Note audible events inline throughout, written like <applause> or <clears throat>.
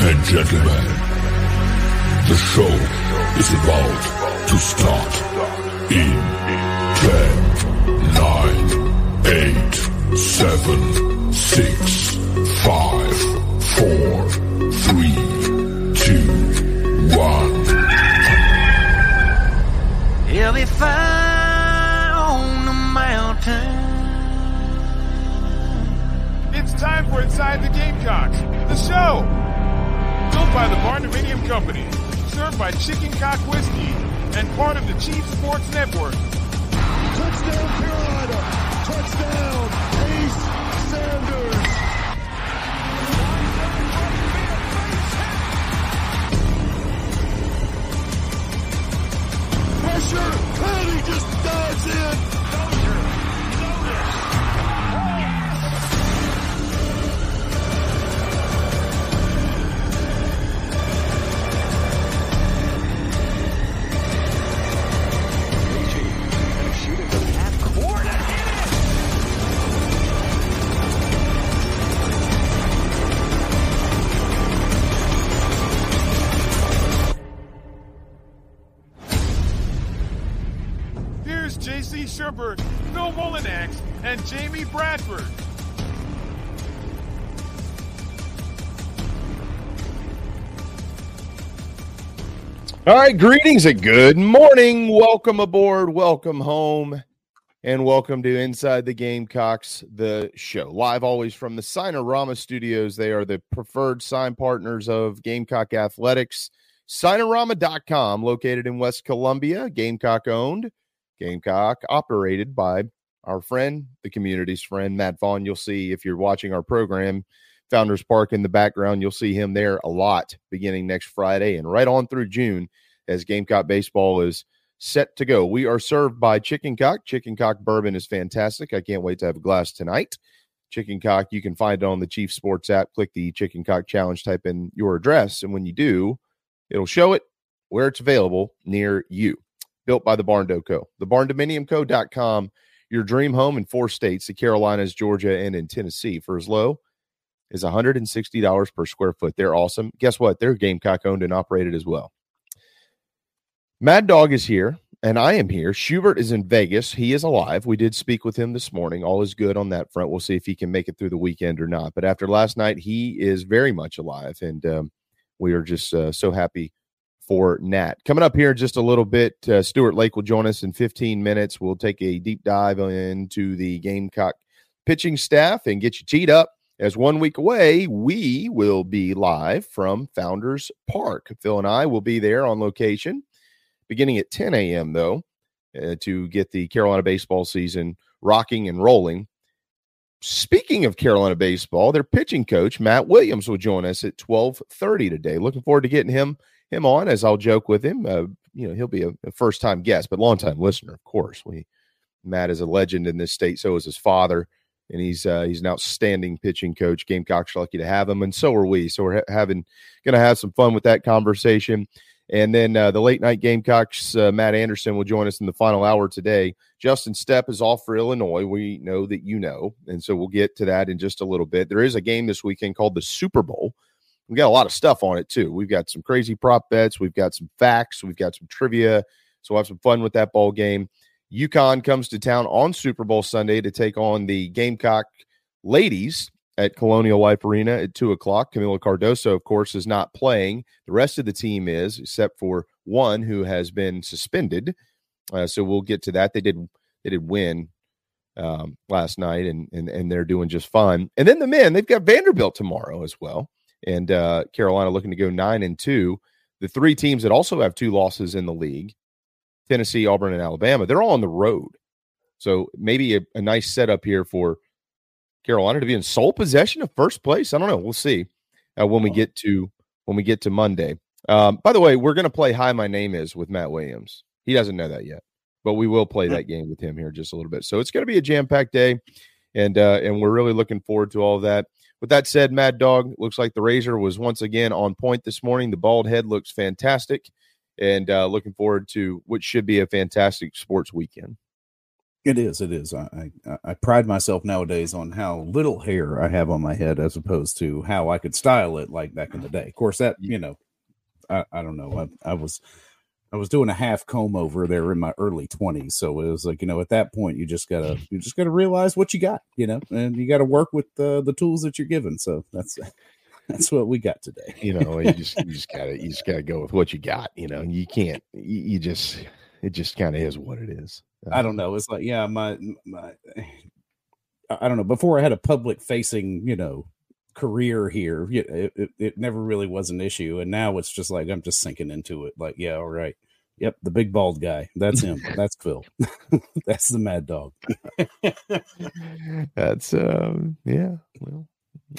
And gentlemen, the show is about to start in 10, 9, 8, 7, 6, 5, 4, 3, 2, 1. He'll be fine on the mountain. It's time for Inside the Gamecocks, the show. Built by the Barndominium Company, served by Chicken Cock Whiskey, and part of the Chief Sports Network. Touchdown Carolina! Touchdown Ace Sanders! Pressure! He just dives in! Jamie Bradford. All right, greetings and good morning. Welcome aboard, welcome home, and welcome to Inside the Gamecocks, the show. Live always from the Signorama Studios. They are the preferred sign partners of Gamecock Athletics. Signorama.com, located in West Columbia, Gamecock owned, Gamecock operated by our friend, the community's friend, Matt Vaughn. You'll see if you're watching our program, Founders Park in the background. You'll see him there a lot beginning next Friday and right on through June as Gamecock baseball is set to go. We are served by Chicken Cock. Chicken Cock bourbon is fantastic. I can't wait to have a glass tonight. Chicken Cock, you can find it on the Chief Sports app. Click the Chicken Cock Challenge, type in your address, and when you do, it'll show it where it's available near you. Built by the Barn Co. The barndominiumco.com, your dream home in four states, the Carolinas, Georgia, and in Tennessee for as low is $160 per square foot. They're awesome. Guess what? They're Gamecock owned and operated as well. Mad Dog is here, and I am here. Schubert is in Vegas. He is alive. We did speak with him this morning. All is good on that front. We'll see if he can make it through the weekend or not. But after last night, he is very much alive, and um, we are just uh, so happy for Nat. Coming up here in just a little bit, uh, Stuart Lake will join us in 15 minutes. We'll take a deep dive into the Gamecock pitching staff and get you teed up. As one week away, we will be live from Founders Park. Phil and I will be there on location beginning at 10 a.m., though, uh, to get the Carolina baseball season rocking and rolling. Speaking of Carolina baseball, their pitching coach Matt Williams will join us at 12:30 today. Looking forward to getting him him on as I'll joke with him. Uh, you know he'll be a, a first time guest, but long time listener, of course. We Matt is a legend in this state. So is his father, and he's uh, he's an outstanding pitching coach. Gamecocks are lucky to have him, and so are we. So we're ha- having going to have some fun with that conversation. And then uh, the late night Gamecocks, uh, Matt Anderson will join us in the final hour today. Justin Stepp is off for Illinois. We know that you know, and so we'll get to that in just a little bit. There is a game this weekend called the Super Bowl. We got a lot of stuff on it too. We've got some crazy prop bets. We've got some facts. We've got some trivia. So we'll have some fun with that ball game. UConn comes to town on Super Bowl Sunday to take on the Gamecock ladies at Colonial Life Arena at two o'clock. Kamilla Cardoso, of course, is not playing. The rest of the team is, except for one who has been suspended. Uh, so we'll get to that. They did they did win um, last night, and and and they're doing just fine. And then the men, they've got Vanderbilt tomorrow as well, and uh, Carolina looking to go nine and two. The three teams that also have two losses in the league Tennessee, Auburn, and Alabama, they're all on the road. So maybe a, a, nice setup here for Carolina to be in sole possession of first place. I don't know. We'll see uh, when we get to when we get to Monday. Um, by the way, we're going to play "Hi, My Name Is" with Matt Williams. He doesn't know that yet, but we will play that game with him here just a little bit. So it's going to be a jam packed day, and uh, and we're really looking forward to all of that. With that said, Mad Dog looks like the razor was once again on point this morning. The bald head looks fantastic and uh, looking forward to what should be a fantastic sports weekend. It is. It is. I, I, I pride myself nowadays on how little hair I have on my head, as opposed to how I could style it like back in the day. Of course, that you know, I, I don't know. I, I was I was doing a half comb over there in my early twenties, so it was like you know, at that point, you just gotta you just gotta realize what you got, you know, and you got to work with the the tools that you're given. So that's <laughs> that's what we got today. you know, you just you just gotta you just <laughs> gotta go with what you got. You know, you can't. You, you just it just kind of is what it is. Uh, I don't know. It's like yeah, my my. <sighs> I don't know. Before I had a public facing, you know, career here, it, it, it never really was an issue, and now it's just like I'm just sinking into it. Like, yeah, all right. Yep, the big bald guy. That's him. <laughs> That's Phil. <laughs> That's the mad dog. <laughs> That's um yeah. Well,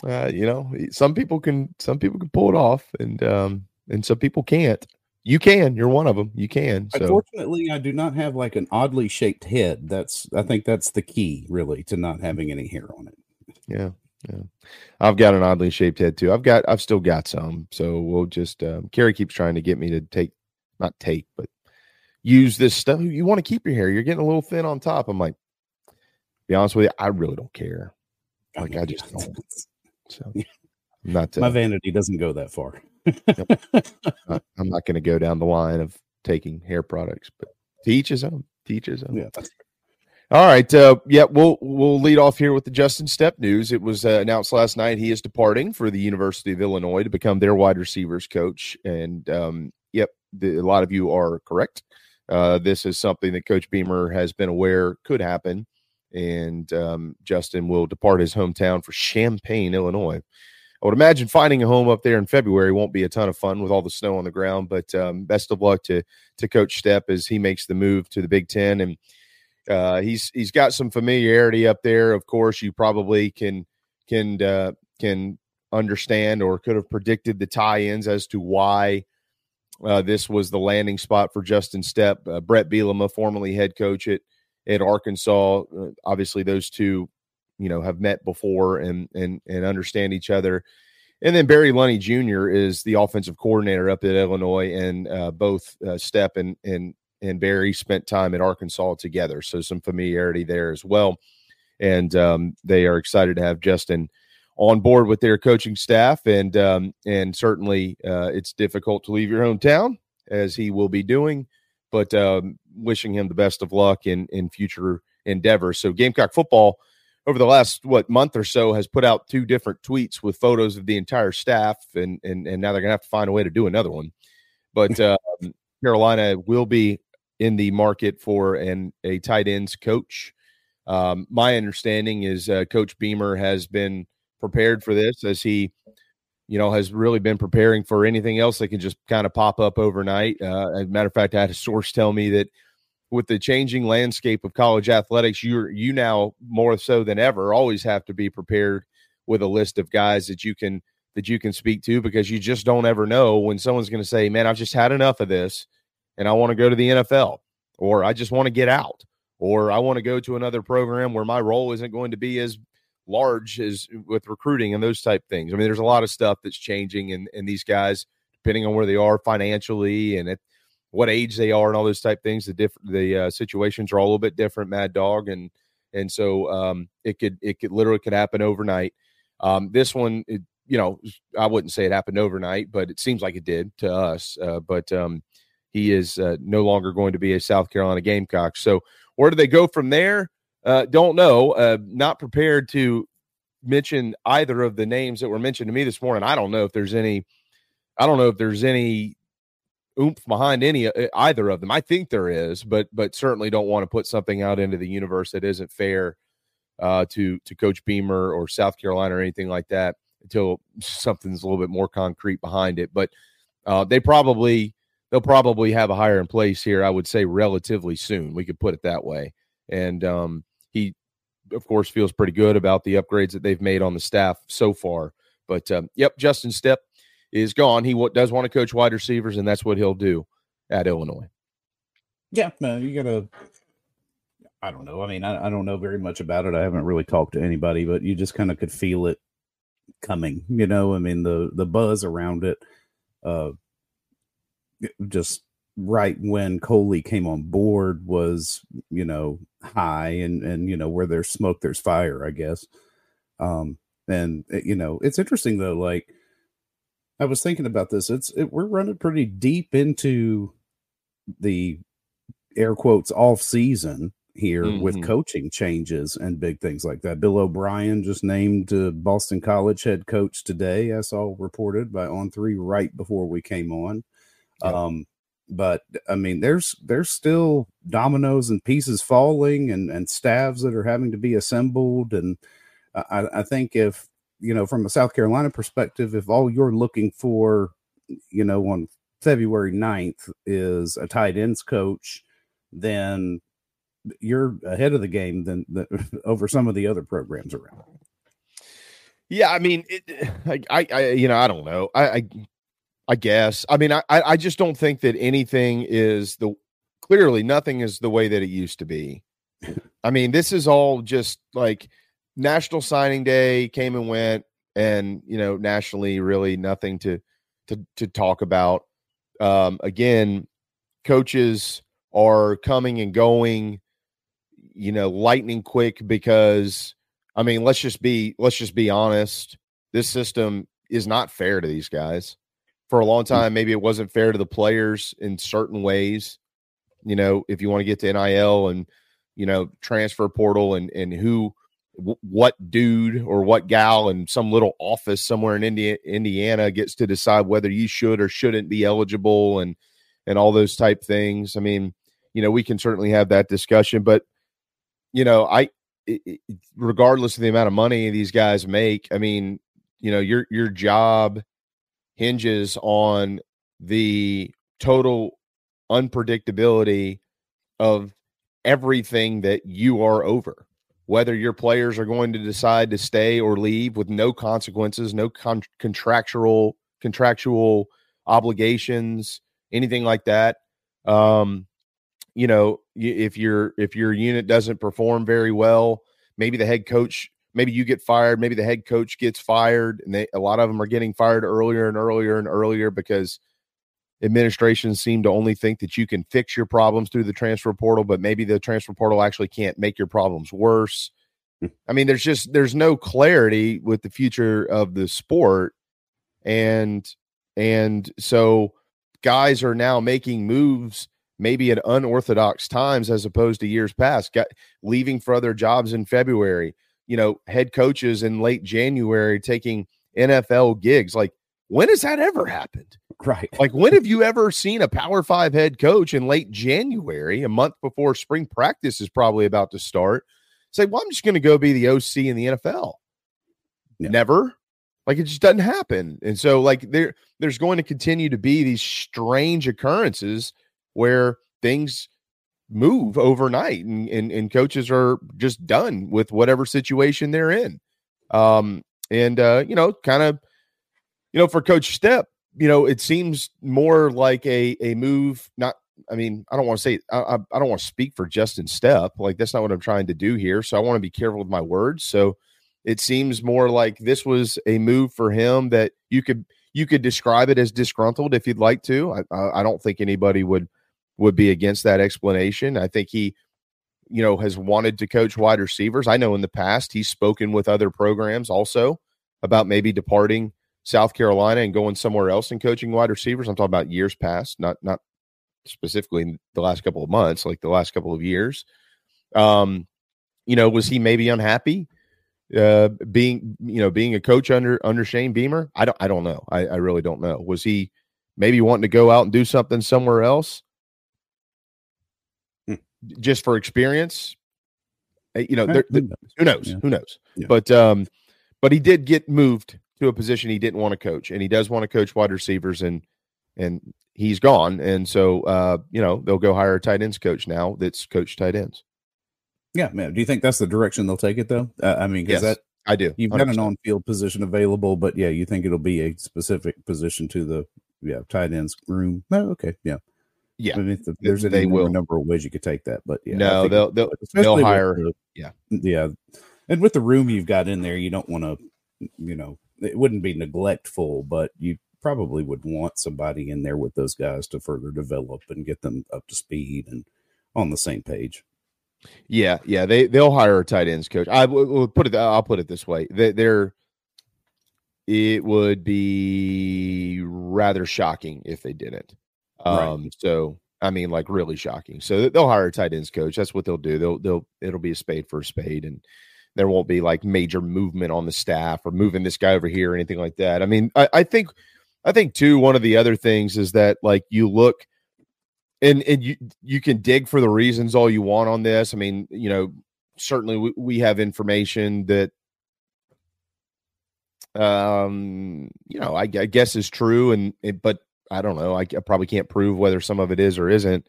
uh, you know, some people can some people can pull it off, and um, and some people can't. You can. You're one of them. You can. So. Unfortunately, I do not have like an oddly shaped head. That's I think that's the key, really, to not having any hair on it. Yeah, yeah. I've got an oddly shaped head too. I've got. I've still got some. So we'll just. Um, Carrie keeps trying to get me to take, not take, but use this stuff. You want to keep your hair. You're getting a little thin on top. I'm like, be honest with you, I really don't care. Like I just don't. So not my vanity doesn't go that far. I'm not going to go down the line of taking hair products, but teach his own. Teach his own. Yeah. All right. Uh, yeah, we'll we'll lead off here with the Justin Stepp news. It was uh, announced last night he is departing for the University of Illinois to become their wide receivers coach. And um, yep, the, a lot of you are correct. Uh, this is something that Coach Beamer has been aware could happen and um, Justin will depart his hometown for Champaign, Illinois. I would imagine finding a home up there in February won't be a ton of fun with all the snow on the ground. But um, best of luck to to Coach Stepp as he makes the move to the Big Ten, and uh, he's he's got some familiarity up there. Of course, you probably can can uh, can understand or could have predicted the tie-ins as to why uh, this was the landing spot for Justin Stepp. Uh, Bret Bielema, formerly head coach at at Arkansas. Uh, obviously, those two, you know, have met before and and and understand each other. And then Barry Lunney Jr. is the offensive coordinator up at Illinois, and uh, both uh, Stepp and and and Barry spent time in Arkansas together, so some familiarity there as well. And um, they are excited to have Justin on board with their coaching staff, and um, and certainly uh, it's difficult to leave your hometown as he will be doing but um, wishing him the best of luck in in future endeavors. So Gamecock football over the last what month or so has put out two different tweets with photos of the entire staff, and and and now they're gonna have to find a way to do another one. But uh, Carolina will be in the market for an a tight ends coach. Um, my understanding is uh, Coach Beamer has been prepared for this as he you know, has really been preparing for anything else that can just kind of pop up overnight. Uh, as a matter of fact, I had a source tell me that with the changing landscape of college athletics, you you now more so than ever always have to be prepared with a list of guys that you can that you can speak to because you just don't ever know when someone's going to say, "Man, I've just had enough of this." And I want to go to the NFL, or I just want to get out, or I want to go to another program where my role isn't going to be as large as with recruiting and those type things. I mean, there's a lot of stuff that's changing, and and these guys, depending on where they are financially and at what age they are and all those type things, the different the uh, situations are all a little bit different. Mad Dog, and and so um, it could it could literally could happen overnight. Um, this one, it, you know, I wouldn't say it happened overnight, but it seems like it did to us. Uh, but um, he is uh, no longer going to be a South Carolina Gamecock. So where do they go from there? Uh, don't know. Uh, not prepared to mention either of the names that were mentioned to me this morning. I don't know if there's any. I don't know if there's any oomph behind any uh, either of them. I think there is, but but certainly don't want to put something out into the universe that isn't fair uh, to to Coach Beamer or South Carolina or anything like that until something's a little bit more concrete behind it. But uh, they probably they'll probably have a hire in place here. I would say relatively soon. We could put it that way. And um, he, of course, feels pretty good about the upgrades that they've made on the staff so far. But um, yep, Justin Stepp is gone. He w- does want to coach wide receivers, and that's what he'll do at Illinois. Yeah, no, you gotta. I don't know. I mean, I, I don't know very much about it. I haven't really talked to anybody, but you just kind of could feel it coming. You know, I mean the the buzz around it. Uh, just right when Coley came on board was you know high and and you know where there's smoke there's fire I guess um and eh, you know it's interesting though like I was thinking about this it's it, we're running pretty deep into the air quotes off season here mm-hmm. with coaching changes and big things like that. Bill O'Brien just named uh, Boston College head coach today, I saw reported by On Three right before we came on. Yep. Um, but I mean, there's there's still dominoes and pieces falling, and and staffs that are having to be assembled. And I, I think if you know, from a South Carolina perspective, if all you're looking for, you know, on February 9th is a tight ends coach, then you're ahead of the game than, than <laughs> over some of the other programs around. Yeah, I mean, it, I, I, you know, I don't know. I, I, I guess. I mean, I, I just don't think that anything is the clearly nothing is the way that it used to be. <laughs> I mean, this is all just like National Signing Day came and went, and you know, nationally, really nothing to to to talk about. Um, again, coaches are coming and going you know, lightning quick because I mean, let's just be let's just be honest. This system is not fair to these guys. For a long mm. time, maybe it wasn't fair to the players in certain ways. You know, if you want to get to NIL and you know transfer portal and and who what dude or what gal in some little office somewhere in India, Indiana gets to decide whether you should or shouldn't be eligible and and all those type things. I mean, you know, we can certainly have that discussion, but you know, I it, regardless of the amount of money these guys make, I mean, you know, your your job hinges on the total unpredictability of everything that you are over. Whether your players are going to decide to stay or leave with no consequences, no con- contractual contractual obligations, anything like that. Um, you know, if your if your unit doesn't perform very well, maybe the head coach, maybe you get fired, maybe the head coach gets fired, and they, a lot of them are getting fired earlier and earlier and earlier because administrations seem to only think that you can fix your problems through the transfer portal, but maybe the transfer portal actually can't make your problems worse. Hmm. I mean, there's just there's no clarity with the future of the sport, and and so guys are now making moves maybe at unorthodox times as opposed to years past, got leaving for other jobs in February, you know, head coaches in late January taking NFL gigs. Like, when has that ever happened? Right. Like, when have you ever seen a Power Five head coach in late January, a month before spring practice is probably about to start, say, well, I'm just going to go be the OC in the NFL? Never. Like it just doesn't happen. And so like there there's going to continue to be these strange occurrences where things move overnight and, and, and coaches are just done with whatever situation they're in. Um, and, uh, you know, kind of, you know, for Coach Stepp, you know, it seems more like a, a move, not I mean, I don't want to say I, I don't want to speak for Justin Stepp. Like that's not what I'm trying to do here. So I want to be careful with my words. So it seems more like this was a move for him that you could you could describe it as disgruntled if you'd like to. I, I don't think anybody would would be against that explanation. I think he, you know, has wanted to coach wide receivers. I know in the past he's spoken with other programs also about maybe departing South Carolina and going somewhere else and coaching wide receivers. I'm talking about years past, not not specifically the last couple of months, like the last couple of years. Um, you know, was he maybe unhappy uh being you know being a coach under under Shane Beamer? I don't I don't know. I, I really don't know. Was he maybe wanting to go out and do something somewhere else? Just for experience? Eh, you know, there, who knows? Who knows? Yeah. Who knows? Yeah. But um, but he did get moved to a position he didn't want to coach, and he does want to coach wide receivers, and and he's gone, and so uh, you know they'll go hire a tight ends coach now that's coached tight ends. Yeah, man. Do you think that's the direction they'll take it though? Uh, I mean, because yes, that I do. You've 100%. got an on-field position available, but yeah, you think it'll be a specific position to the yeah tight ends room? No, okay, yeah. Yeah, I mean, there's any number of ways you could take that, but yeah, no, they'll they'll, they'll hire. The, yeah, yeah, and with the room you've got in there, you don't want to, you know, it wouldn't be neglectful, but you probably would want somebody in there with those guys to further develop and get them up to speed and on the same page. Yeah, yeah, they they'll hire a tight ends coach. I will put it. I'll put it this way: they, they're it would be rather shocking if they didn't. Um, right. so I mean, like really shocking. So they'll hire a tight ends coach. That's what they'll do. They'll they'll it'll be a spade for a spade, and there won't be like major movement on the staff or moving this guy over here or anything like that. I mean, I, I think I think too one of the other things is that like you look and and you you can dig for the reasons all you want on this. I mean, you know, certainly we, we have information that um you know I, I guess is true and it, but I don't know I, I, probably can't prove whether some of it is or isn't.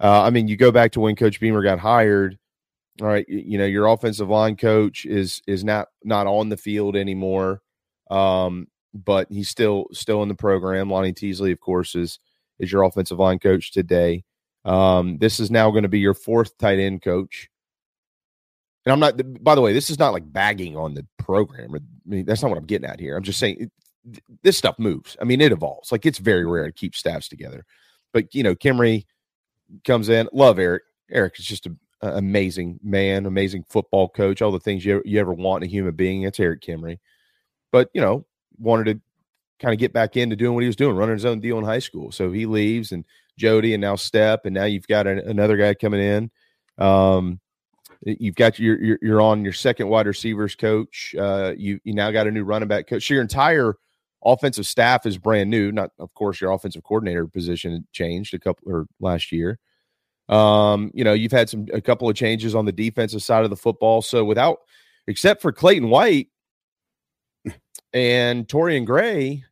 Uh, I mean, you go back to when Coach Beamer got hired all right, you know your offensive line coach is is not not on the field anymore, um, but he's still still in the program. Lonnie Teasley, of course, is is your offensive line coach today. Um, this is now going to be your fourth tight end coach. And I'm not, by the way, this is not like bagging on the program. I mean, that's not what I'm getting at here. I'm just saying this stuff moves. I mean, it evolves. Like it's very rare to keep staffs together. But you know, Kimrey comes in. Love Eric. Eric is just a amazing man, amazing football coach, all the things you, you ever want in a human being. That's Erik Kimrey. But, you know, wanted to kind of get back into doing what he was doing, running his own deal in high school. So he leaves and Jody and now Stepp, and now you've got an, another guy coming in. Um, you've got your, you're, you're on your second wide receivers coach. Uh, you, you now got a new running back coach. So your entire offensive staff is brand new. Not, of course, your offensive coordinator position changed a couple or last year. Um, you know, you've had some a couple of changes on the defensive side of the football. So without except for Clayton White and Torian Gray,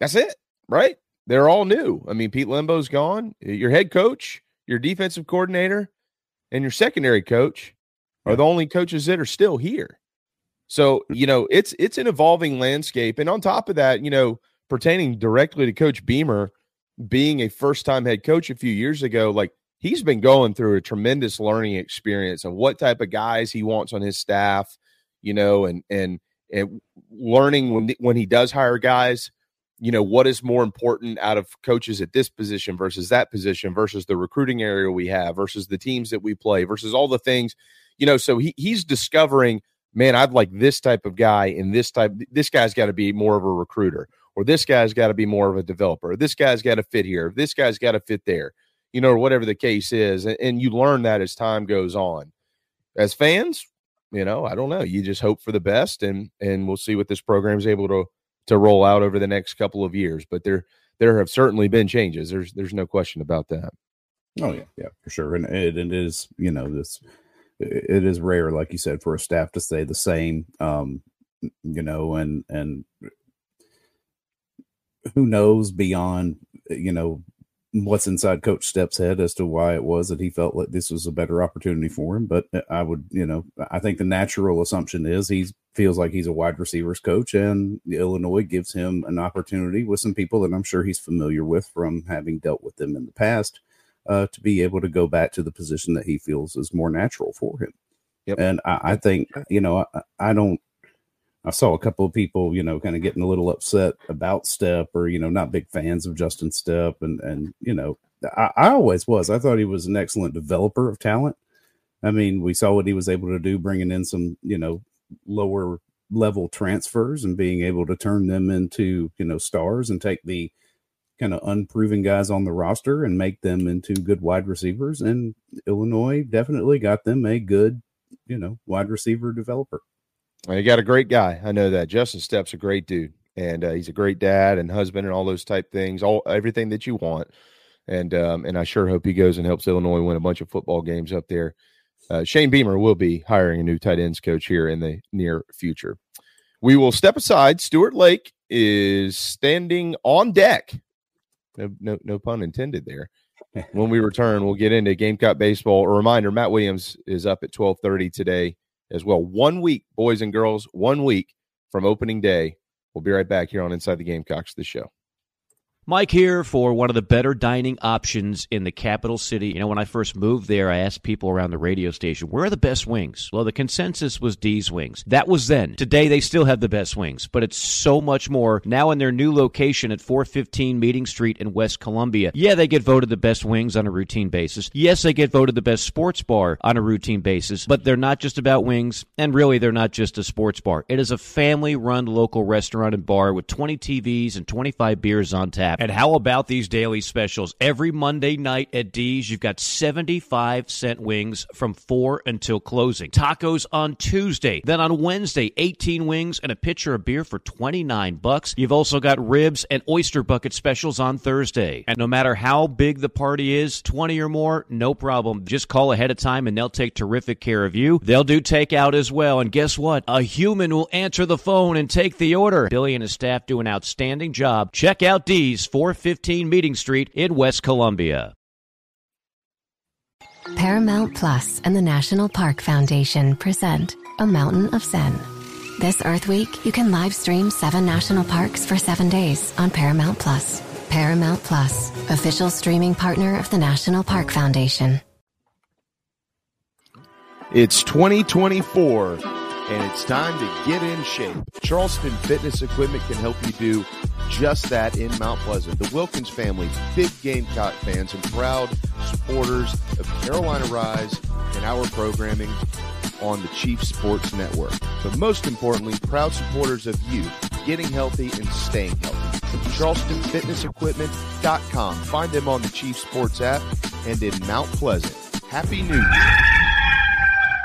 that's it, right? They're all new. I mean, Pete Lembo's gone. Your head coach, your defensive coordinator, and your secondary coach are the only coaches that are still here. So, mm-hmm. you know, it's it's an evolving landscape. And on top of that, you know, pertaining directly to Coach Beamer, being a first time head coach a few years ago, like he's been going through a tremendous learning experience of what type of guys he wants on his staff, you know, and and and learning when when he does hire guys, you know, what is more important out of coaches at this position versus that position versus the recruiting area we have versus the teams that we play versus all the things, you know, so he he's discovering, man, I'd like this type of guy and this type this guy's got to be more of a recruiter or this guy's got to be more of a developer, this guy's got to fit here, this guy's got to fit there, you know, or whatever the case is. And, and you learn that as time goes on. As fans, you know, I don't know. You just hope for the best, and and we'll see what this program is able to to roll out over the next couple of years. But there there have certainly been changes. There's there's no question about that. Oh yeah, yeah, for sure. And it, it is, you know, this it is rare, like you said, for a staff to stay the same. Um, you know, and and who knows beyond you know what's inside Coach Stepp's head as to why it was that he felt like this was a better opportunity for him. But I would, you know, I think the natural assumption is he feels like he's a wide receivers coach, and Illinois gives him an opportunity with some people that I'm sure he's familiar with from having dealt with them in the past uh, to be able to go back to the position that he feels is more natural for him. Yep. And I, I think, you know, I, I don't I saw a couple of people, you know, kind of getting a little upset about Stepp or, you know, not big fans of Justin Stepp. And, and, you know, I, I, always was. I thought he was an excellent developer of talent. I mean, we saw what he was able to do bringing in some, you know, lower level transfers and being able to turn them into, you know, stars and take the kind of unproven guys on the roster and make them into good wide receivers. And Illinois definitely got them a good, you know, wide receiver developer. And got a great guy. I know that Justin Stepp's a great dude, and uh, he's a great dad and husband and all those type things, all everything that you want. And um, and I sure hope he goes and helps Illinois win a bunch of football games up there. Uh, Shane Beamer will be hiring a new tight ends coach here in the near future. We will step aside. Stuart Lake is standing on deck. No, no, no pun intended there. when we return, we'll get into Gamecock baseball. A reminder: Matt Williams is up at twelve thirty today as well. One week, boys and girls, one week from opening day. We'll be right back here on Inside the Gamecocks, the show. Mike here for one of the better dining options in the capital city. You know, when I first moved there, I asked people around the radio station, where are the best wings? Well, the consensus was D's Wings. That was then. Today, they still have the best wings, but it's so much more. Now in their new location at 415 Meeting Street in West Columbia, yeah, they get voted the best wings on a routine basis. Yes, they get voted the best sports bar on a routine basis, but they're not just about wings, and really, they're not just a sports bar. It is a family run local restaurant and bar with 20 TVs and 25 beers on tap. And how about these daily specials? Every Monday night at D's, you've got 75 cent wings from 4 until closing. Tacos on Tuesday. Then on Wednesday, 18 wings and a pitcher of beer for 29 bucks. You've also got ribs and oyster bucket specials on Thursday. And no matter how big the party is, 20 or more, no problem. Just call ahead of time and they'll take terrific care of you. They'll do takeout as well. And guess what? A human will answer the phone and take the order. Billy and his staff do an outstanding job. Check out D's 415 Meeting Street in West Columbia. Paramount Plus and the National Park Foundation present A Mountain of Zen. This Earth Week, you can live stream seven national parks for seven days on Paramount Plus. Paramount Plus, official streaming partner of the National Park Foundation. It's 2024 and it's time to get in shape. Charleston Fitness Equipment can help you do just that in Mount Pleasant. The Wilkins family, big Gamecock fans and proud supporters of Carolina Rise and our programming on the Chief Sports Network. But most importantly, proud supporters of you getting healthy and staying healthy. CharlestonFitnessEquipment.com. Find them on the Chief Sports app and in Mount Pleasant. Happy New Year.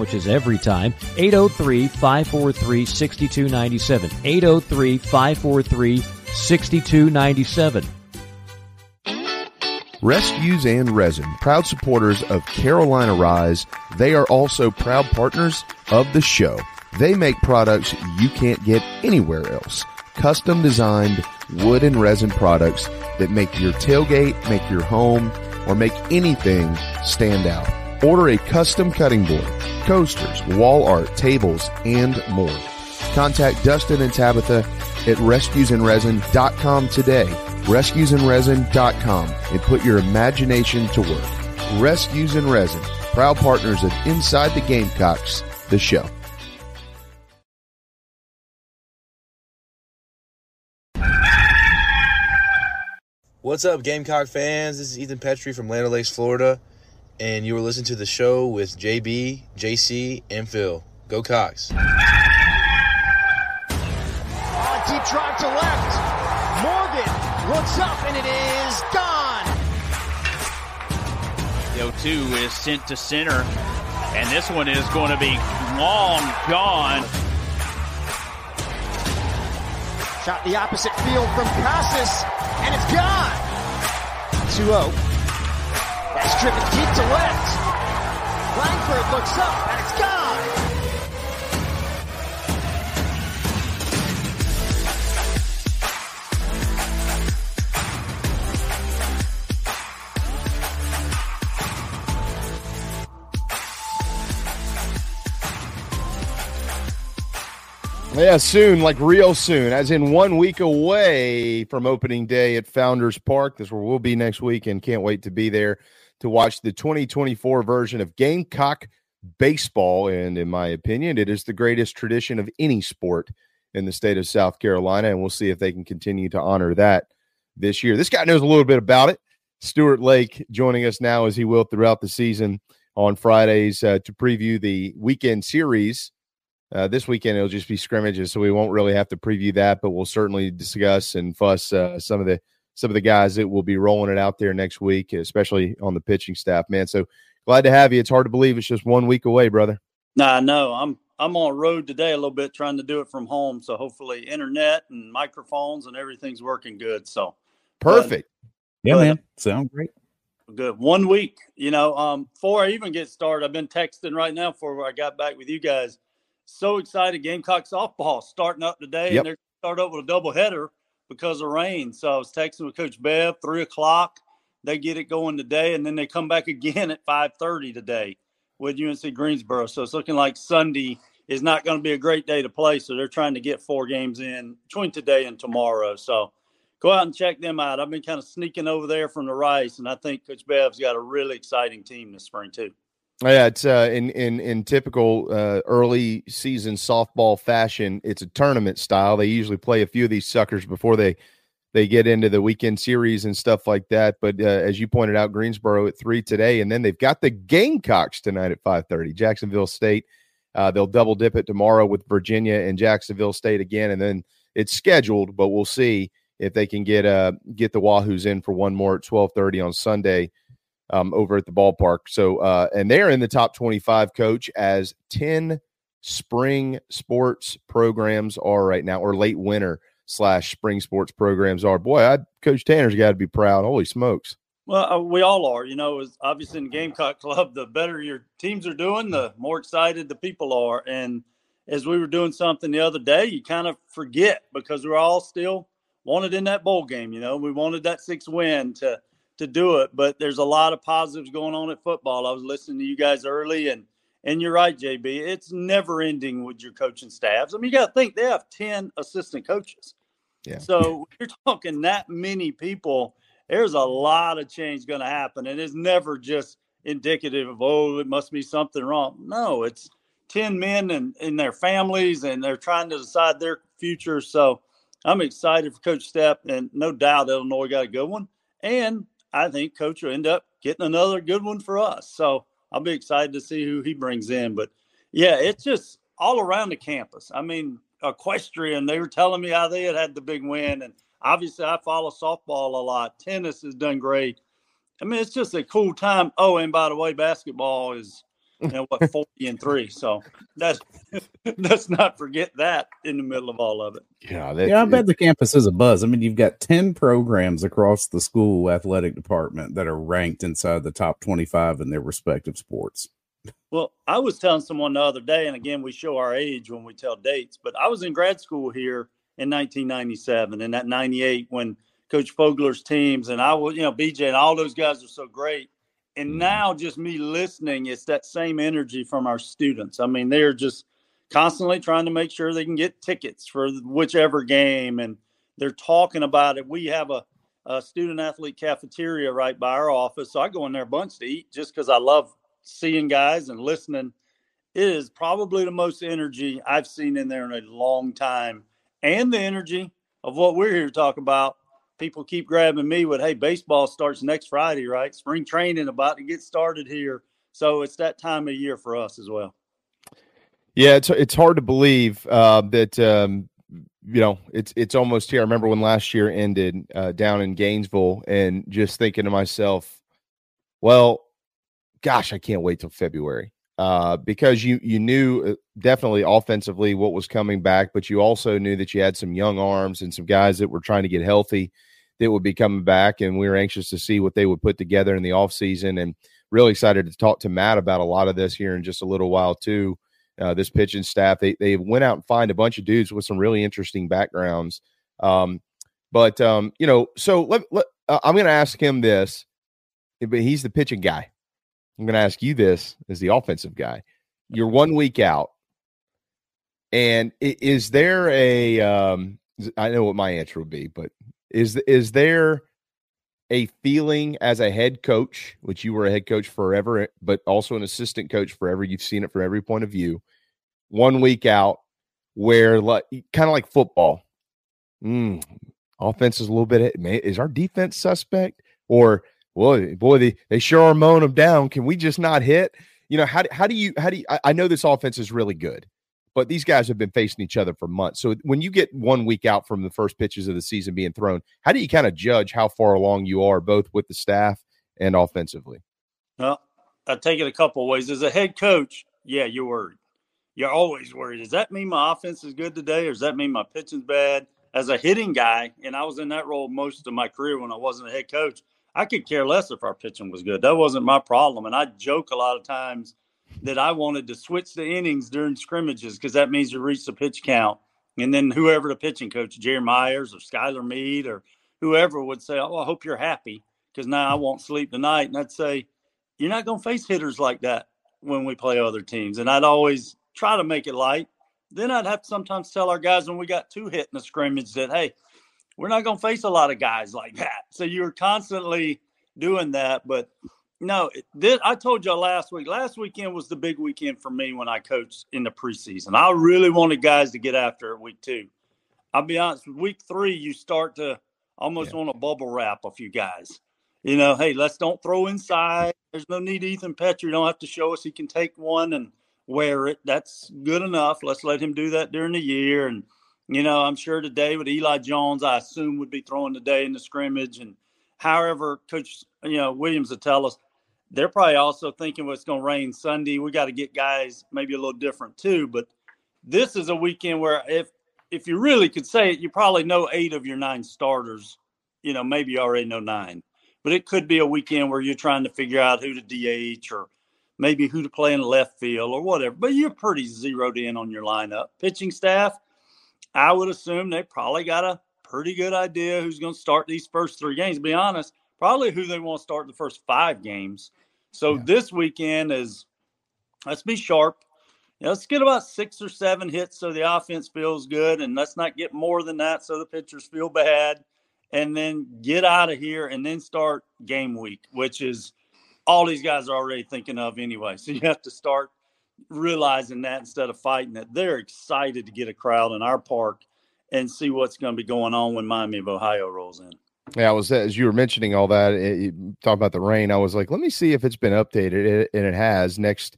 every time. 803 543 6297. 803 543 6297. Rescues and Resin, proud supporters of Carolina Rise. They are also proud partners of the show. They make products you can't get anywhere else. Custom designed wood and resin products that make your tailgate, make your home, or make anything stand out. Order a custom cutting board, coasters, wall art, tables, and more. Contact Dustin and Tabitha at rescuesandresin.com today rescuesinresin.com and put your imagination to work. Rescues and Resin, proud partners of Inside the Gamecocks, the show. What's up, Gamecock fans? This is Ethan Petrie from Land Lakes, Florida, and you were listening to the show with JB, JC, and Phil. Go Cocks. Oh, deep drive to left. Morgan looks up, and it is gone. The 0 2 is sent to center, and this one is going to be long gone. Shot the opposite field from Casas, and it's gone. 2-0. That's driven deep to left. Langford looks up, and it's gone. Yeah, soon, like real soon, as in one week away from opening day at Founders Park. That's where we'll be next week, and can't wait to be there to watch the 2024 version of Gamecock baseball. And in my opinion, it is the greatest tradition of any sport in the state of South Carolina, and we'll see if they can continue to honor that this year. This guy knows a little bit about it. Stuart Lake joining us now, as he will throughout the season on Fridays uh, to preview the weekend series. Uh, this weekend it'll just be scrimmages, so we won't really have to preview that, but we'll certainly discuss and fuss uh, some of the some of the guys that will be rolling it out there next week, especially on the pitching staff. Man, so glad to have you. It's hard to believe it's just one week away, brother. Nah, no, I'm I'm on road today a little bit, trying to do it from home. So hopefully, internet and microphones and everything's working good. So perfect. yeah, man, sound great. Good. One week, you know. Um, before I even get started, I've been texting right now before I got back with you guys so excited. Gamecock softball starting up today, Yep. and they're start up with a double header because of rain. So I was texting with Coach Bev, three o'clock. They get it going today, and then they come back <laughs> again at five thirty today with UNC Greensboro. So it's looking like Sunday is not going to be a great day to play. So they're trying to get four games in between today and tomorrow. So go out and check them out. I've been kind of sneaking over there from the Rice, and I think Coach Bev's got a really exciting team this spring too. Yeah, it's uh, in in in typical uh, early season softball fashion. It's a tournament style. They usually play a few of these suckers before they they get into the weekend series and stuff like that. But uh, as you pointed out, Greensboro at three today, and then they've got the Gamecocks tonight at five thirty. Jacksonville State. Uh, they'll double dip it tomorrow with Virginia and Jacksonville State again, and then it's scheduled. But we'll see if they can get uh get the Wahoos in for one more at twelve thirty on Sunday um, over at the ballpark. So, uh, and they're in the top 25 coach as 10 spring sports programs are right now, or late winter slash spring sports programs are. Boy, I, Coach Tanner's got to be proud. Holy smokes. Well, uh, we all are. You know, obviously in Gamecock Club, the better your teams are doing, the more excited the people are. And as we were doing something the other day, you kind of forget because we're all still wanted in that bowl game. You know, we wanted that six win to to do it. But there's a lot of positives going on at football. I was listening to you guys early, and and you're right, JB. It's never ending with your coaching staffs. I mean, you got to think they have ten assistant coaches. Yeah. So <laughs> you're talking that many people. There's a lot of change going to happen, and it's never just indicative of oh, it must be something wrong. No, it's ten men and, and their families, and they're trying to decide their future. So I'm excited for Coach Stepp, and no doubt Illinois got a good one. And I think Coach will end up getting another good one for us. So I'll be excited to see who he brings in. But yeah, it's just all around the campus. I mean, equestrian, they were telling me how they had had the big win. And obviously, I follow softball a lot. Tennis has done great. I mean, it's just a cool time. Oh, and by the way, basketball is, you know, what, 40 <laughs> and three. So that's, <laughs> let's not forget that in the middle of all of it. Yeah, yeah, I bet the campus is a buzz. I mean, you've got 10 programs across the school athletic department that are ranked inside the top 25 in their respective sports. Well, I was telling someone the other day, and again, we show our age when we tell dates, but I was in grad school here in 1997 and that 98 when Coach Fogler's teams and I was, you know, BJ and all those guys are so great. And mm-hmm. now just me listening, it's that same energy from our students. I mean, they're just constantly trying to make sure they can get tickets for whichever game and they're talking about it. We have a a student athlete cafeteria right by our office. So I go in there a bunch to eat just because I love seeing guys and listening. It is probably the most energy I've seen in there in a long time. And the energy of what we're here to talk about. People keep grabbing me with, hey, baseball starts next Friday, right? Spring training about to get started here. So it's that time of year for us as well. Yeah, it's it's hard to believe uh, that um, you know it's it's almost here. I remember when last year ended uh, down in Gainesville, and just thinking to myself, well, gosh, I can't wait till February uh, because you you knew uh, definitely offensively what was coming back, but you also knew that you had some young arms and some guys that were trying to get healthy that would be coming back, and we were anxious to see what they would put together in the offseason and really excited to talk to Matt about a lot of this here in just a little while too uh, this pitching staff. They they went out and find a bunch of dudes with some really interesting backgrounds. Um, but um, you know, so let, let uh, I'm going to ask him this, but he's the pitching guy. I'm going to ask you this as the offensive guy. You're one week out, and is there a? Um, I know what my answer would be, but is is there a feeling as a head coach, which you were a head coach forever, but also an assistant coach forever. You've seen it from every point of view. One week out, where like kind of like football, mm, offense is a little bit. Is our defense suspect? Or boy, boy, they, they sure are mowing them down. Can we just not hit? You know how how do you how do you, I, I know this offense is really good but these guys have been facing each other for months. So when you get one week out from the first pitches of the season being thrown, how do you kind of judge how far along you are, both with the staff and offensively? Well, I take it a couple ways. As a head coach, yeah, you're worried. You're always worried. Does that mean my offense is good today, or does that mean my pitching's bad? As a hitting guy, and I was in that role most of my career when I wasn't a head coach, I could care less if our pitching was good. That wasn't my problem. And I joke a lot of times that I wanted to switch the innings during scrimmages because that means you reach the pitch count. And then whoever the pitching coach, Jerry Meyers or Skylar Meade or whoever would say, Oh, I hope you're happy because now I won't sleep tonight. And I'd say, You're not going to face hitters like that when we play other teams. And I'd always try to make it light. Then I'd have to sometimes tell our guys when we got two hit in the scrimmage that, Hey, we're not going to face a lot of guys like that. So you're constantly doing that. But no, this, I told you last week. Last weekend was the big weekend for me when I coached in the preseason. I really wanted guys to get after it week two. I'll be honest, week three, you start to almost yeah. want to bubble wrap a few guys. You know, hey, let's don't throw inside. There's no need Ethan Petry. You don't have to show us he can take one and wear it. That's good enough. Let's let him do that during the year. And, you know, I'm sure today with Eli Jones, I assume would be throwing today in the scrimmage. And however, Coach, you know, Williams would tell us they're probably also thinking well, it's going to rain Sunday. We got to get guys maybe a little different too. But this is a weekend where if if you really could say it, you probably know eight of your nine starters. You know, maybe you already know nine. But it could be a weekend where you're trying to figure out who to DH or maybe who to play in left field or whatever. But you're pretty zeroed in on your lineup. Pitching staff, I would assume they probably got a pretty good idea who's going to start these first three games. To be honest, probably who they want to start the first five games. So yeah. this weekend is let's be sharp. let's get about six or seven hits so the offense feels good, and let's not get more than that so the pitchers feel bad. And then get out of here and then start game week, which is all these guys are already thinking of anyway. <laughs> So you have to start realizing that instead of fighting it. They're excited to get a crowd in our park and see what's going to be going on when Miami of Ohio rolls in. Yeah, I was as you were mentioning all that, it, talking about the rain. I was like, let me see if it's been updated, it, and it has. Next,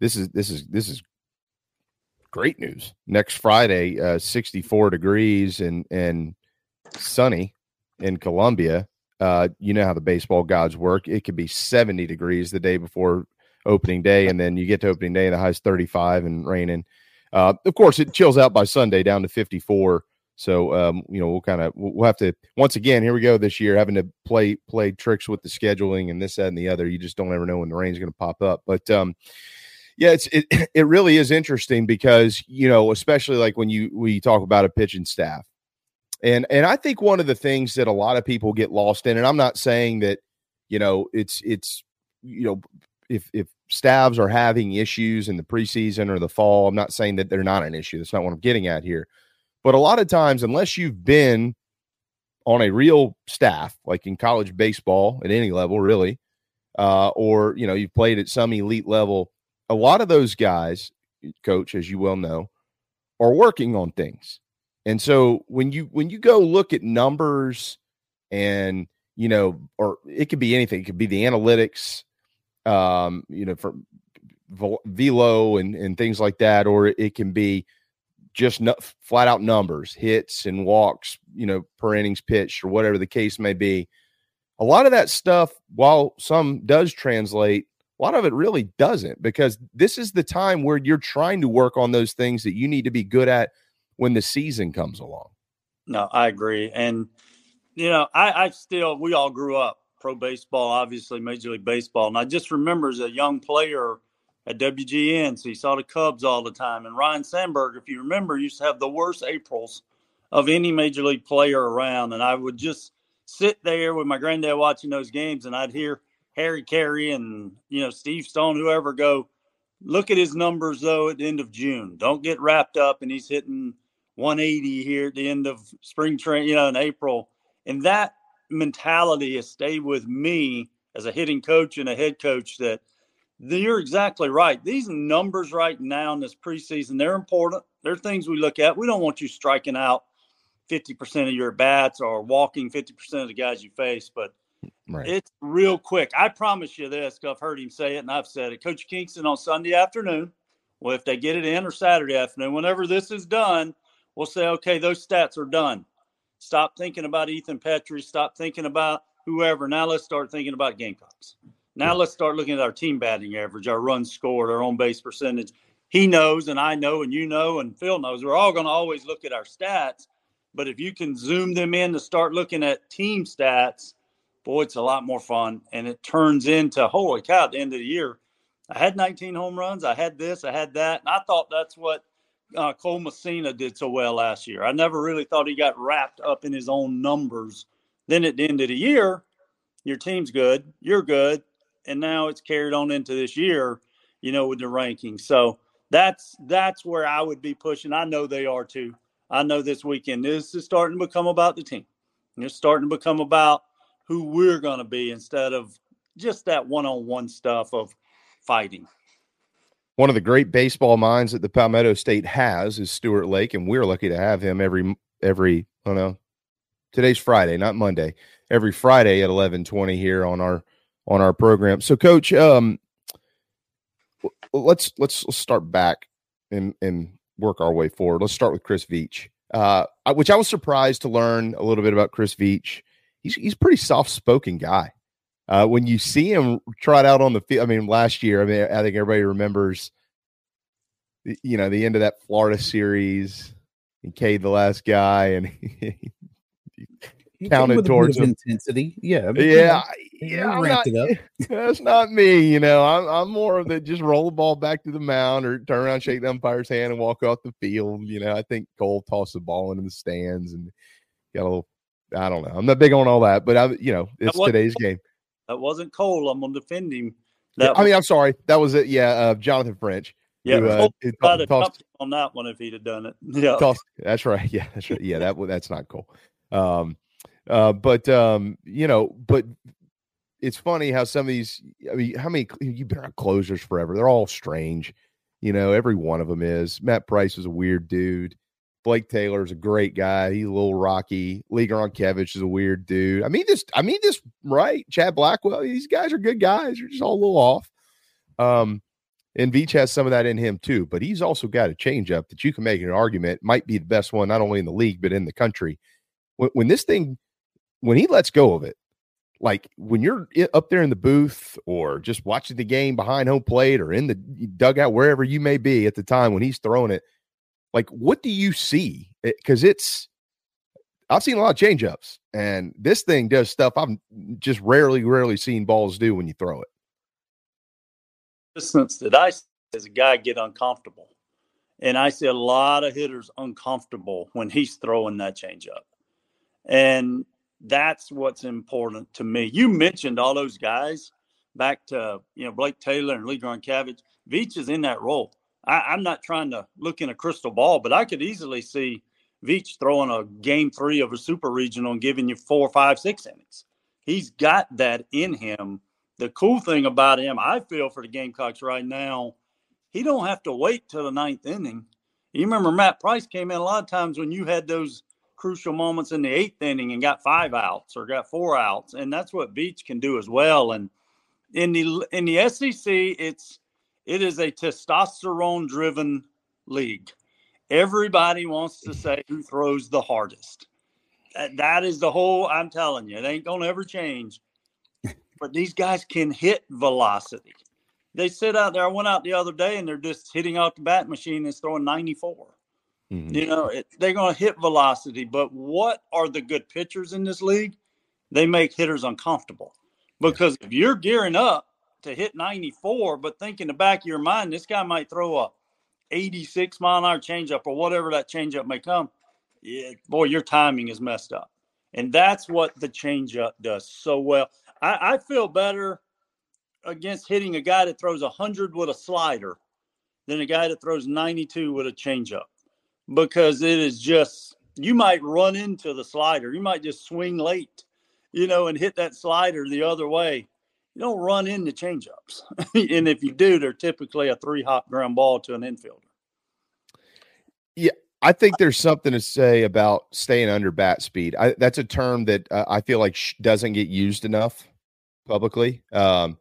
this is this is this is great news. Next Friday, uh, 64 degrees and and sunny in Columbia. Uh, you know how the baseball gods work. It could be 70 degrees the day before opening day, and then you get to opening day, and the high's 35 and raining. Uh, of course, it chills out by Sunday down to 54 so um, you know, we'll kind of we'll have to once again here we go this year having to play play tricks with the scheduling and this that and the other. You just don't ever know when the rain's going to pop up. But um, yeah, it's it <clears throat> it really is interesting because you know, especially like when you we talk about a pitching staff, and and I think one of the things that a lot of people get lost in, and I'm not saying that you know it's it's you know if if staffs are having issues in the preseason or the fall, I'm not saying that they're not an issue. That's not what I'm getting at here but a lot of times, unless you've been on a real staff, like in college baseball at any level, really, uh, or you know, you've played at some elite level. A lot of those guys, coach, as you well know, are working on things. And so when you when you go look at numbers and you know, or it could be anything, it could be the analytics, um, you know, for velo and and things like that, or it can be just no, flat out numbers, hits and walks, you know, per innings pitched or whatever the case may be. A lot of that stuff, while some does translate, a lot of it really doesn't because this is the time where you're trying to work on those things that you need to be good at when the season comes along. No, I agree. And, you know, I, I still, we all grew up pro baseball, obviously Major League Baseball. And I just remember as a young player at WGN, so you saw the Cubs all the time. And Ryne Sandberg, if you remember, used to have the worst Aprils of any Major League player around. And I would just sit there with my granddad watching those games and I'd hear Harry Caray and you know Steve Stone, whoever go. Look at his numbers though at the end of June. Don't get wrapped up, and he's hitting 180 here at the end of spring training, you know, in April. And that mentality has stayed with me as a hitting coach and a head coach. That you're exactly right. These numbers right now in this preseason, they're important. They're things we look at. We don't want you striking out 50% of your bats or walking 50% of the guys you face, but Right. It's real quick. I promise you this, I've heard him say it and I've said it. Coach Kingston on Sunday afternoon, well, if they get it in or Saturday afternoon, whenever this is done, we'll say, okay, those stats are done. Stop thinking about Ethan Petry. Stop thinking about whoever. Now let's start thinking about Gamecocks. Now let's start looking at our team batting average, our runs scored, our on base percentage. He knows, and I know, and you know, and Phil knows. We're all going to always look at our stats. But if you can zoom them in to start looking at team stats, boy, it's a lot more fun. And it turns into, holy cow, at the end of the year, I had 19 home runs. I had this, I had that. And I thought that's what uh, Cole Messina did so well last year. I never really thought he got wrapped up in his own numbers. Then at the end of the year, your team's good, you're good. And now it's carried on into this year, you know, with the rankings. So that's that's where I would be pushing. I know they are too. I know this weekend this is starting to become about the team. It's starting to become about who we're going to be instead of just that one-on-one stuff of fighting. One of the great baseball minds that the Palmetto State has is Stuart Lake, and we're lucky to have him every every. I don't know. Today's Friday, not Monday. Every Friday at eleven twenty here on our on our program. So, Coach, um, let's let's let's start back and and work our way forward. Let's start with Chris Veach, uh, which I was surprised to learn a little bit about Chris Veach he's he's pretty soft spoken guy. Uh, when you see him trot out on the field, I mean, last year, I mean, I think everybody remembers, you know, the end of that Florida series and Cade the last guy, and <laughs> counted towards intensity. Yeah, I mean, yeah, yeah. I'm not, <laughs> that's not me. You know, I'm I'm more of the just roll the ball back to the mound or turn around, shake the umpire's hand, and walk off the field. You know, I think Cole tossed the ball into the stands and got a little I don't know. I'm not big on all that, but I, you know, it's today's game. That wasn't Cole. I'm gonna defend him. Yeah, I mean, I'm sorry. That was it. Yeah, uh, Jonathan French. Yeah, who, uh, Cole tossed, on that one if he'd have done it. <laughs> Yeah, tossed, that's right. <laughs> Yeah, that's right. Yeah, that that's not cool. Um, uh, but um, you know, but it's funny how some of these. I mean, how many you've been on closers forever? They're all strange. You know, every one of them is. Matt Price is a weird dude. Blake Taylor is a great guy. He's a little rocky. Lee Gronkiewicz is a weird dude. I mean this. I mean this right. Chad Blackwell. These guys are good guys. They're just all a little off. Um, and Veach has some of that in him too. But he's also got a changeup that you can make an argument might be the best one not only in the league but in the country. When, when this thing, when he lets go of it, like when you're up there in the booth or just watching the game behind home plate or in the dugout wherever you may be at the time when he's throwing it like, what do you see? Eh, because it, it's, I've seen a lot of changeups, and this thing does stuff I've just rarely, rarely seen balls do when you throw it. Since that I, as a guy, get uncomfortable, and I see a lot of hitters uncomfortable when he's throwing that changeup, and that's what's important to me. You mentioned all those guys back to you know Blake Taylor and Lee Gronkiewicz. Veach is in that role. I, am not trying to look in a crystal ball, but I could easily see Veach throwing a game three of a super regional and giving you four, five, six innings. He's got that in him. The cool thing about him, I feel for the Gamecocks right now, he don't have to wait till the ninth inning. You remember Matt Price came in a lot of times when you had those crucial moments in the eighth inning and got five outs or got four outs, and that's what Veach can do as well. And in the in the SEC, it's it is a testosterone driven league. Everybody wants to say who throws the hardest. That is the whole. I'm telling you, it ain't gonna ever change. But these guys can hit velocity. They sit out there. I went out the other day and they're just hitting out the bat machine and throwing 94. Mm-hmm. You know, it, they're going to hit velocity. But what are the good pitchers in this league? They make hitters uncomfortable because if you're gearing up to hit 94, but think in the back of your mind, this guy might throw a 86 mile an hour changeup or whatever that changeup may come. Yeah, boy, your timing is messed up. And that's what the changeup does so well. I, I feel better against hitting a guy that throws 100 with a slider than a guy that throws 92 with a changeup because it is just, you might run into the slider. You might just swing late, you know, and hit that slider the other way. You don't run into changeups. <laughs> and if you do, they're typically a three hop ground ball to an infielder. Yeah, I think there's something to say about staying under bat speed. I, that's a term that uh, I feel like sh- doesn't get used enough publicly um,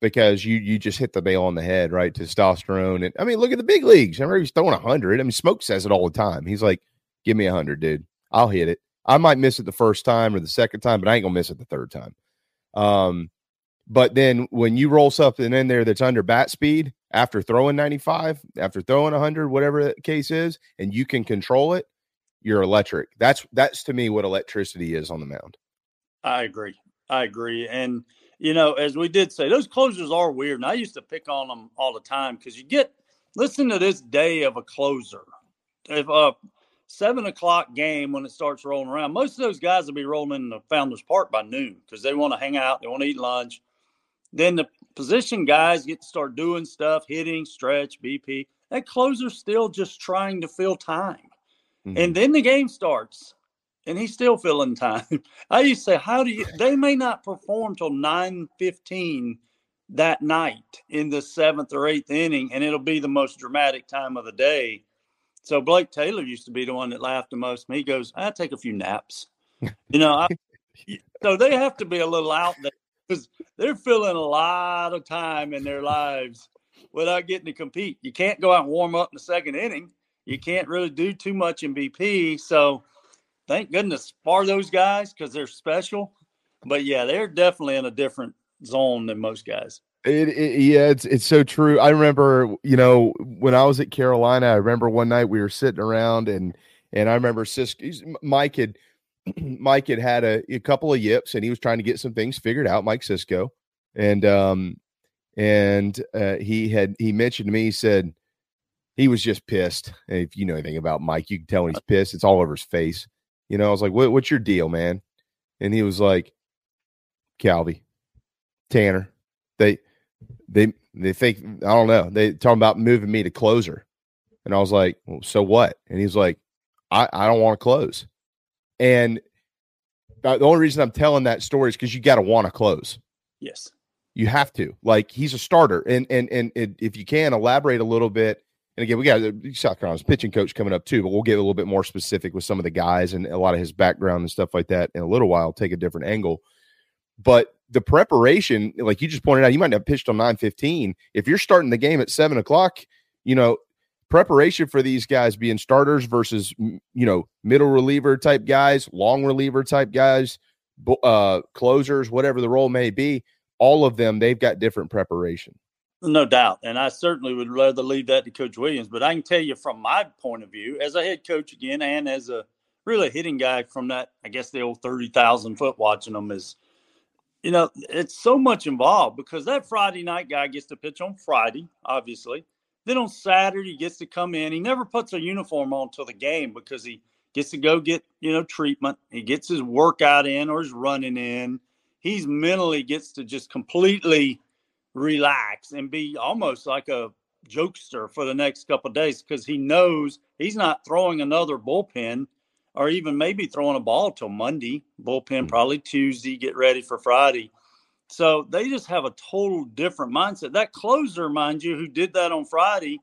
because you you just hit the nail on the head, right? Testosterone, and I mean, look at the big leagues. I remember he's throwing hundred. I mean, Smoke says it all the time. He's like, "Give me hundred, dude. I'll hit it. I might miss it the first time or the second time, but I ain't gonna miss it the third time." Um, but then when you roll something in there that's under bat speed after throwing 95, after throwing 100, whatever the case is, and you can control it, you're electric. That's that's to me what electricity is on the mound. I agree. I agree. And you know, as we did say, those closers are weird. And I used to pick on them all the time because you get listen to this day of a closer. If a seven o'clock game when it starts rolling around, most of those guys will be rolling in the Founders Park by noon because they want to hang out, they want to eat lunch. Then the position guys get to start doing stuff, hitting, stretch, BP. That closer's still just trying to fill time. Mm-hmm. And then the game starts and he's still filling time. <laughs> I used to say, how do you <laughs> they may not perform till 915 that night in the seventh or eighth inning, and it'll be the most dramatic time of the day. So Blake Taylor used to be the one that laughed the most. He goes, I take a few naps. <laughs> You know, I, so they have to be a little out there because they're filling a lot of time in their lives without getting to compete. You can't go out and warm up in the second inning. You can't really do too much in BP. So thank goodness for those guys because they're special. But yeah, they're definitely in a different zone than most guys. It, it, yeah, it's it's so true. I remember, you know, when I was at Carolina, I remember one night we were sitting around and and I remember Cisco, Mike had <clears throat> Mike had had a, a, couple of yips and he was trying to get some things figured out, Mike Cisco. And, um, and, uh, he had, he mentioned to me, he said, he was just pissed. If you know anything about Mike, you can tell when he's pissed. It's all over his face. You know, I was like, what, what's your deal, man? And he was like, Calvi, Tanner, they, they, they think, I don't know. They talking about moving me to closer. And I was like, well, so what? And he's like, I, I don't want to close. And the only reason I'm telling that story is because you got to want to close. Yes, you have to. Like he's a starter, and and and, and if you can elaborate a little bit. And again, we got South Carolina's pitching coach coming up too, but we'll get a little bit more specific with some of the guys and a lot of his background and stuff like that in a little while. Take a different angle, but the preparation, like you just pointed out, you might have pitched on nine fifteen. If you're starting the game at seven o'clock, you know preparation for these guys being starters versus you know middle reliever type guys, long reliever type guys, uh, closers, whatever the role may be. All of them, they've got different preparation. No doubt, and I certainly would rather leave that to Coach Williams. But I can tell you from my point of view, as a head coach again, and as a really hitting guy from that, I guess the old thirty thousand foot watching them is, you know, it's so much involved because that Friday night guy gets to pitch on Friday, obviously then on Saturday, he gets to come in. He never puts a uniform on until the game because he gets to go get, you know, treatment. He gets his workout in or his running in. He's mentally gets to just completely relax and be almost like a jokester for the next couple days because he knows he's not throwing another bullpen. or even maybe throwing a ball till Monday, bullpen hmm. probably Tuesday, get ready for Friday. So they just have a total different mindset. That closer, mind you, who did that on Friday,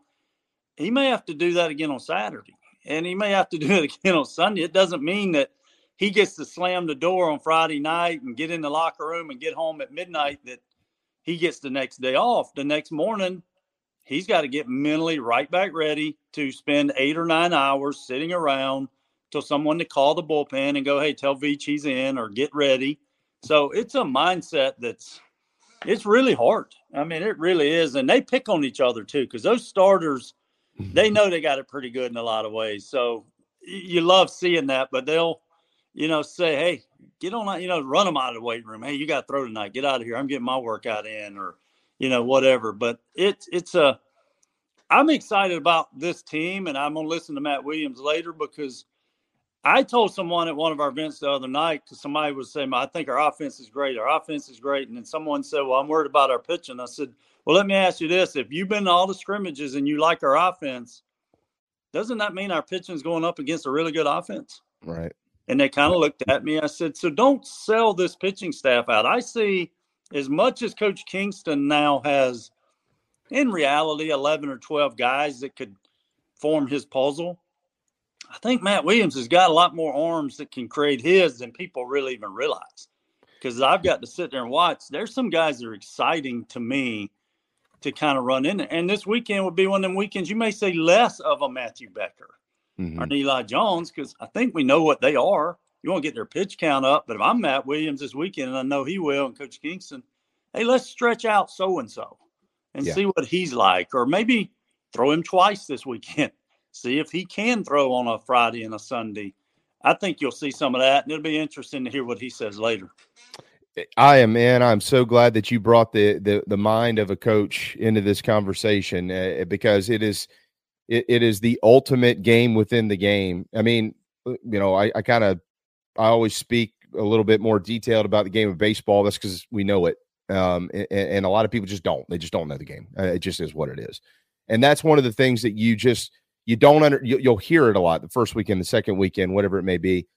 he may have to do that again on Saturday, and he may have to <laughs> do it again on Sunday. It doesn't mean that he gets to slam the door on Friday night and get in the locker room and get home at midnight that he gets the next day off. The next morning, he's got to get mentally right back ready to spend eight or nine hours sitting around till someone to call the bullpen and go, hey, tell Veach he's in or get ready. So it's a mindset that's it's really hard. I mean, it really is. And they pick on each other too, because those starters, mm-hmm. they know they got it pretty good in a lot of ways. So you love seeing that, but they'll you know, say, hey, get on, you know, run them out of the weight room. Hey, you got to throw tonight. Get out of here. I'm getting my workout in, or you know, whatever. But it's it's a. I'm excited about this team, and I'm gonna listen to Matt Williams later because I told someone at one of our events the other night because somebody was saying, "I think our offense is great. Our offense is great," and then someone said, "Well, I'm worried about our pitching." I said, "Well, let me ask you this: If you've been to all the scrimmages and you like our offense, doesn't that mean our pitching is going up against a really good offense?" Right. And they kind of looked at me. I said, So don't sell this pitching staff out. I see as much as Coach Kingston now has, in reality, 11 or 12 guys that could form his puzzle. I think Matt Williams has got a lot more arms that can create his than people really even realize. Because I've got to sit there and watch. There's some guys that are exciting to me to kind of run in. And this weekend would be one of them weekends you may say less of a Matthew Becker mm-hmm. or Eli Jones because I think we know what they are. You want to get their pitch count up, but if I'm Matt Williams this weekend and I know he will, and Coach Kingston, hey, let's stretch out so and so and see what he's like, or maybe throw him twice this weekend. <laughs> see if he can throw on a Friday and a Sunday. I think you'll see some of that, and it'll be interesting to hear what he says later. I am, man. I'm so glad that you brought the the, the mind of a coach into this conversation uh, because it is it, it is the ultimate game within the game. I mean, uh, you know, I, I kind of I always speak a little bit more detailed about the game of baseball. That's because we know it, um, and, and, a lot of people just don't. They just don't know the game. Uh, it just is what it is, and that's one of the things that you just you don't under. You, you'll hear it a lot the first weekend, the second weekend, whatever it may be,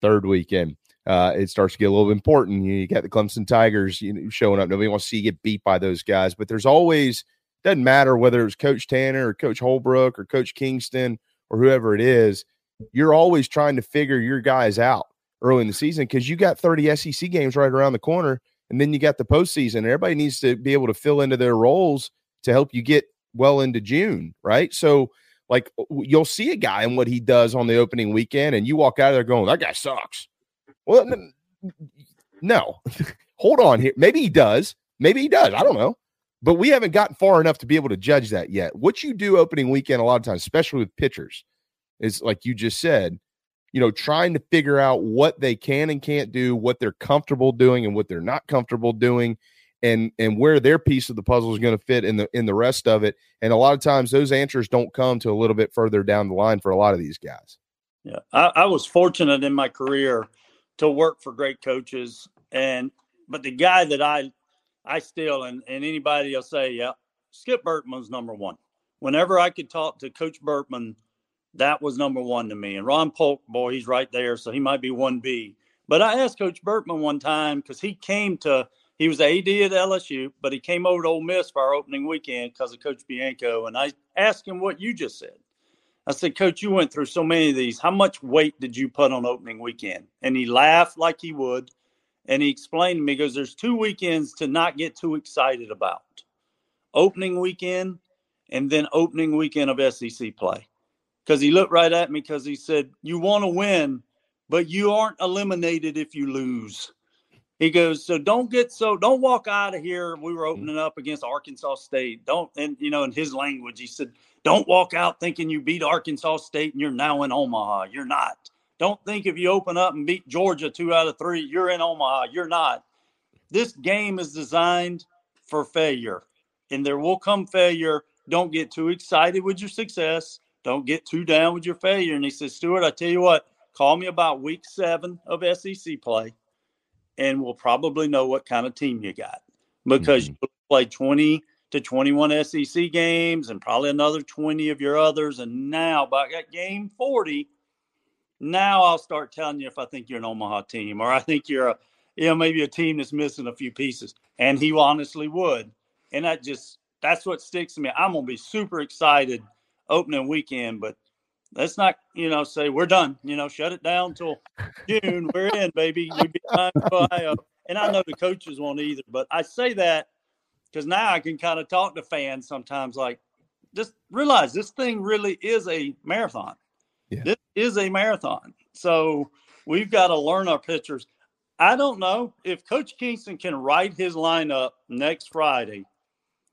third weekend. Uh, it starts to get a little important. You, you got the Clemson Tigers you know, showing up. Nobody wants to see you get beat by those guys, but there's always doesn't matter whether it was Coach Tanner or Coach Holbrook or Coach Kingston or whoever it is. You're always trying to figure your guys out early in the season because you got 30 SEC games right around the corner, and then you got the postseason. Everybody needs to be able to fill into their roles to help you get well into June, right? So, like, you'll see a guy and what he does on the opening weekend, and you walk out of there going, "That guy sucks." Well, no, <laughs> hold on here. Maybe he does. Maybe he does. I don't know but we haven't gotten far enough to be able to judge that yet. What you do opening weekend a lot of times, especially with pitchers, is like you just said, you know, trying to figure out what they can and can't do, what they're comfortable doing and what they're not comfortable doing, and and where their piece of the puzzle is going to fit in the in the rest of it. And a lot of times those answers don't come to a little bit further down the line for a lot of these guys. Yeah, I, I was fortunate in my career to work for great coaches, and but the guy that I I still and, and anybody will say, yeah, Skip Bertman's number one. Whenever I could talk to Coach Bertman, that was number one to me. And Ron Polk, boy, he's right there, so he might be one B. But I asked Coach Bertman one time because he came to he was AD at LSU, but he came over to Ole Miss for our opening weekend because of Coach Bianco. And I asked him what you just said. I said, Coach, you went through so many of these. How much weight did you put on opening weekend? And he laughed like he would. And he explained to me, goes, there's two weekends to not get too excited about opening weekend and then opening weekend of SEC play. Because he looked right at me because he said, You want to win, but you aren't eliminated if you lose. He goes, So don't get so, don't walk out of here. We were mm-hmm. opening up against Arkansas State. Don't, and you know, in his language, he said, Don't walk out thinking you beat Arkansas State and you're now in Omaha. You're not. Don't think if you open up and beat Georgia two out of three, you're in Omaha. You're not. This game is designed for failure, and there will come failure. Don't get too excited with your success. Don't get too down with your failure. And he says, Stuart, I tell you what, call me about week seven of SEC play, and we'll probably know what kind of team you got because mm-hmm. you play 20 to 21 SEC games and probably another 20 of your others. And now, by game 40, Now I'll start telling you if I think you're an Omaha team or I think you're a, you know, maybe a team that's missing a few pieces. And he honestly would. And that just, that's what sticks to me. I'm going to be super excited opening weekend, but let's not, you know, say we're done, you know, shut it down till June. We're in, baby. We Ohio. And I know the coaches won't either, but I say that because now I can kind of talk to fans sometimes like, just realize this thing really is a marathon. Yeah. This is a marathon. So we've got to learn our pitchers. I don't know if Coach Kingston can write his lineup next Friday,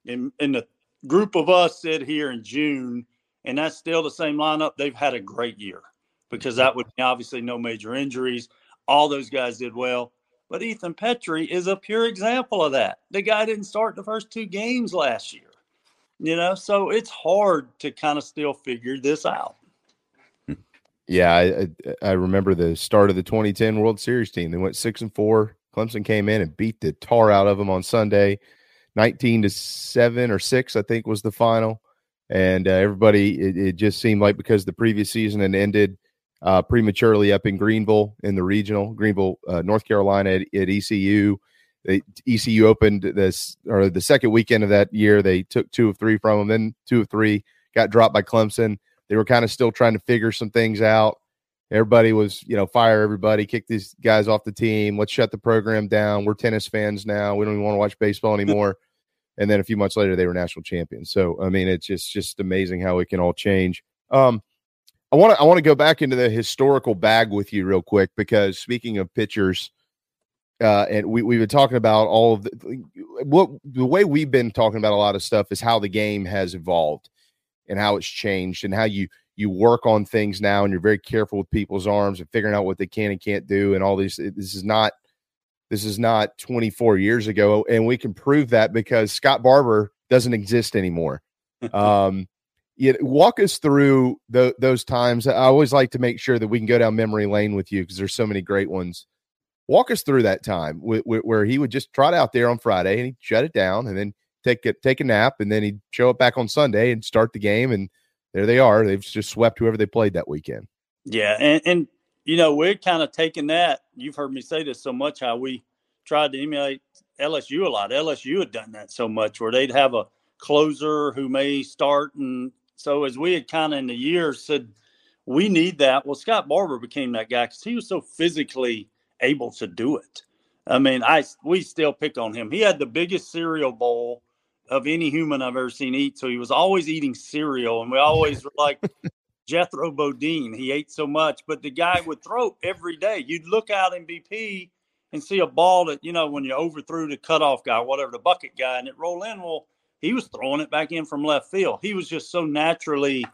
and, and the group of us sit here in June, and that's still the same lineup. They've had a great year because that would be obviously no major injuries. All those guys did well. But Ethan Petry is a pure example of that. The guy didn't start the first two games last year. You know, so it's hard to kind of still figure this out. Yeah, I, I remember the start of the 2010 World Series team. They went six and four. Clemson came in and beat the tar out of them on Sunday, 19 to seven or six, I think was the final. And uh, everybody, it, it, just seemed like because the previous season had ended uh, prematurely up in Greenville in the regional, Greenville, uh, North Carolina at, at ECU. ECU opened this or the second weekend of that year. They took two of three from them, then two of three got dropped by Clemson they were kind of still trying to figure some things out. Everybody was, you know, fire everybody, kick these guys off the team. Let's shut the program down. We're tennis fans now. We don't even want to watch baseball <laughs> anymore. and then a few months later, they were national champions. So, I mean, it's just just amazing how it can all change. Um, I want to I want to go back into the historical bag with you real quick because speaking of pitchers, uh, and we we've been talking about all of the what the way we've been talking about a lot of stuff is how the game has evolved and how it's changed and how you you work on things now and you're very careful with people's arms and figuring out what they can and can't do and all these this is not this is not 24 years ago and we can prove that because Scott Barber doesn't exist anymore. <laughs> Um you walk us through the, those times. I always like to make sure that we can go down memory lane with you because there's so many great ones. Walk us through that time where he would just trot out there on friday and he'd shut it down and then take a, take a nap, and then he'd show up back on Sunday and start the game, and there they are. They've just swept whoever they played that weekend. Yeah, and, and you know we're kind of taking that. You've heard me say this so much how we tried to emulate LSU a lot. LSU had done that so much where they'd have a closer who may start, and so as we had kind of in the years said we need that. Well, Scott Barber became that guy because he was so physically able to do it. I mean, I we still pick on him. He had the biggest cereal bowl of any human I've ever seen eat. So he was always eating cereal, and we always were like <laughs> Jethro Bodine. He ate so much, but the guy would throw every day. You'd look out in BP and see a ball that you know when you overthrew the cutoff guy, whatever the bucket guy, and it roll in. Well, he was throwing it back in from left field. He was just so naturally.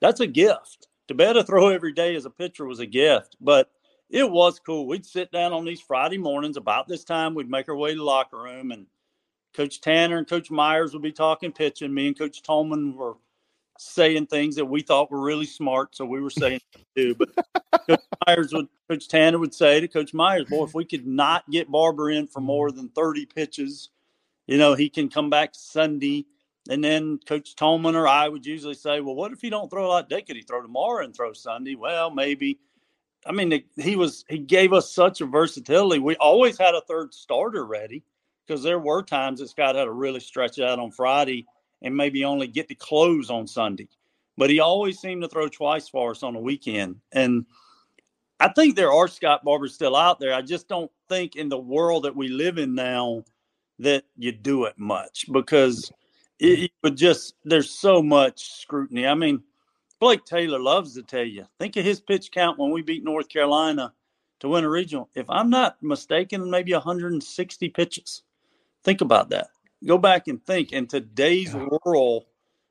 That's a gift. To be able to throw every day as a pitcher was a gift, but it was cool. We'd sit down on these Friday mornings about this time. We'd make our way to the locker room and Coach Tanner and Coach Meyers would be talking pitching. Me and Coach Tolman were saying things that we thought were really smart, so we were saying too. But Coach <laughs> Meyers would, Coach Tanner would say to Coach Meyers, "Boy, if we could not get Barber in for more than thirty pitches, you know, he can come back Sunday." And then Coach Tolman or I would usually say, "Well, what if he don't throw a lot? Day could he throw tomorrow and throw Sunday?" Well, maybe. I mean, he was he gave us such a versatility. We always had a third starter ready because there were times that Scott had to really stretch it out on Friday and maybe only get to close on Sunday. But he always seemed to throw twice for us on the weekend. And I think there are Scott Barbers still out there. I just don't think in the world that we live in now that you do it much because it, would just, there's so much scrutiny. I mean, Blake Taylor loves to tell you, think of his pitch count when we beat North Carolina to win a regional. If I'm not mistaken, maybe 160 pitches. Think about that. Go back and think in today's yeah. world.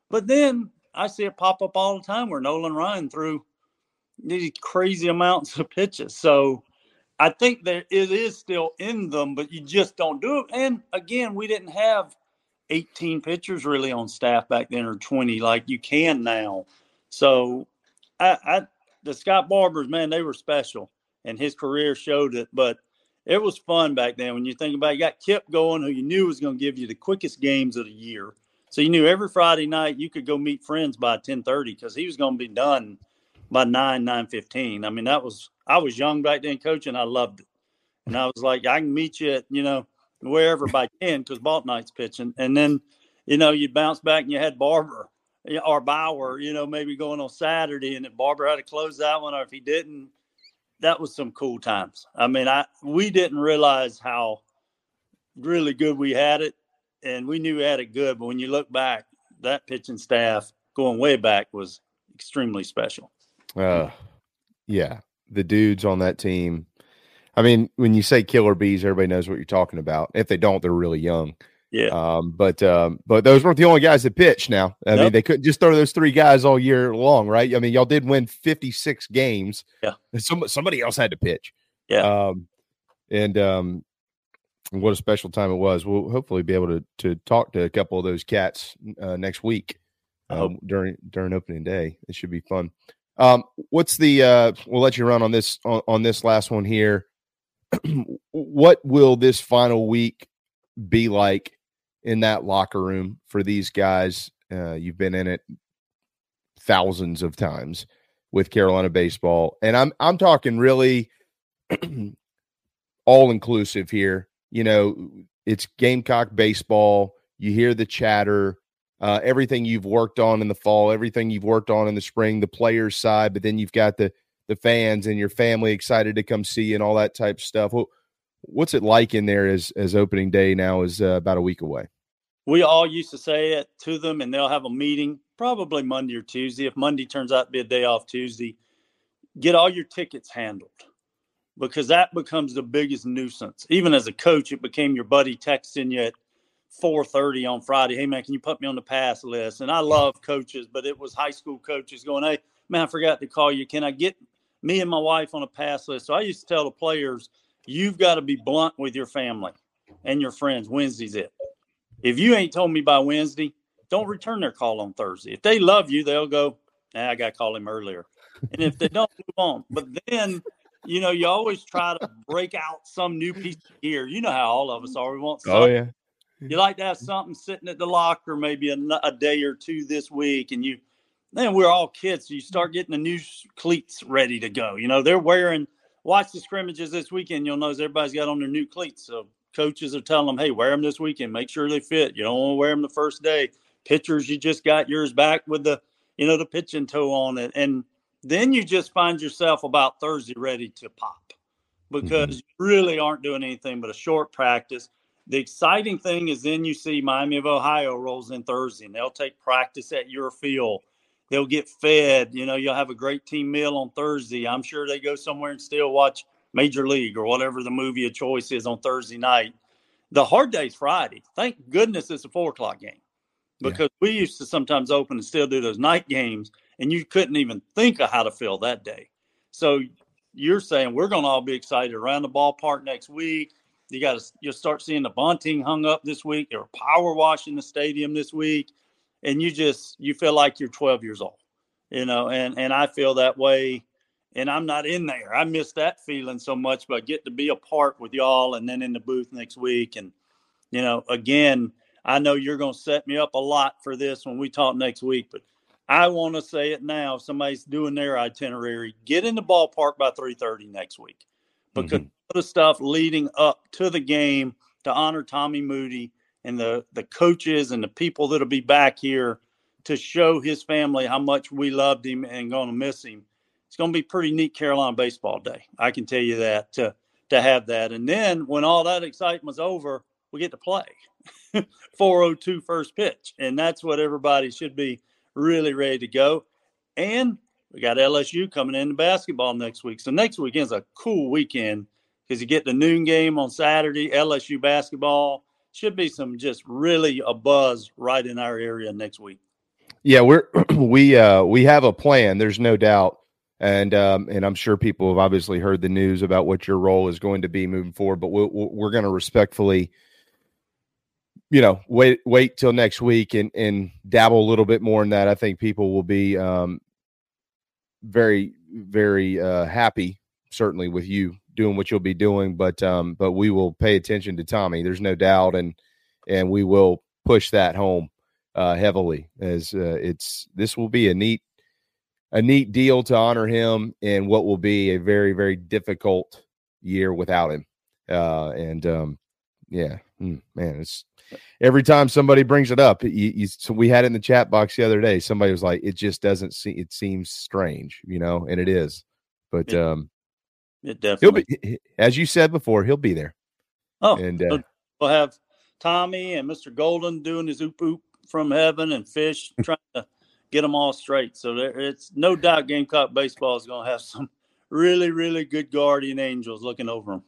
But then I see it pop up all the time where Nolan Ryan threw these crazy amounts of pitches. So I think that it is still in them, but you just don't do it. And again, we didn't have 18 pitchers really on staff back then or 20 like you can now. So I, I the Scott Barbers, man, they were special and his career showed it. But it was fun back then when you think about it. You got Kip going, who you knew was going to give you the quickest games of the year. So you knew every Friday night you could go meet friends by ten thirty because he was going to be done by nine nine fifteen. I mean, that was I was young back then, coaching. I loved it, and I was like, I can meet you at you know wherever by ten because Bouknight's pitching, and then you know you'd bounce back and you had Barber or Bauer, you know, maybe going on Saturday, and if Barber had to close that one, or if he didn't, that was some cool times. I mean, I we didn't realize how really good we had it, and we knew we had it good. But when you look back, that pitching staff going way back was extremely special. Uh, yeah, the dudes on that team. I mean, when you say killer bees, everybody knows what you're talking about. If they don't, they're really young. Yeah. Um, but um, but those weren't the only guys that pitched. Now, I nope. mean, they couldn't just throw those three guys all year long, right? I mean, y'all did win 56 games. Yeah. Some, somebody else had to pitch. Yeah. Um, and um, what a special time it was. We'll hopefully be able to to talk to a couple of those cats uh, next week um, during during opening day. It should be fun. Um, what's the? Uh, we'll let you run on this on, on this last one here. <clears throat> what will this final week be like in that locker room for these guys. Uh, you've been in it thousands of times with Carolina baseball, and I'm I'm talking really <clears throat> all inclusive here. You know, it's Gamecock baseball. You hear the chatter, uh, everything you've worked on in the fall, everything you've worked on in the spring, the players' side, but then you've got the the fans and your family excited to come see and all that type of stuff. Well, what's it like in there as as opening day now is uh, about a week away? we all used to say it to them and they'll have a meeting probably Monday or Tuesday. If Monday turns out to be a day off Tuesday, get all your tickets handled because that becomes the biggest nuisance. Even as a coach, it became your buddy texting you at 4:30 on Friday. Hey man, can you put me on the pass list? And I love coaches, but it was high school coaches going, "Hey man, I forgot to call you. Can I get me and my wife on a pass list?" So I used to tell the players, "You've got to be blunt with your family and your friends. Wednesday's it. If you ain't told me by Wednesday, don't return their call on Thursday. If they love you, they'll go, nah, I got to call him earlier. And if they don't, move on. But then, you know, you always try to break out some new piece of gear. You know how all of us are. We want oh, something. Oh, yeah. You like to have something sitting at the locker maybe a, a day or two this week, and you, then we're all kids. So you start getting the new cleats ready to go. You know, they're wearing, watch the scrimmages this weekend. You'll notice everybody's got on their new cleats. So coaches are telling them, hey, wear them this weekend. Make sure they fit. You don't want to wear them the first day. Pitchers, you just got yours back with the, you know, the pitching toe on it. And then you just find yourself about Thursday ready to pop because mm-hmm. you really aren't doing anything but a short practice. The exciting thing is then you see Miami of Ohio rolls in Thursday and they'll take practice at your field. They'll get fed. You know, you'll have a great team meal on Thursday. I'm sure they go somewhere and still watch Major League or whatever the movie of choice is on Thursday night. The hard day's Friday. Thank goodness it's a four o'clock game because yeah. we used to sometimes open and still do those night games, and you couldn't even think of how to feel that day. So you're saying we're going to all be excited around the ballpark next week. You got to you'll start seeing the bunting hung up this week. They're power washing the stadium this week, and you just you feel like you're 12 years old, you know. And and I feel that way and I'm not in there. I miss that feeling so much, but I get to be a part with y'all and then in the booth next week. And, you know, again, I know you're going to set me up a lot for this when we talk next week, but I want to say it now. If somebody's doing their itinerary, get in the ballpark by 3:30 next week because mm-hmm. the stuff leading up to the game to honor Tommy Moody and the the coaches and the people that'll be back here to show his family how much we loved him and going to miss him it's going to be pretty neat Carolina baseball day. I can tell you that to to have that. And then when all that excitement's over, we get to play <laughs> 402 first pitch, and that's what everybody should be really ready to go. And we got LSU coming into basketball next week. So next weekend's a cool weekend because you get the noon game on Saturday, LSU basketball. Should be some just really a buzz right in our area next week. Yeah, we're <clears throat> we uh we have a plan. There's no doubt and um, and I'm sure people have obviously heard the news about what your role is going to be moving forward. But we'll, we're going to respectfully, you know, wait wait till next week and and dabble a little bit more in that. I think people will be um, very very uh, happy, certainly with you doing what you'll be doing. But um, but we will pay attention to Tommy. There's no doubt, and and we will push that home uh, heavily as uh, it's this will be a neat a neat deal to honor him in what will be a very very difficult year without him. Uh, and um, yeah, mm, man, it's every time somebody brings it up. You, you, so we had it in the chat box the other day. Somebody was like, "It just doesn't seem. It seems strange, you know," and it is. But um, It definitely. he'll be, as you said before, he'll be there. Oh, and uh, we'll have Tommy and Mr. Golden doing his oop oop from heaven and Fish <laughs> trying to get them all straight. So there, it's no doubt Gamecock baseball is going to have some really, really good guardian angels looking over them.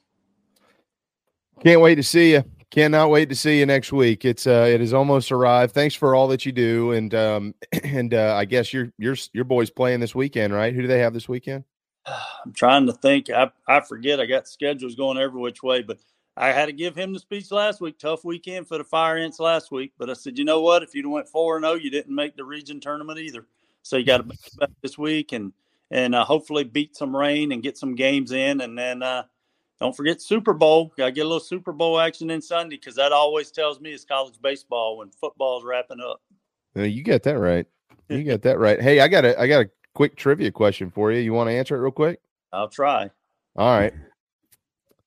Can't wait to see you. Cannot wait to see you next week. It's uh it has almost arrived. Thanks for all that you do. And um <clears throat> and uh I guess your your your boys playing this weekend, right? Who do they have this weekend? I'm trying to think. I, I forget. I got schedules going every which way, but I had to give him the speech last week. Tough weekend for the Fire Ants last week, but I said, you know what? If you'd went four and zero, you didn't make the region tournament either. So you got to bounce back this week and and uh, hopefully beat some rain and get some games in, and then uh, don't forget Super Bowl. Got to get a little Super Bowl action in Sunday because that always tells me it's college baseball when football's wrapping up. Uh, you got that right. You got that right. Hey, I got a I got a quick trivia question for you. You want to answer it real quick? I'll try. All right.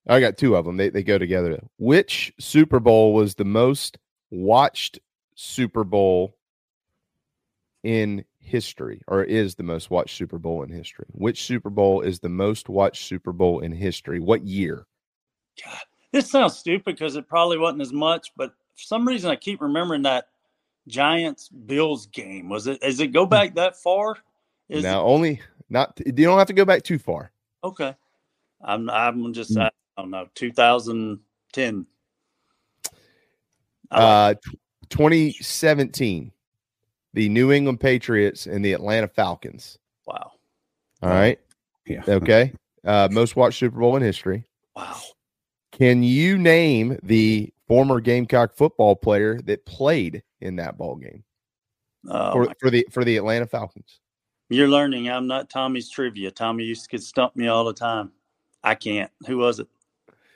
I got two of them. They they go together. Which Super Bowl was the most watched Super Bowl in history or is the most watched Super Bowl in history? Which Super Bowl is the most watched Super Bowl in history? What year? This sounds stupid because it probably wasn't as much, but for some reason I keep remembering that Giants Bills game. Was it? Does it go hmm. back that far? Is now only not you don't have to go back too far. okay. I'm I'm just Hmm. I don't know 2010. Uh 2017. The New England Patriots and the Atlanta Falcons. Wow. All right. Yeah. <laughs> Okay. Uh, most watched Super Bowl in history. Wow. Can you name the former Gamecock football player that played in that ball game Oh, for, for the for the Atlanta Falcons? You're learning. I'm not Tommy's trivia. Tommy used to get stump me all the time. I can't. Who was it?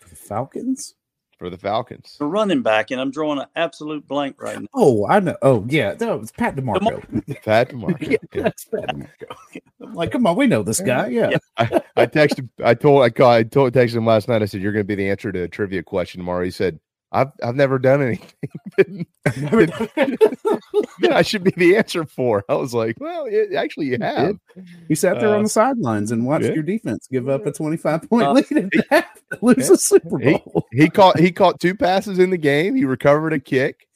The Falcons? For the Falcons. The running back, and I'm drawing an absolute blank right now. Oh, I know. Oh, yeah. That was <laughs> Pat DiMarco. Pat <laughs> DiMarco. yeah, that's Pat DiMarco. I'm like, come on, we know this guy. Yeah. I, I texted I told I called I told texted him last night. I said, You're gonna be the answer to a trivia question tomorrow. He said, I've I've never done anything <laughs> that I should be the answer for. I was like, Well, it, actually you have. You sat there on Uh, the sidelines and watched yeah. your defense give up a 25 point Uh, lead and <laughs> have to lose the Super He, Bowl. he caught he caught two passes in the game. He recovered a kick,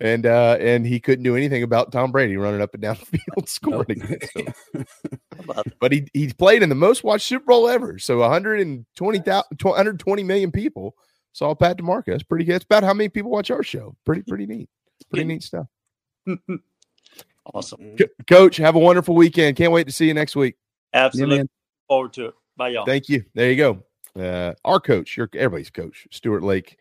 and uh and he couldn't do anything about Tom Brady running up and down <laughs> the field scoring. against him. but he he played in the most watched Super Bowl ever. So 120,000 120 million people saw Pat DiMarco. That's pretty good. It's about how many people watch our show. Pretty pretty neat. Pretty neat stuff. <laughs> Awesome. Co- Coach, have a wonderful weekend. Can't wait to see you next week. Absolutely. man. Forward to it. Bye, y'all. Thank you. There you go. Uh, our coach, your everybody's coach, Stuart Lake,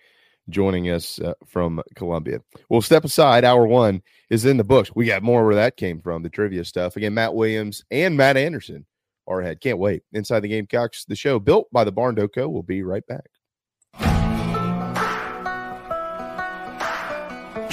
joining us uh, from Columbia. We'll step aside. Hour one is in the books. We got more where that came from, the trivia stuff. Again, Matt Williams and Matt Anderson are ahead. Can't wait. Inside the Gamecocks, the show built by the Barn Doco. We'll be right back.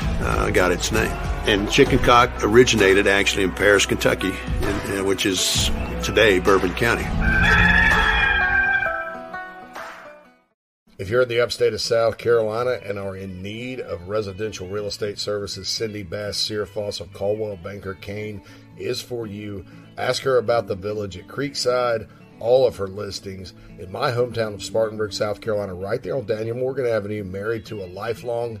uh, got its name. And chicken cock originated actually in Paris, Kentucky, in, uh, which is today Bourbon County. If you're in the upstate of South Carolina and are in need of residential real estate services, Cindy Bass Searfoss of Coldwell Banker Caine is for you. Ask her about the village at Creekside, all of her listings in my hometown of Spartanburg, South Carolina, right there on Daniel Morgan Avenue, married to a lifelong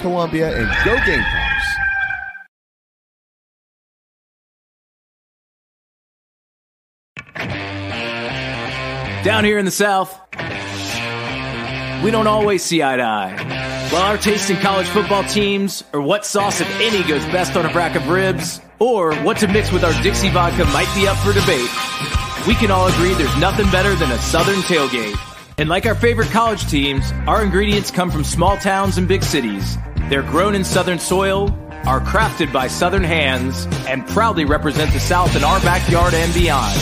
Columbia, and go Gamecocks! Down here in the South, we don't always see eye to eye. While our taste in college football teams, or what sauce, if any, goes best on a rack of ribs, or what to mix with our Dixie vodka might be up for debate, we can all agree there's nothing better than a Southern tailgate. And like our favorite college teams, our ingredients come from small towns and big cities. They're grown in Southern soil, are crafted by Southern hands, and proudly represent the South in our backyard and beyond.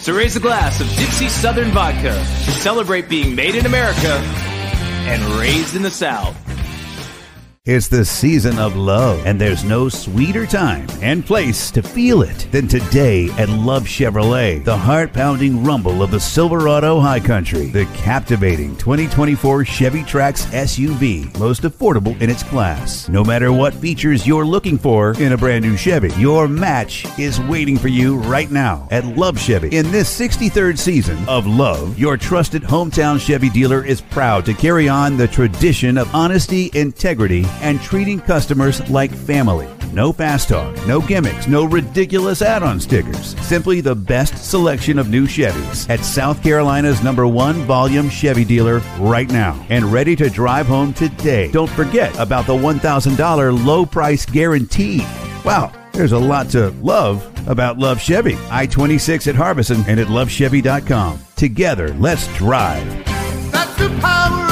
So raise a glass of Dixie Southern Vodka to celebrate being made in America and raised in the South. It's the season of love, and there's no sweeter time and place to feel it than today at Love Chevrolet. The heart pounding rumble of the Silverado High Country. The captivating 2024 Chevy Trax SUV, most affordable in its class. No matter what features you're looking for in a brand new Chevy, your match is waiting for you right now at Love Chevy. In this 63rd season of Love, your trusted hometown Chevy dealer is proud to carry on the tradition of honesty, integrity, and treating customers like family. No fast talk, no gimmicks, no ridiculous add on stickers. Simply the best selection of new Chevys at South Carolina's number one volume Chevy dealer right now and ready to drive home today. Don't forget about the $1,000 low price guarantee. Wow, there's a lot to love about Love Chevy. I 26 at Harbison and at lovechevy.com. Together, let's drive. That's the power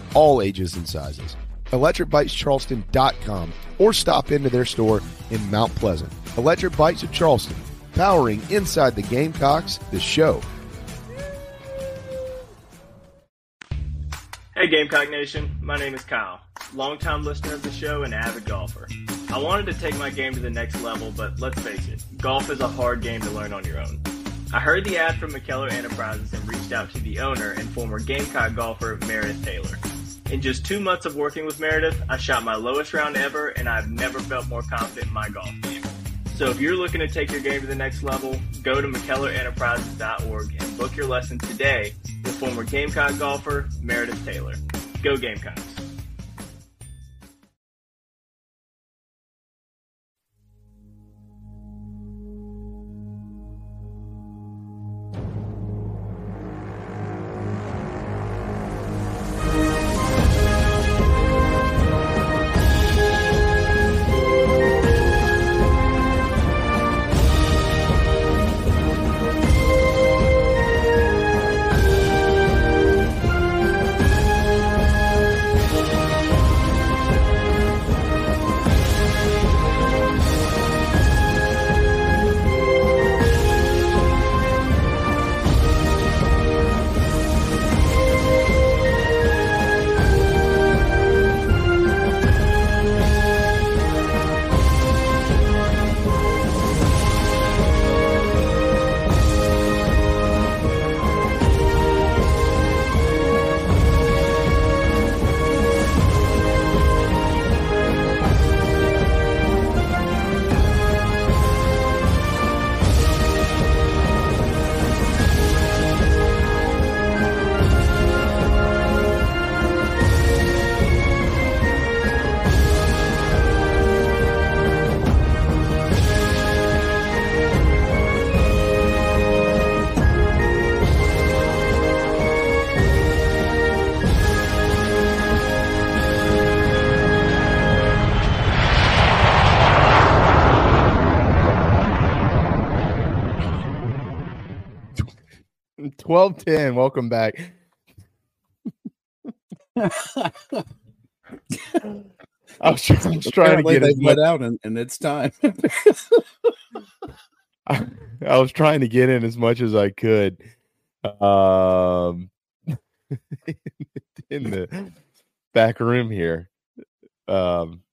all ages and sizes. ElectricBikesCharleston.com or stop into their store in Mount Pleasant. Electric Bikes of Charleston, powering inside the Gamecocks, the show. Hey Gamecock Nation, my name is Kyle, longtime listener of the show and avid golfer. I wanted to take my game to the next level, but let's face it, golf is a hard game to learn on your own. I heard the ad from McKellar Enterprises and reached out to the owner and former Gamecock golfer Meredith Taylor. In just two months of working with Meredith, I shot my lowest round ever and I've never felt more confident in my golf game. So if you're looking to take your game to the next level, go to McKellarEnterprises.org and book your lesson today with former Gamecock golfer Meredith Taylor. Go Gamecocks! 1210, welcome back. <laughs> I was, trying, I was trying to get they as let much, out and, and it's time. I, <laughs> I was trying to get in as much as I could. Um, <laughs> in the back room here. Um,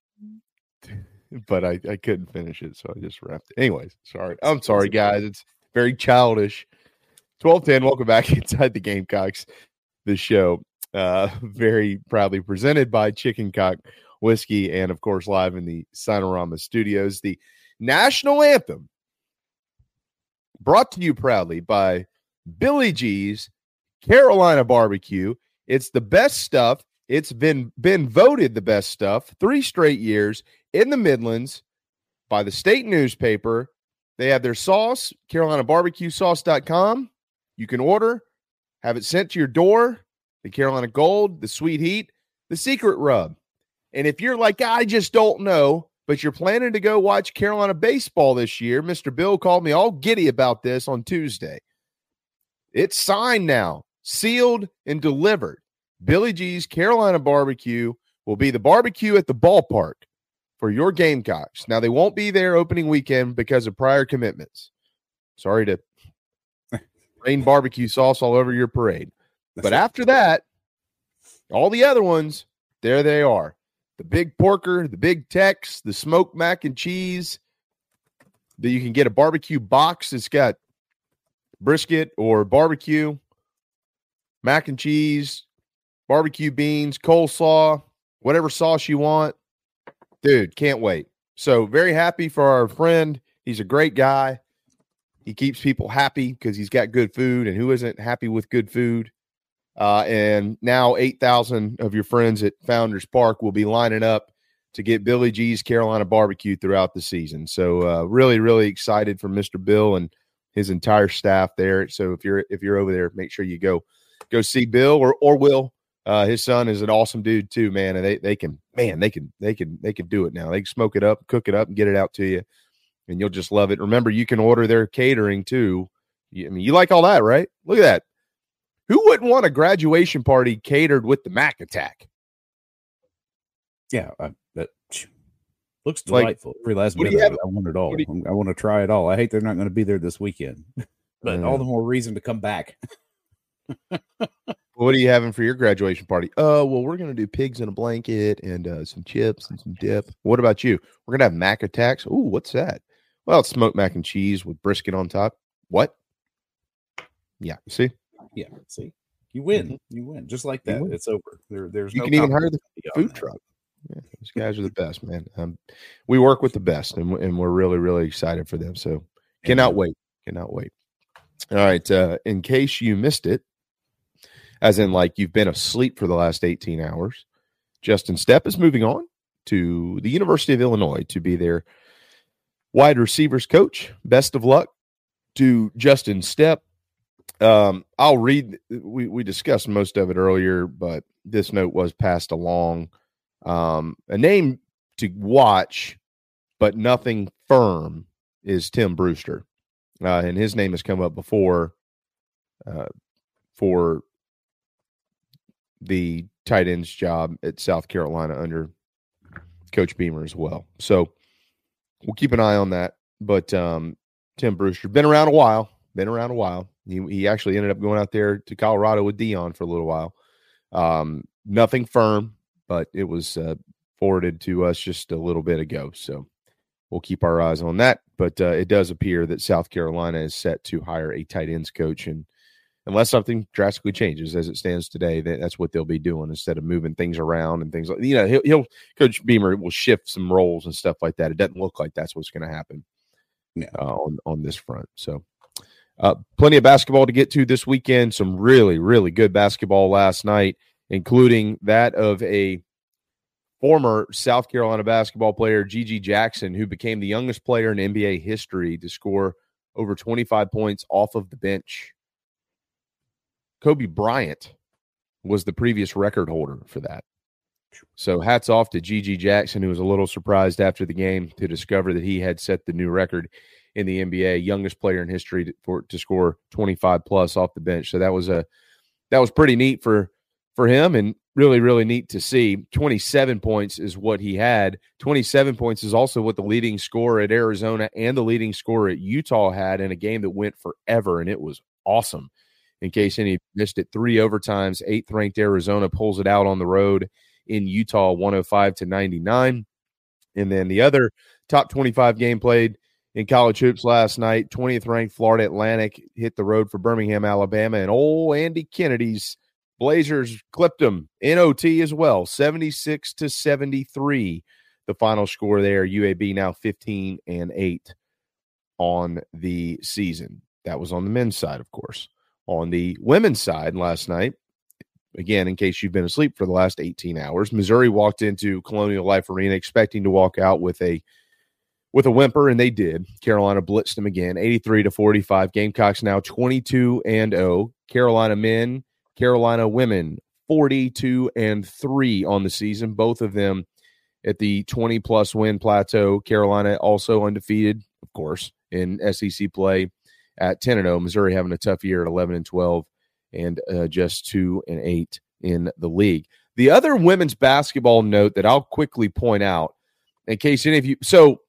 but I, I couldn't finish it, so I just wrapped it. Anyways, sorry. I'm sorry, guys. It's very childish. 1210, welcome back <laughs> inside the Gamecocks, the show. Uh, very proudly presented by Chicken Cock Whiskey, and of course, live in the Signarama studios. The national anthem brought to you proudly by Billy G's Carolina Barbecue. It's the best stuff. It's been been voted the best stuff three straight years in the Midlands by the state newspaper. They have their sauce, CarolinaBarbecueSauce.com. You can order, have it sent to your door. The Carolina Gold, the Sweet Heat, the Secret Rub. And if you're like, I just don't know, but you're planning to go watch Carolina baseball this year, Mr. Bill called me all giddy about this on Tuesday. It's signed now, sealed and delivered. Billy G's Carolina Barbecue will be the barbecue at the ballpark for your Gamecocks. Now, they won't be there opening weekend because of prior commitments. Sorry to rain barbecue sauce all over your parade. But after that, all the other ones, there they are. The big porker, the big Tex, the smoked mac and cheese. That you can get a barbecue box that's got brisket or barbecue, mac and cheese, barbecue beans, coleslaw, whatever sauce you want. Dude, can't wait. So, very happy for our friend. He's a great guy. He keeps people happy because he's got good food. And who isn't happy with good food? Uh, and now 8,000 of your friends at Founders Park will be lining up to get Billy G's Carolina barbecue throughout the season. So, uh, really, really excited for Mr. Bill and his entire staff there. So, if you're if you're over there, make sure you go go see Bill or or Will. Uh, his son is an awesome dude too, man. And they they can man they can they can they can do it now. They can smoke it up, cook it up, and get it out to you, and you'll just love it. Remember, you can order their catering too. You- I mean, you like all that, right? Look at that. Who wouldn't want a graduation party catered with the Mac Attack? Yeah, I, that looks Like, delightful. Every last what do bit you of have- I want it all. do I want to try it all. I hate they're not going to be there this weekend, <laughs> but all the more reason to come back. <laughs> What are you having for your graduation party? Uh, well, we're gonna do pigs in a blanket and uh, some chips and some dip. What about you? We're gonna have mac attacks. Ooh, what's that? Well, it's smoked mac and cheese with brisket on top. What? Yeah, see, Yeah, see, you win. You win just like Mm-hmm. That. It's over. There, there's you no can even hire the food truck. Yeah, those guys are the best, man. Um, we work with the best, and, and we're really, really excited for them. So cannot wait, cannot wait. All right, uh, in case you missed it, as in like you've been asleep for the last 18 hours, Justin Stepp is moving on to the University of Illinois to be their wide receivers coach. Best of luck to Justin Stepp. Um, I'll read. We we discussed most of it earlier, but this note was passed along. Um, a name to watch, but nothing firm is Tim Brewster, uh, and his name has come up before uh, for the tight ends job at South Carolina under Coach Beamer as well. So we'll keep an eye on that. But um, Tim Brewster been around a while. Been around a while. He, he actually ended up going out there to Colorado with Deion for a little while. Um, nothing firm, but it was uh, forwarded to us just a little bit ago. So we'll keep our eyes on that. But uh, it does appear that South Carolina is set to hire a tight ends coach, and unless something drastically changes as it stands today, that's what they'll be doing instead of moving things around and things like you know he'll, he'll Coach Beamer will shift some roles and stuff like that. It doesn't look like that's what's going to happen uh, on on this front. So. Uh, plenty of basketball to get to this weekend. Some really, really good basketball last night, including that of a former South Carolina basketball player, GG Jackson, who became the youngest player in NBA history to score over 25 points off of the bench. Kobe Bryant was the previous record holder for that. So hats off to GG Jackson, who was a little surprised after the game to discover that he had set the new record in the NBA, youngest player in history to, for to score 25 plus off the bench. So that was a that was pretty neat for for him and really really neat to see. 27 points is what he had. 27 points is also what the leading scorer at Arizona and the leading scorer at Utah had in a game that went forever and it was awesome. In case any missed it, three overtimes, eighth ranked Arizona pulls it out on the road in Utah 105 to 99. And then the other top 25 game played in college hoops last night. 20th ranked Florida Atlantic hit the road for Birmingham, Alabama, and old Andy Kennedy's Blazers clipped them in OT as well, 76 to 73. The final score there. UAB now 15 and 8 on the season. That was on the men's side, of course. On the women's side last night, again, in case you've been asleep for the last 18 hours, Missouri walked into Colonial Life Arena expecting to walk out with a with a whimper, and they did. Carolina blitzed them again, 83 to 45. Gamecocks now 22 and 0. Carolina men, Carolina women, 42 and 3 on the season. Both of them at the 20 plus win plateau. Carolina also undefeated, of course, in SEC play at 10 and 0. Missouri having a tough year at 11 and 12 and uh, just 2 and 8 in the league. The other women's basketball note that I'll quickly point out in case any of you so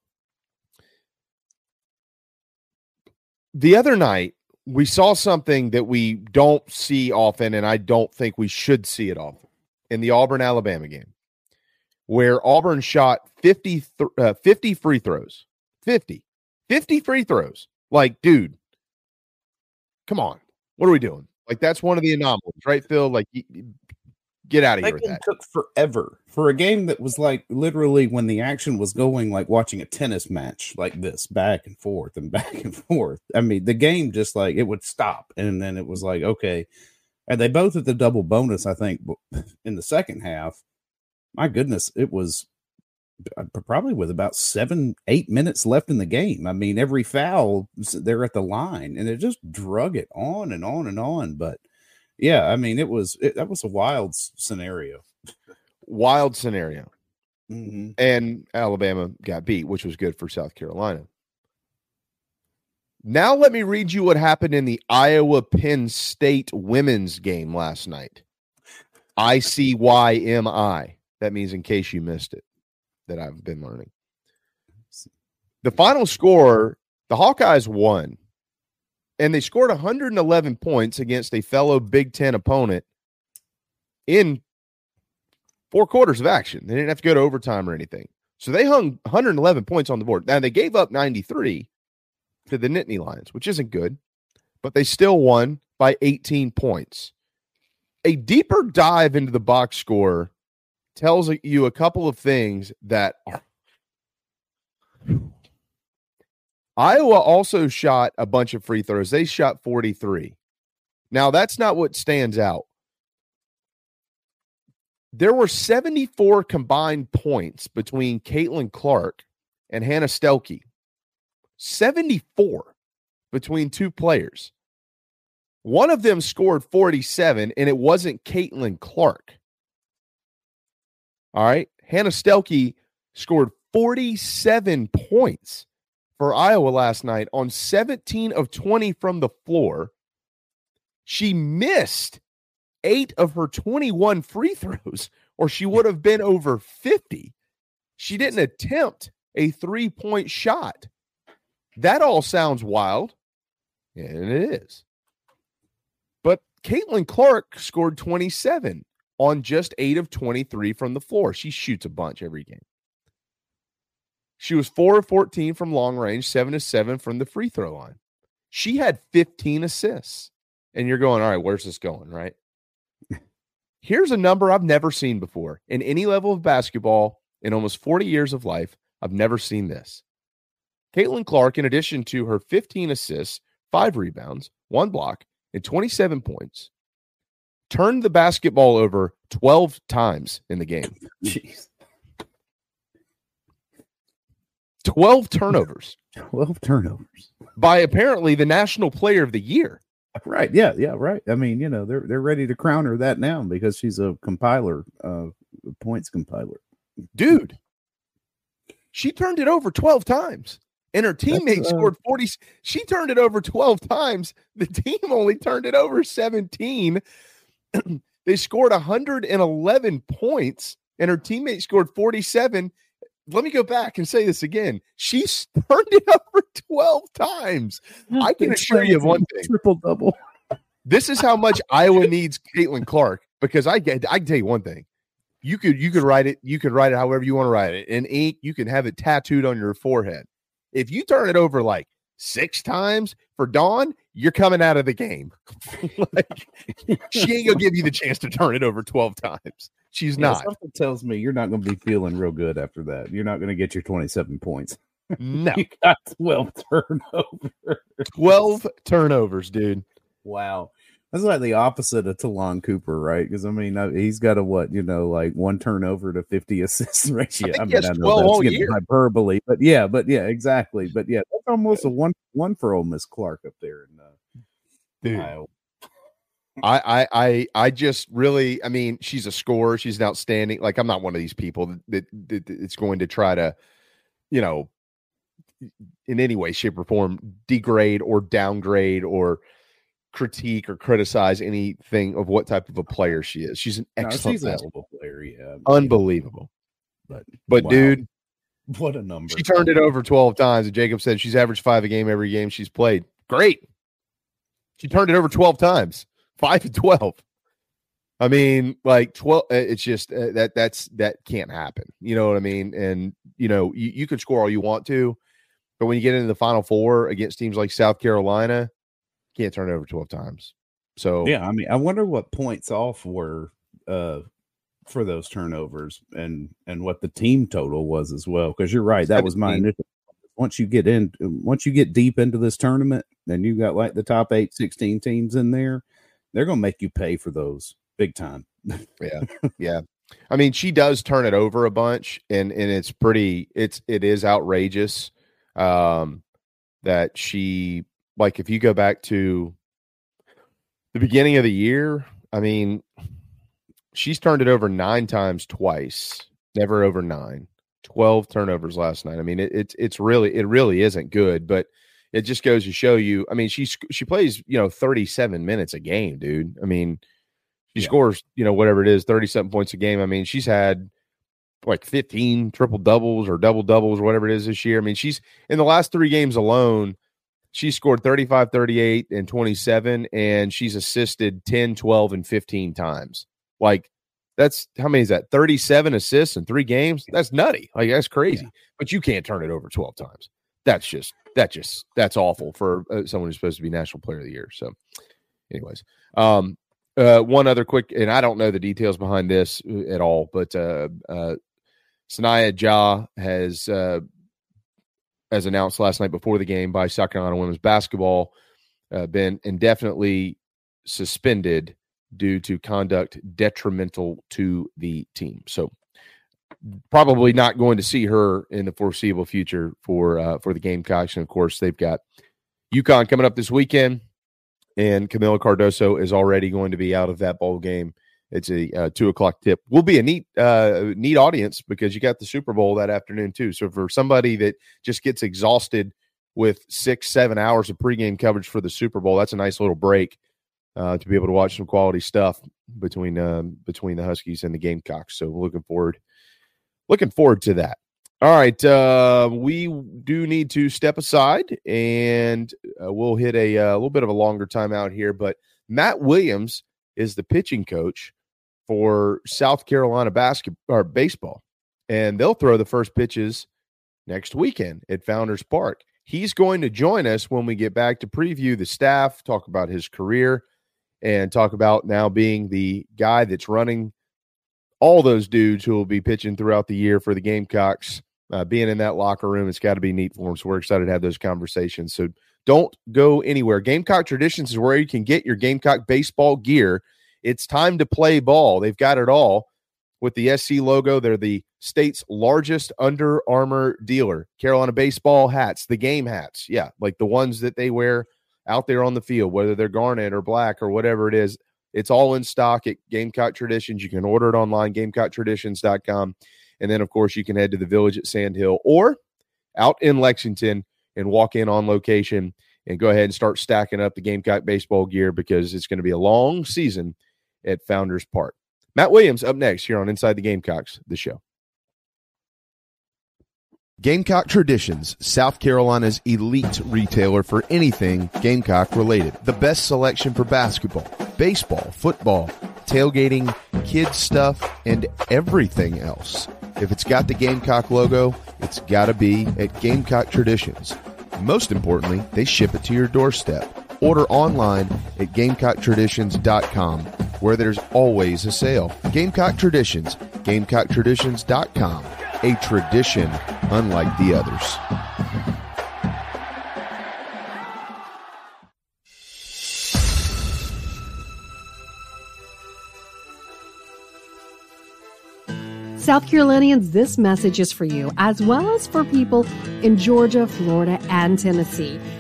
the other night we saw something that we don't see often, and I don't think we should see it often in the Auburn Alabama game, where Auburn shot 50, th- uh, 50 free throws. 50. 50 free throws. Like, dude, come on. What are we doing? Like, that's one of the anomalies, right, Phil? Like, Get out of here. That It took forever for a game that was like literally when the action was going, like watching a tennis match like this, back and forth and <laughs> back and forth. I mean, the game just like it would stop, and then it was like okay, and they both at the double bonus. I think <laughs> in the second half. My goodness, it was probably with about seven, eight minutes left in the game. I mean, every foul they're at the line, and it just drug it on and on and on. But yeah, I mean, it was it, that was a wild scenario. Wild scenario. Mm-hmm. And Alabama got beat, which was good for South Carolina. Now, let me read you what happened in the Iowa Penn State women's game last night. I C Y M I. That means, in case you missed it, that I've been learning. The final score the Hawkeyes won and they scored 111 points against a fellow Big Ten opponent in four quarters of action. They didn't have to go to overtime or anything. So they hung 111 points on the board. Now they gave up 93 to the Nittany Lions, which isn't good, but they still won by 18 points. A deeper dive into the box score tells you a couple of things that are Iowa also shot a bunch of free throws. They shot 43. Now, that's not what stands out. There were 74 combined points between Caitlin Clark and Hannah Stuelke. 74 between two players. One of them scored 47, and it wasn't Caitlin Clark. All right. Hannah Stuelke scored 47 points for Iowa last night on 17 of 20 from the floor. She missed eight of her 21 free throws, or she would have been over 50. She didn't attempt a three point shot. That all sounds wild, and it is. But Caitlin Clark scored 27 on just eight of 23 from the floor. She shoots a bunch every game. She was 4 of 14 from long range, 7 to 7 from the free throw line. She had 15 assists. And you're going, all right, where's this going? Right. Here's a number I've never seen before in any level of basketball in almost 40 years of life. I've never seen this. Caitlin Clark, in addition to her 15 assists, five rebounds, one block, and 27 points, turned the basketball over 12 times in the game. <laughs> Jeez. 12 turnovers. <laughs> 12 turnovers. By apparently the national player of the year. Right. Yeah. Yeah. Right. I mean, you know, they're they're ready to crown her that now because she's a compiler, uh points compiler. Dude. She turned it over 12 times. and her teammate uh, scored 40. She turned it over 12 times. The team only turned it over 17. <clears throat> they scored 111 points, and her teammate scored 47. Let me go back and say this again. She turned it over 12 times. I can assure you of one thing triple double. this is how much Iowa needs Caitlin Clark because I get I can tell you one thing. You could you could write it, you could write it however you want to write it. In ink, you can have it tattooed on your forehead. If you turn it over like six times for Dawn, you're coming out of the game. <laughs> like <laughs> she ain't gonna give you the chance to turn it over 12 times. She's Yeah, not. Something tells me you're not to be feeling real good after that. You're not to get your 27 points. <laughs> No. you got 12 turnovers. 12 turnovers, dude. Wow. That's like the opposite of Ta'Lon Cooper, right? Because I mean, he's got a what, you know, like one turnover to 50 assists <laughs> ratio. think I, mean, I know that's getting hyperbole, but yeah, but yeah, exactly. But yeah, that's almost a one one for old Miss Clark up there in uh, Dude. Iowa. I, I I I just really I mean she's a scorer she's an outstanding like I'm not one of these people that, that, that it's going to try to you know in any way shape or form degrade or downgrade or critique or criticize anything of what type of a player she is she's an No, excellent basketball player, yeah. unbelievable But but wow. dude <laughs> what a number. she turned it over 12 times and Jacob said she's averaged 5 a game every game she's played great she turned it over 12 times 5 to 12 I mean, like twelve. uh, It's just uh, that that's that can't happen. You know what I mean? And you know, you, you can score all you want to, but when you get into the final four against teams like South Carolina, can't turn it over twelve times. So Yeah, I mean, I wonder what points off were uh for those turnovers and and what the team total was as well. Because you're right, that was my initial. Once you get in, once you get deep into this tournament, and you got like the top eight, 16 teams in there, they're gonna make you pay for those big time. yeah yeah i mean she does turn it over a bunch and and it's pretty it's it is outrageous um that she like if you go back to the beginning of the year i mean she's turned it over nine times twice never over nine 12 turnovers last night i mean it, it's it's really it really isn't good but it just goes to show you i mean she's she plays you know 37 minutes a game dude i mean she scores, you know, whatever it is, 37 points a game. I mean, she's had like 15 triple doubles or double doubles or whatever it is this year. I mean, she's in the last three games alone, she scored 35, 38, and 27, and she's assisted 10, 12, and 15 times. Like, that's how many is that? 37 assists in three games? That's nutty. Like, that's crazy. But you can't turn it over 12 times. That's just, that just, that's awful for uh, someone who's supposed to be National Player of the Year. So, anyways, um, uh, one other quick, and I don't know the details behind this uh, at all, but uh, uh, Sahnya Jah has, uh, as announced last night before the game by Carolina women's basketball, uh, been indefinitely suspended due to conduct detrimental to the team. So probably not going to see her in the foreseeable future for uh, for the Gamecocks. And of course, they've got UConn coming up this weekend and Kamilla Cardoso is already going to be out of that bowl game. It's a uh, two o'clock tip. Will be a neat, uh, neat audience because you got the Super Bowl that afternoon too. So for somebody that just gets exhausted with six, seven hours of pregame coverage for the Super Bowl, that's a nice little break uh, to be able to watch some quality stuff between um, between the Huskies and the Gamecocks. So looking forward, looking forward to that. All right, uh, we do need to step aside, and uh, we'll hit a, uh, little bit of a longer timeout here. But Matt Williams is the pitching coach for South Carolina basketball or baseball, and they'll throw the first pitches next weekend at Founders Park. He's going to join us when we get back to preview the staff, talk about his career, and talk about now being the guy that's running all those dudes who will be pitching throughout the year for the Gamecocks uh, being in that locker room, it's got to be neat for him. So we're excited to have those conversations. So don't go anywhere. Gamecock Traditions is where you can get your Gamecock baseball gear. It's time to play ball. They've got it all with the SC logo. They're the state's largest Under Armour dealer. Carolina baseball hats, the game hats. Yeah, like the ones that they wear out there on the field, whether they're garnet or black or whatever it is. It's all in stock at Gamecock Traditions. You can order it online, gamecocktraditions.com. And then, of course, you can head to the village at Sand Hill or out in Lexington. and walk in on location and go ahead and start stacking up the Gamecock baseball gear because it's going to be a long season at Founders Park. Matt Williams up next here on Inside the Gamecocks, the show. Gamecock Traditions, South Carolina's elite retailer for anything Gamecock related. The best selection for basketball, baseball, football, tailgating, kids stuff, and everything else. If it's got the Gamecock logo, it's got to be at Gamecock Traditions. Most importantly, they ship it to your doorstep. Order online at GamecockTraditions.com, where there's always a sale. Gamecock Traditions, GamecockTraditions.com, a tradition unlike the others. South Carolinians, this message is for you, as well as for people in Georgia, Florida, and Tennessee.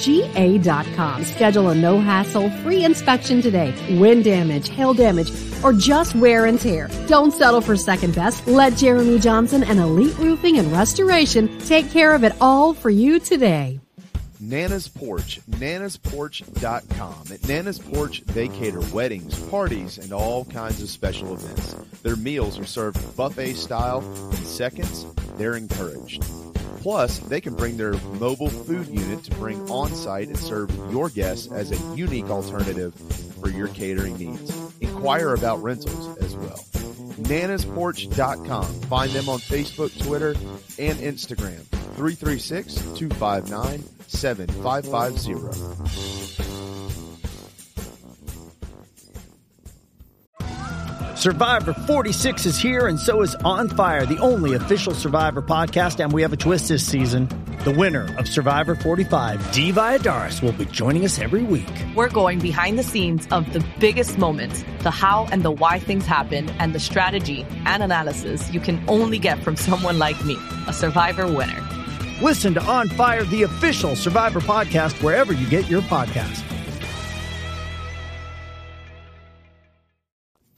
eliteroofingga.com. Schedule a no hassle free inspection today. Wind damage, hail damage, or just wear and tear. Don't settle for second best. Let Jeremy Johnson and Elite Roofing and Restoration take care of it all for you today. Nana's Porch, nanasporch.com. At Nana's Porch, they cater weddings, parties, and all kinds of special events. Their meals are served buffet style in seconds. They're encouraged. Plus, they can bring their mobile food unit to bring on site and serve your guests as a unique alternative for your catering needs. Inquire about rentals as well. nanasporch.com. Find them on Facebook, Twitter, and Instagram. 336 259 7550. Survivor 46 is here, and so is On Fire, the only official Survivor podcast. And we have a twist this season. The winner of Survivor 45, Dee Valladares, will be joining us every week. We're going behind the scenes of the biggest moments, the how and the why things happen, and the strategy and analysis you can only get from someone like me, a Survivor winner. Listen to On Fire, the official Survivor podcast, wherever you get your podcast.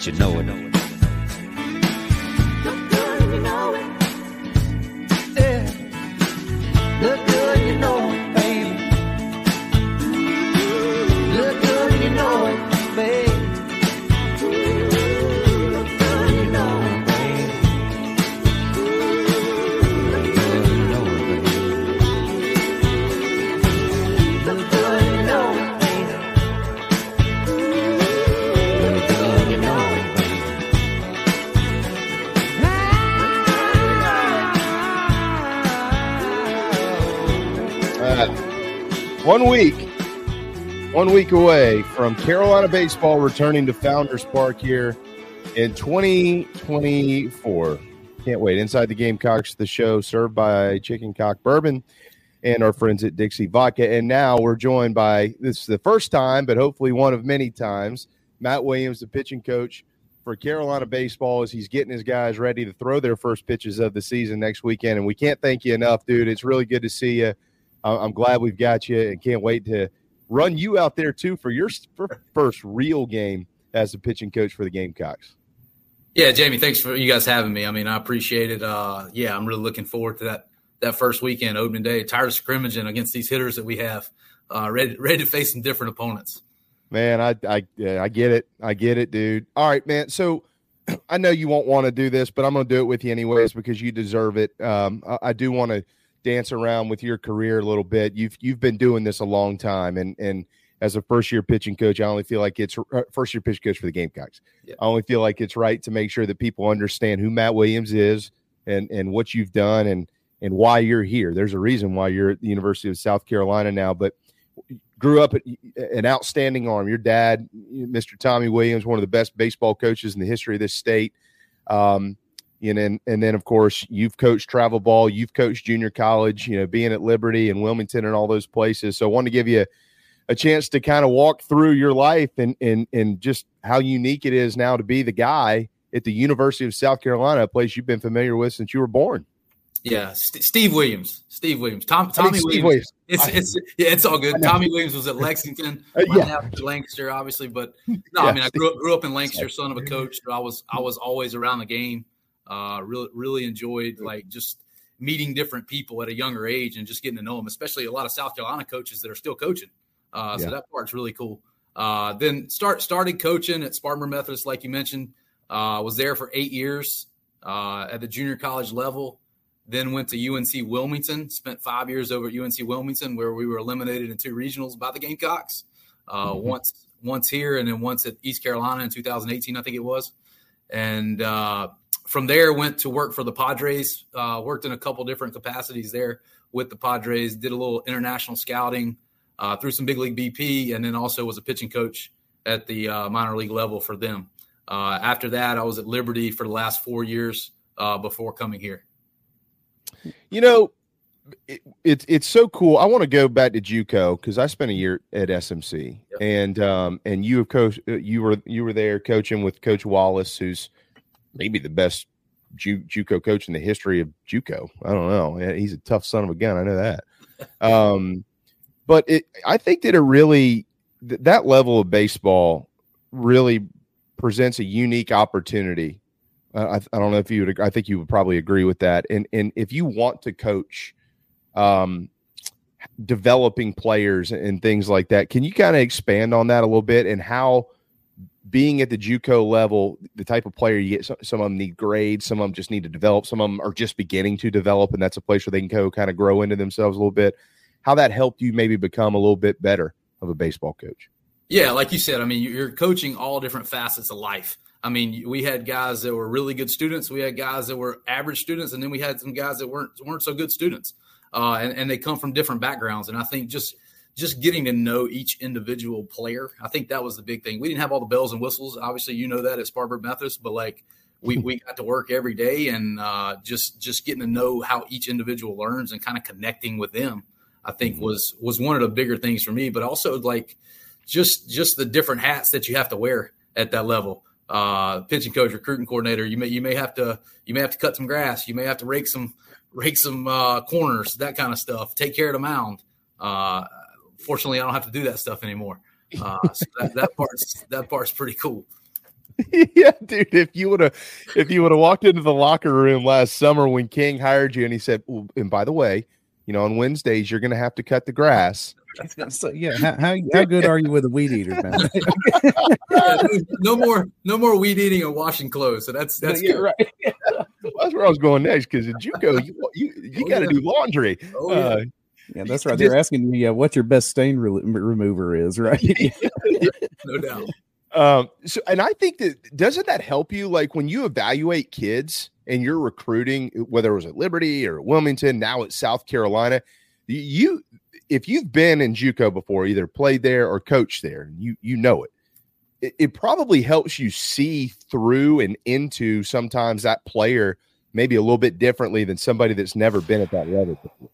You know it. One week, one week away from Carolina baseball returning to Founders Park here in 2024. Can't wait. Inside the Gamecocks, the show served by Chicken Cock Bourbon and our friends at Dixie Vodka. And now we're joined by this is the first time, but hopefully one of many times, Matt Williams, the pitching coach for Carolina baseball as he's getting his guys ready to throw their first pitches of the season next weekend. And we can't thank you enough, dude. It's really good to see you. I'm glad we've got you and can't wait to run you out there too for your first real game as the pitching coach for the Gamecocks. Yeah, Jamie, thanks for you guys having me. I mean, I appreciate it. Uh, yeah, I'm really looking forward to that that first weekend, opening day. Tired of scrimmaging against these hitters that we have, uh, ready ready to face some different opponents. Man, I I I get it. I get it, dude. All right, man. So <clears throat> I know you won't want to do this, but I'm going to do it with you anyways because you deserve it. Um, I, I do want to dance around with your career a little bit. You've you've been doing this a long time, and and as a first year pitching coach, I only feel like it's uh, first year pitch coach for the Gamecocks. Yeah. I only feel like it's right to make sure that people understand who Matt Williams is and and what you've done and and why you're here. There's a reason why you're at the University of South Carolina now, but grew up an outstanding arm. Your dad, Mr. Tommy Williams, one of the best baseball coaches in the history of this state. Um, and then, and then of course you've coached travel ball, you've coached junior college, you know, being at Liberty and Wilmington and all those places. So I want to give you a chance to kind of walk through your life and and and just how unique it is now to be the guy at the University of South Carolina, a place you've been familiar with since you were born. Yeah, St- Steve Williams. Steve Williams. Tom, Tommy Williams. Williams. It's, it's yeah, it's all good. Tommy Williams was at Lexington. <laughs> Uh, yeah. Lancaster, obviously, but <laughs> no, yeah, I mean, I grew up, grew up in Lancaster, son of a coach. So I was I was always around the game. Uh, really really enjoyed like just meeting different people at a younger age and just getting to know them, especially a lot of South Carolina coaches that are still coaching. Uh, yeah. So that part's really cool. Uh, then start started coaching at Spartanburg Methodist, like you mentioned. Uh, was there for eight years uh, at the junior college level. Then went to UNC Wilmington. Spent five years over at UNC Wilmington, where we were eliminated in two regionals by the Gamecocks. Uh, mm-hmm. Once once here, and then once at East Carolina in 2018, I think it was. And uh, from there, went to work for the Padres. worked in a couple different capacities there with the Padres. Did a little international scouting uh, through some big league BP, and then also was a pitching coach at the uh, minor league level for them. Uh, after that, I was at Liberty for the last four years uh, before coming here. You know, it, it, it's so cool. I want to go back to JUCO because I spent a year at SMC, yep. and um, and you have coached. Uh, you were you were there coaching with Coach Wallace, who's maybe the best Ju- JUCO coach in the history of JUCO. I don't know. He's a tough son of a gun. I know that. <laughs> Um, but it, I think that it really th- that level of baseball really presents a unique opportunity. Uh, I, I, don't know if you would. I think you would probably agree with that. And and if you want to coach, um, developing players and things like that, can you kind of expand on that a little bit and how? Being at the JUCO level, the type of player you get, some, some, of them need grades, some of them just need to develop, some of them are just beginning to develop, and that's a place where they can go kind of grow into themselves a little bit how that helped you maybe become a little bit better of a baseball coach. Yeah, like you said, I mean, you're coaching all different facets of life. I mean, we had guys that were really good students, we had guys that were average students, and then we had some guys that weren't weren't so good students, uh, and, and they come from different backgrounds. And I think just just getting to know each individual player, I think that was the big thing. We didn't have all the bells and whistles. Obviously, you know that at Spartanburg Methodist, but like we, <laughs> we got to work every day and uh, just just getting to know how each individual learns and kind of connecting with them I think mm-hmm. was was one of the bigger things for me. But also like just just the different hats that you have to wear at that level. Uh, pitching coach, recruiting coordinator. You may you may have to you may have to cut some grass. You may have to rake some rake some uh, corners, that kind of stuff. Take care of the mound. Uh, fortunately, I don't have to do that stuff anymore. Uh, so that, that <laughs> part's that part's pretty cool. yeah, dude. If you would have, if you would have walked into the locker room last summer when King hired you, and he said, well, "And by the way, you know, on Wednesdays you're going to have to cut the grass. So, yeah, how, how, how good are you with a weed eater, man? yeah, <laughs> no more, no more weed eating or washing clothes. So that's that's yeah, right. Yeah. <laughs> Well, that's where I was going next because in JUCO you you, you oh, got to yeah. do laundry. Oh, yeah. Uh, yeah, that's right. They're asking me uh, what your best stain re- remover is, <laughs> right? <laughs> no doubt. Um, so, and I think that doesn't that help you? Like when you evaluate kids and you're recruiting, whether it was at Liberty or Wilmington, now at South Carolina, you if you've been in JUCO before, either played there or coached there, you you know it. It, it probably helps you see through and into sometimes that player maybe a little bit differently than somebody that's never been at that level. Before.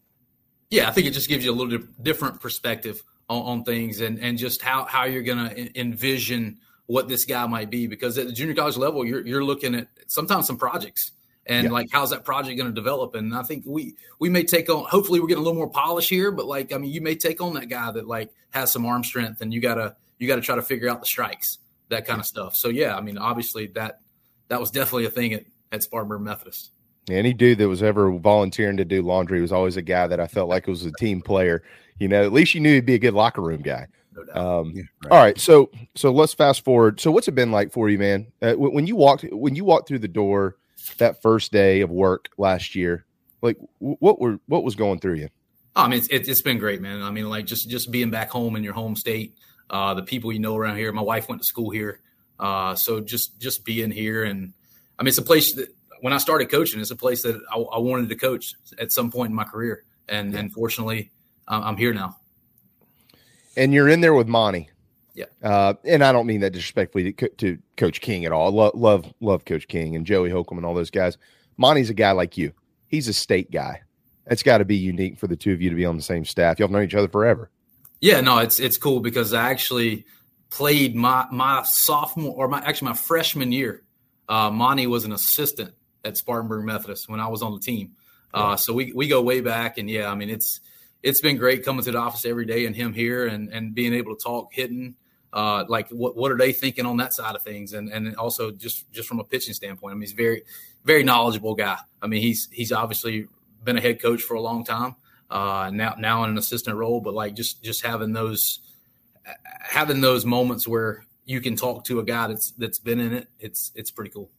Yeah, I think it just gives you a little different perspective on, on things and and just how how you're going to envision what this guy might be because at the junior college level, you're you're looking at sometimes some projects and yeah. like how's that project going to develop? And i think we we may take on hopefully we're getting a little more polish here but like i mean you may take on that guy that like has some arm strength and you gotta you gotta try to figure out the strikes that kind of stuff. So yeah i mean obviously that that was definitely a thing at, at spartanburg methodist any dude that was ever volunteering to do laundry was always a guy that i felt like was a team player you know at least you knew he'd be a good locker room guy no um, yeah, right. all right so so let's fast forward so what's it been like for you man uh, when you walked when you walked through the door that first day of work last year? Like, what were what was going through you? Oh, I mean, it's, it's been great, man. I mean, like just just being back home in your home state, uh, the people you know around here. My wife went to school here, uh, so just just being here, and I mean, it's a place that when I started coaching, it's a place that I, I wanted to coach at some point in my career, and and fortunately, I'm here now. And you're in there with Monte. Yeah. Uh, and I don't mean that disrespectfully to, to Coach King at all. Love, love, love Coach King and Joey Holcomb and all those guys. Monte's a guy like you. He's a state guy. It's got to be unique for the two of you to be on the same staff. Y'all know each other forever. Yeah, no, it's it's cool because I actually played my my sophomore or my actually my freshman year. Uh, Monte was an assistant at Spartanburg Methodist when I was on the team. Uh, so we we go way back, and yeah, I mean it's it's been great coming to the office every day and him here and and being able to talk hitting uh, like what what are they thinking on that side of things, and and also just just from a pitching standpoint. I mean, he's very very knowledgeable guy. I mean, he's he's obviously been a head coach for a long time. Uh, now now in an assistant role, but like just just having those having those moments where you can talk to a guy that's that's been in it. It's it's pretty cool.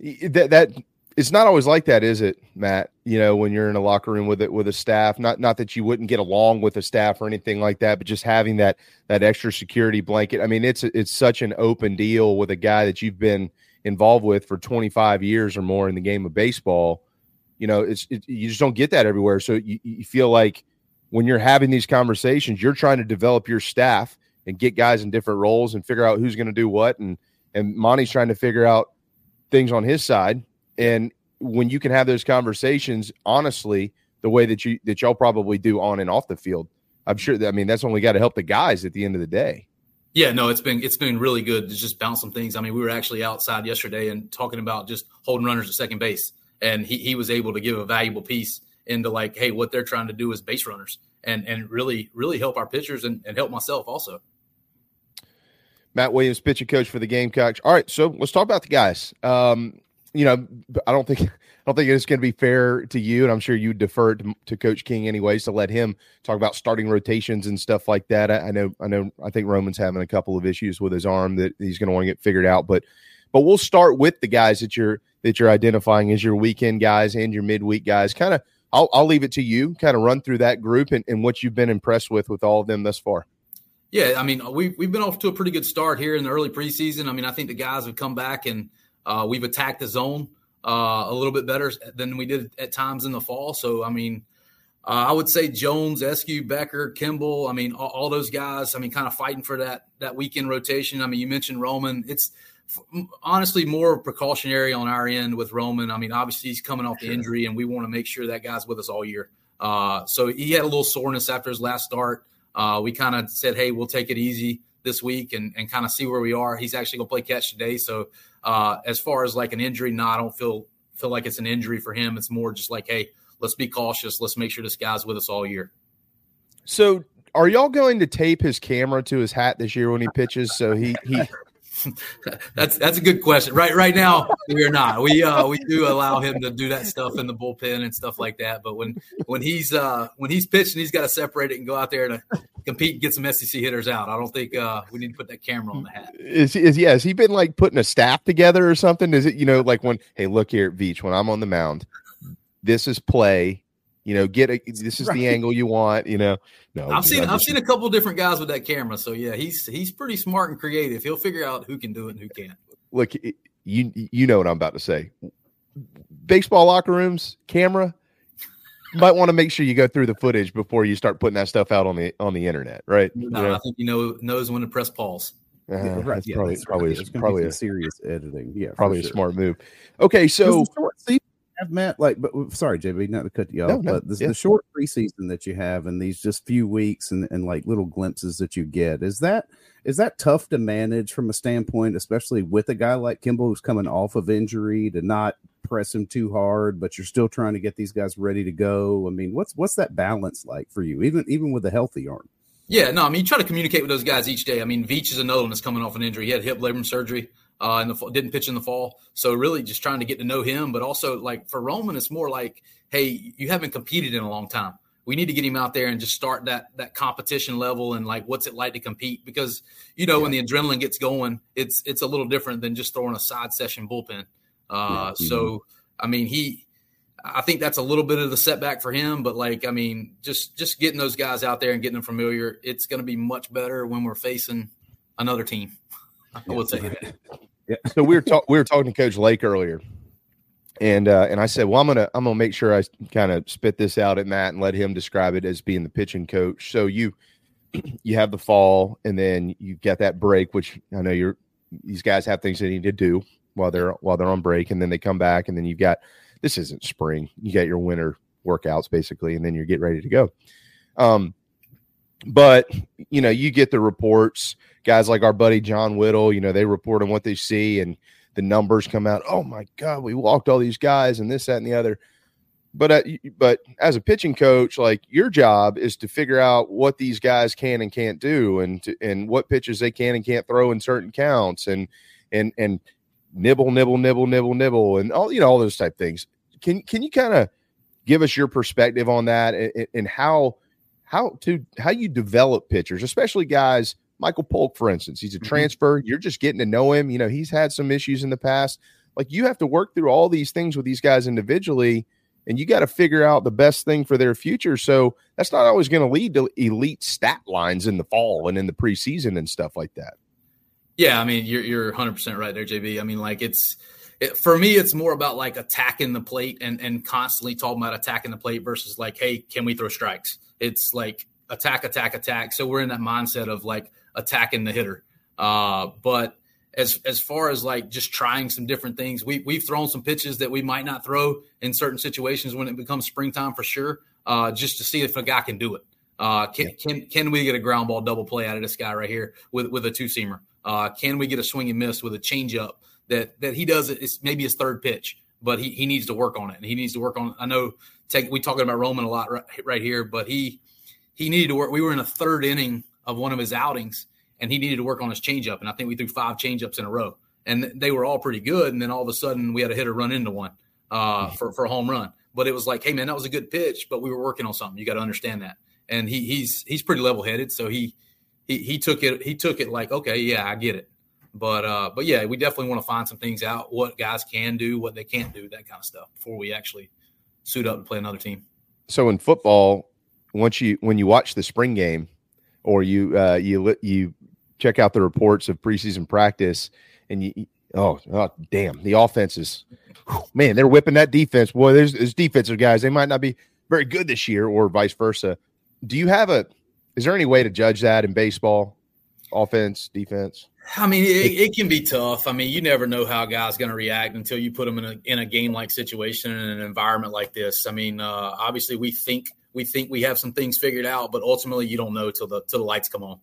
That that it's not always like that, is it, Matt? You know, when you're in a locker room with it with a staff, not not that you wouldn't get along with a staff or anything like that, but just having that that extra security blanket. I mean, it's it's such an open deal with a guy that you've been involved with for 25 years or more in the game of baseball. You know, it's it, you just don't get that everywhere. So you, you feel like when you're having these conversations, you're trying to develop your staff and get guys in different roles and figure out who's going to do what. And and Monte's trying to figure out things on his side and when you can have those conversations honestly, the way that you that y'all probably do on and off the field, I'm sure that I mean that's only got to help the guys at the end of the day. Yeah, no, it's been it's been really good to just bounce some things. I mean, we were actually outside yesterday and talking about just holding runners at second base, and he he was able to give a valuable piece into like, hey, what they're trying to do is base runners, and and really really help our pitchers and, and help myself also. Matt Williams, pitching coach for the Gamecocks. All right, so let's talk about the guys. Um, you know, I don't think <laughs> I don't think it's going to be fair to you, and I'm sure you defer to, to, Coach King anyways to let him talk about starting rotations and stuff like that. I, I, know, I know, I think Roman's having a couple of issues with his arm that he's going to want to get figured out, but but we'll start with the guys that you're that you're identifying as your weekend guys and your midweek guys. Kind of, I'll I'll leave it to you. Kind of run through that group and, and what you've been impressed with with all of them thus far. Yeah, I mean, we've we've been off to a pretty good start here in the early preseason. I mean, I think the guys have come back and uh, we've attacked the zone uh, a little bit better than we did at times in the fall. So, I mean, uh, I would say Jones, Eskew, Becker, Kimball. I mean, all, all, those guys. I mean, kind of fighting for that that weekend rotation. I mean, you mentioned Roman. It's honestly more precautionary on our end with Roman. I mean, obviously he's coming off the injury, and we want to make sure that guy's with us all year. Uh, so he had a little soreness after his last start. Uh, we kind of said, "Hey, we'll take it easy this week and, and kind of see where we are." He's actually going to play catch today, so uh, as far as like an injury, no, I don't feel feel like it's an injury for him. It's more just like, hey, let's be cautious. Let's make sure this guy's with us all year. So, are y'all going to tape his camera to his hat this year when he pitches? So he he. <laughs> that's that's a good question. Right right now we are not. We uh we do allow him to do that stuff in the bullpen and stuff like that. But when when he's uh when he's pitching, he's got to separate it and go out there to compete and get some SEC hitters out. I don't think uh, we need to put that camera on the hat. Is is yeah? Has he been like putting a staff together or something? Is it you know like when hey look here at Veach when I'm on the mound, this is play. You know, get a this is right. the angle you want. You know, no. I've seen I've seen a couple different guys with that camera. So yeah, he's he's pretty smart and creative. He'll figure out who can do it and who can't. Look, you you know what I'm about to say. Baseball locker rooms, camera, might want to make sure you go through the footage before you start putting that stuff out on the on the internet, right? No, yeah. I think you know knows when to press pause. Uh, yeah, right. That's yeah, probably that's probably right. probably a serious editing. Yeah, probably a smart move. Okay, so have Matt like, but sorry, JB, not to cut you off, no, no, but the, yeah. the, short preseason that you have and these just few weeks and, and like little glimpses that you get is that is that tough to manage from a standpoint, especially with a guy like Kimball who's coming off of injury to not press him too hard, but you're still trying to get these guys ready to go. I mean, what's what's that balance like for you, even even with a healthy arm? Yeah, no, I mean, you try to communicate with those guys each day. I mean, Veach is another one that's coming off an injury. He had hip labrum surgery uh, in the didn't pitch in the fall. So really, just trying to get to know him. But also, like for Roman, it's more like, hey, you haven't competed in a long time. We need to get him out there and just start that that competition level and like what's it like to compete because you know yeah. when the adrenaline gets going, it's it's a little different than just throwing a side session bullpen. Uh, mm-hmm. So I mean, he I think that's a little bit of the setback for him, but like, I mean, just just getting those guys out there and getting them familiar, it's going to be much better when we're facing another team. <laughs> I would say that. Yeah. So we were talking we were talking to Coach Lake earlier, and uh, and I said, well, I'm gonna I'm gonna make sure I kind of spit this out at Matt and let him describe it as being the pitching coach. So you <clears throat> you have the fall, and then you get that break, which I know you're these guys have things they need to do while they're while they're on break, and then they come back, and then you've got this isn't spring. You got your winter workouts basically, and then you're getting ready to go. Um, but you know, you get the reports. Guys like our buddy John Whittle, you know, they report on what they see, and the numbers come out. Oh my God, we walked all these guys, and this, that, and the other. But uh, but as a pitching coach, like your job is to figure out what these guys can and can't do, and to, and what pitches they can and can't throw in certain counts, and and and nibble, nibble, nibble, nibble, nibble, and all you know all those type things. Can can you kind of give us your perspective on that and, and how how to how you develop pitchers, especially guys Michael Polk, for instance, he's a mm-hmm. transfer. You're just getting to know him. You know, he's had some issues in the past. Like you have to work through all these things with these guys individually, and you got to figure out the best thing for their future. So that's not always going to lead to elite stat lines in the fall and in the preseason and stuff like that. Yeah, I mean, you're you're 100 percent right there, JB. I mean, like it's it, for me, it's more about like attacking the plate and and constantly talking about attacking the plate versus like, hey, can we throw strikes? It's like attack, attack, attack. So we're in that mindset of like attacking the hitter. Uh, but as as far as like just trying some different things, we we've thrown some pitches that we might not throw in certain situations when it becomes springtime for sure, uh, just to see if a guy can do it. Uh, can, can can we get a ground ball double play out of this guy right here with with a two seamer? Uh, can we get a swing and miss with a changeup that that he does it? It's maybe his third pitch, but he, he needs to work on it. And he needs to work on. I know take we talking about Roman a lot right, right here, but he he needed to work. We were in a third inning of one of his outings, and he needed to work on his changeup. And I think we threw five changeups in a row, and they were all pretty good. And then all of a sudden, we had a hitter run into one uh, for for a home run. But it was like, hey man, that was a good pitch, but we were working on something. You got to understand that. And he he's he's pretty level headed, so he he he took it he took it like, okay, yeah, I get it. But uh, but yeah, we definitely want to find some things out, what guys can do, what they can't do, that kind of stuff, before we actually suit up and play another team. So in football, once you when you watch the spring game, or you uh, you you check out the reports of preseason practice, and you oh, oh damn, the offense is man, they're whipping that defense. Boy, there's, there's defensive guys. They might not be very good this year, or vice versa. Do you have a? Is there any way to judge that in baseball? Offense, defense. I mean, it, it, can be tough. I mean, you never know how a guy's going to react until you put them in a in a game like situation in an environment like this. I mean, uh, obviously, we think we think we have some things figured out, but ultimately, you don't know till the till the lights come on.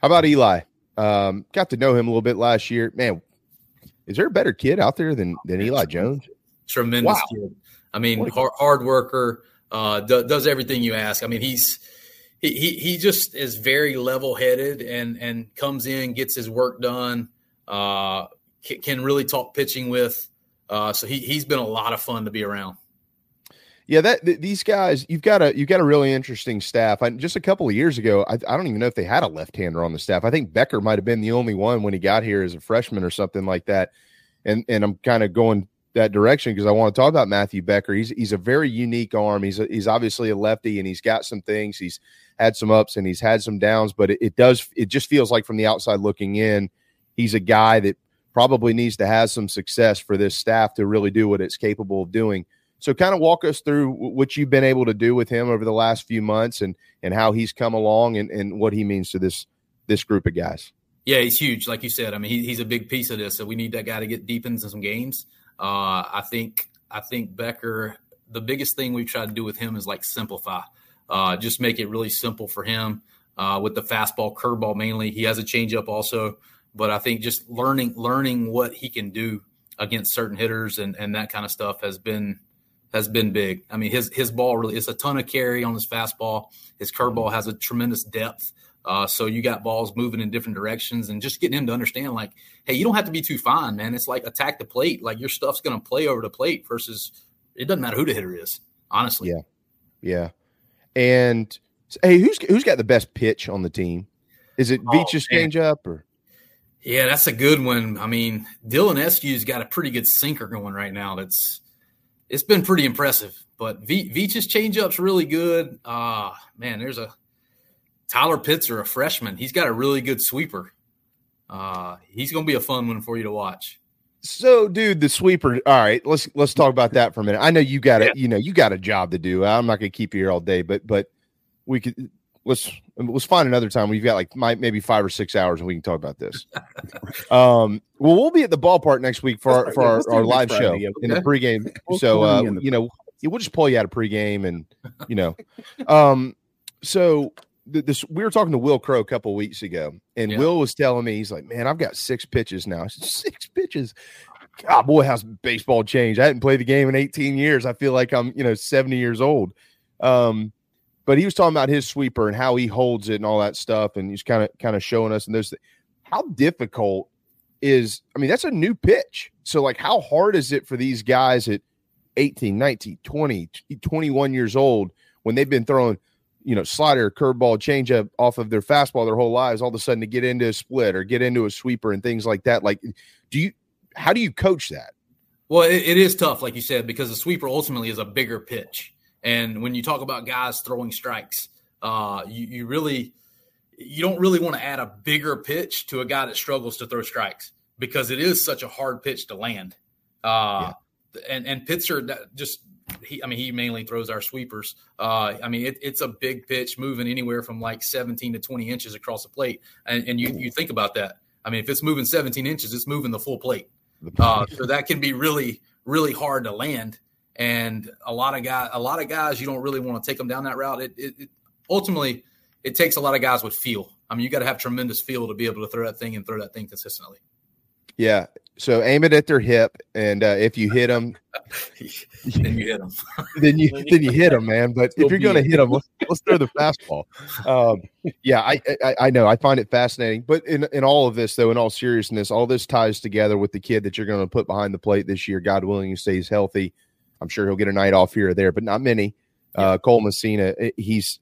How about Eli? Um, got to know him a little bit last year. Man, is there a better kid out there than than Eli Jones? Tremendous wow. kid. I mean, hard, hard worker. Uh, does everything you ask. I mean, he's he, he, he just is very level headed and and comes in, gets his work done. Uh, can, can really talk pitching with. Uh, so he he's been a lot of fun to be around. Yeah, that th- these guys, you've got a you've got a really interesting staff. I, just a couple of years ago, I, I don't even know if they had a left hander on the staff. I think Becker might have been the only one when he got here as a freshman or something like that. And and I'm kind of going that direction because I want to talk about Matthew Becker. He's he's a very unique arm. He's a, he's obviously a lefty and he's got some things. He's had some ups and he's had some downs, but it, it does it just feels like from the outside looking in, he's a guy that probably needs to have some success for this staff to really do what it's capable of doing. So, kind of walk us through what you've been able to do with him over the last few months, and and how he's come along, and, and what he means to this this group of guys. Yeah, he's huge, like you said. I mean, he, he's a big piece of this. So we need that guy to get deep into some games. Uh, I think I think Becker. The biggest thing we've tried to do with him is like simplify, uh, just make it really simple for him uh, with the fastball, curveball mainly. He has a changeup also, but I think just learning learning what he can do against certain hitters and, and that kind of stuff has been has been big. I mean, his his ball really is a ton of carry on his fastball. His curveball has a tremendous depth. Uh, so you got balls moving in different directions, and just getting him to understand, like, hey, you don't have to be too fine, man. It's like attack the plate. Like your stuff's going to play over the plate versus it doesn't matter who the hitter is. Honestly, yeah, yeah. And hey, who's who's got the best pitch on the team? Is it oh, change up or? Yeah, that's a good one. I mean, Dylan Eskew's got a pretty good sinker going right now. That's it's been pretty impressive. But v- Veach's changeup's really good. Uh man, there's a Tyler Pitzer, a freshman. He's got a really good sweeper. Uh, he's going to be a fun one for you to watch. So, dude, the sweeper. All right, let's let's talk about that for a minute. I know you got it. Yeah. You know, you got a job to do. I'm not going to keep you here all day, but but we could let's let's find another time. We've got like maybe five or six hours, and we can talk about this. <laughs> um, well, we'll be at the ballpark next week for our, for our, our live show okay. in the pregame. so, uh, you know, we'll just pull you out of pregame, and you know, <laughs> um, so this we were talking to Will Crow a couple weeks ago, and yeah. Will was telling me he's like, "Man, I've got six pitches now. Six pitches. God, boy, how's baseball changed? I hadn't played the game in 18 years. I feel like I'm, you know, 70 years old." Um, but he was talking about his sweeper and how he holds it and all that stuff, and he's kind of kind of showing us. And there's how difficult is. I mean, that's a new pitch. So, like, how hard is it for these guys at 18, 19, 20, 21 years old when they've been throwing you know, slider, curveball, changeup off of their fastball their whole lives, all of a sudden to get into a split or get into a sweeper and things like that. Like, do you, how do you coach that? Well, it, it is tough, like you said, because the sweeper ultimately is a bigger pitch. And when you talk about guys throwing strikes, uh, you, you really, you don't really want to add a bigger pitch to a guy that struggles to throw strikes because it is such a hard pitch to land. Uh, yeah. and, and Pitzer just he, I mean, he mainly throws our sweepers. Uh, I mean, it, it's a big pitch moving anywhere from like 17 to 20 inches across the plate. And, and you, you think about that. I mean, if it's moving 17 inches, it's moving the full plate. Uh, so that can be really, really hard to land. And a lot of guys, a lot of guys, you don't really want to take them down that route. It, it, it ultimately, it takes a lot of guys with feel. I mean, you got to have tremendous feel to be able to throw that thing and throw that thing consistently. Yeah. So aim it at their hip, and uh, if you hit them, <laughs> then you hit them. <laughs> then you then you hit them, man. But if you're going to hit them, let's, let's throw the fastball. Um, yeah, I, I, I know I find it fascinating. But in in all of this, though, in all seriousness, all this ties together with the kid that you're going to put behind the plate this year. God willing, he stays healthy. I'm sure he'll get a night off here or there, but not many. Uh, Cole Messina, he's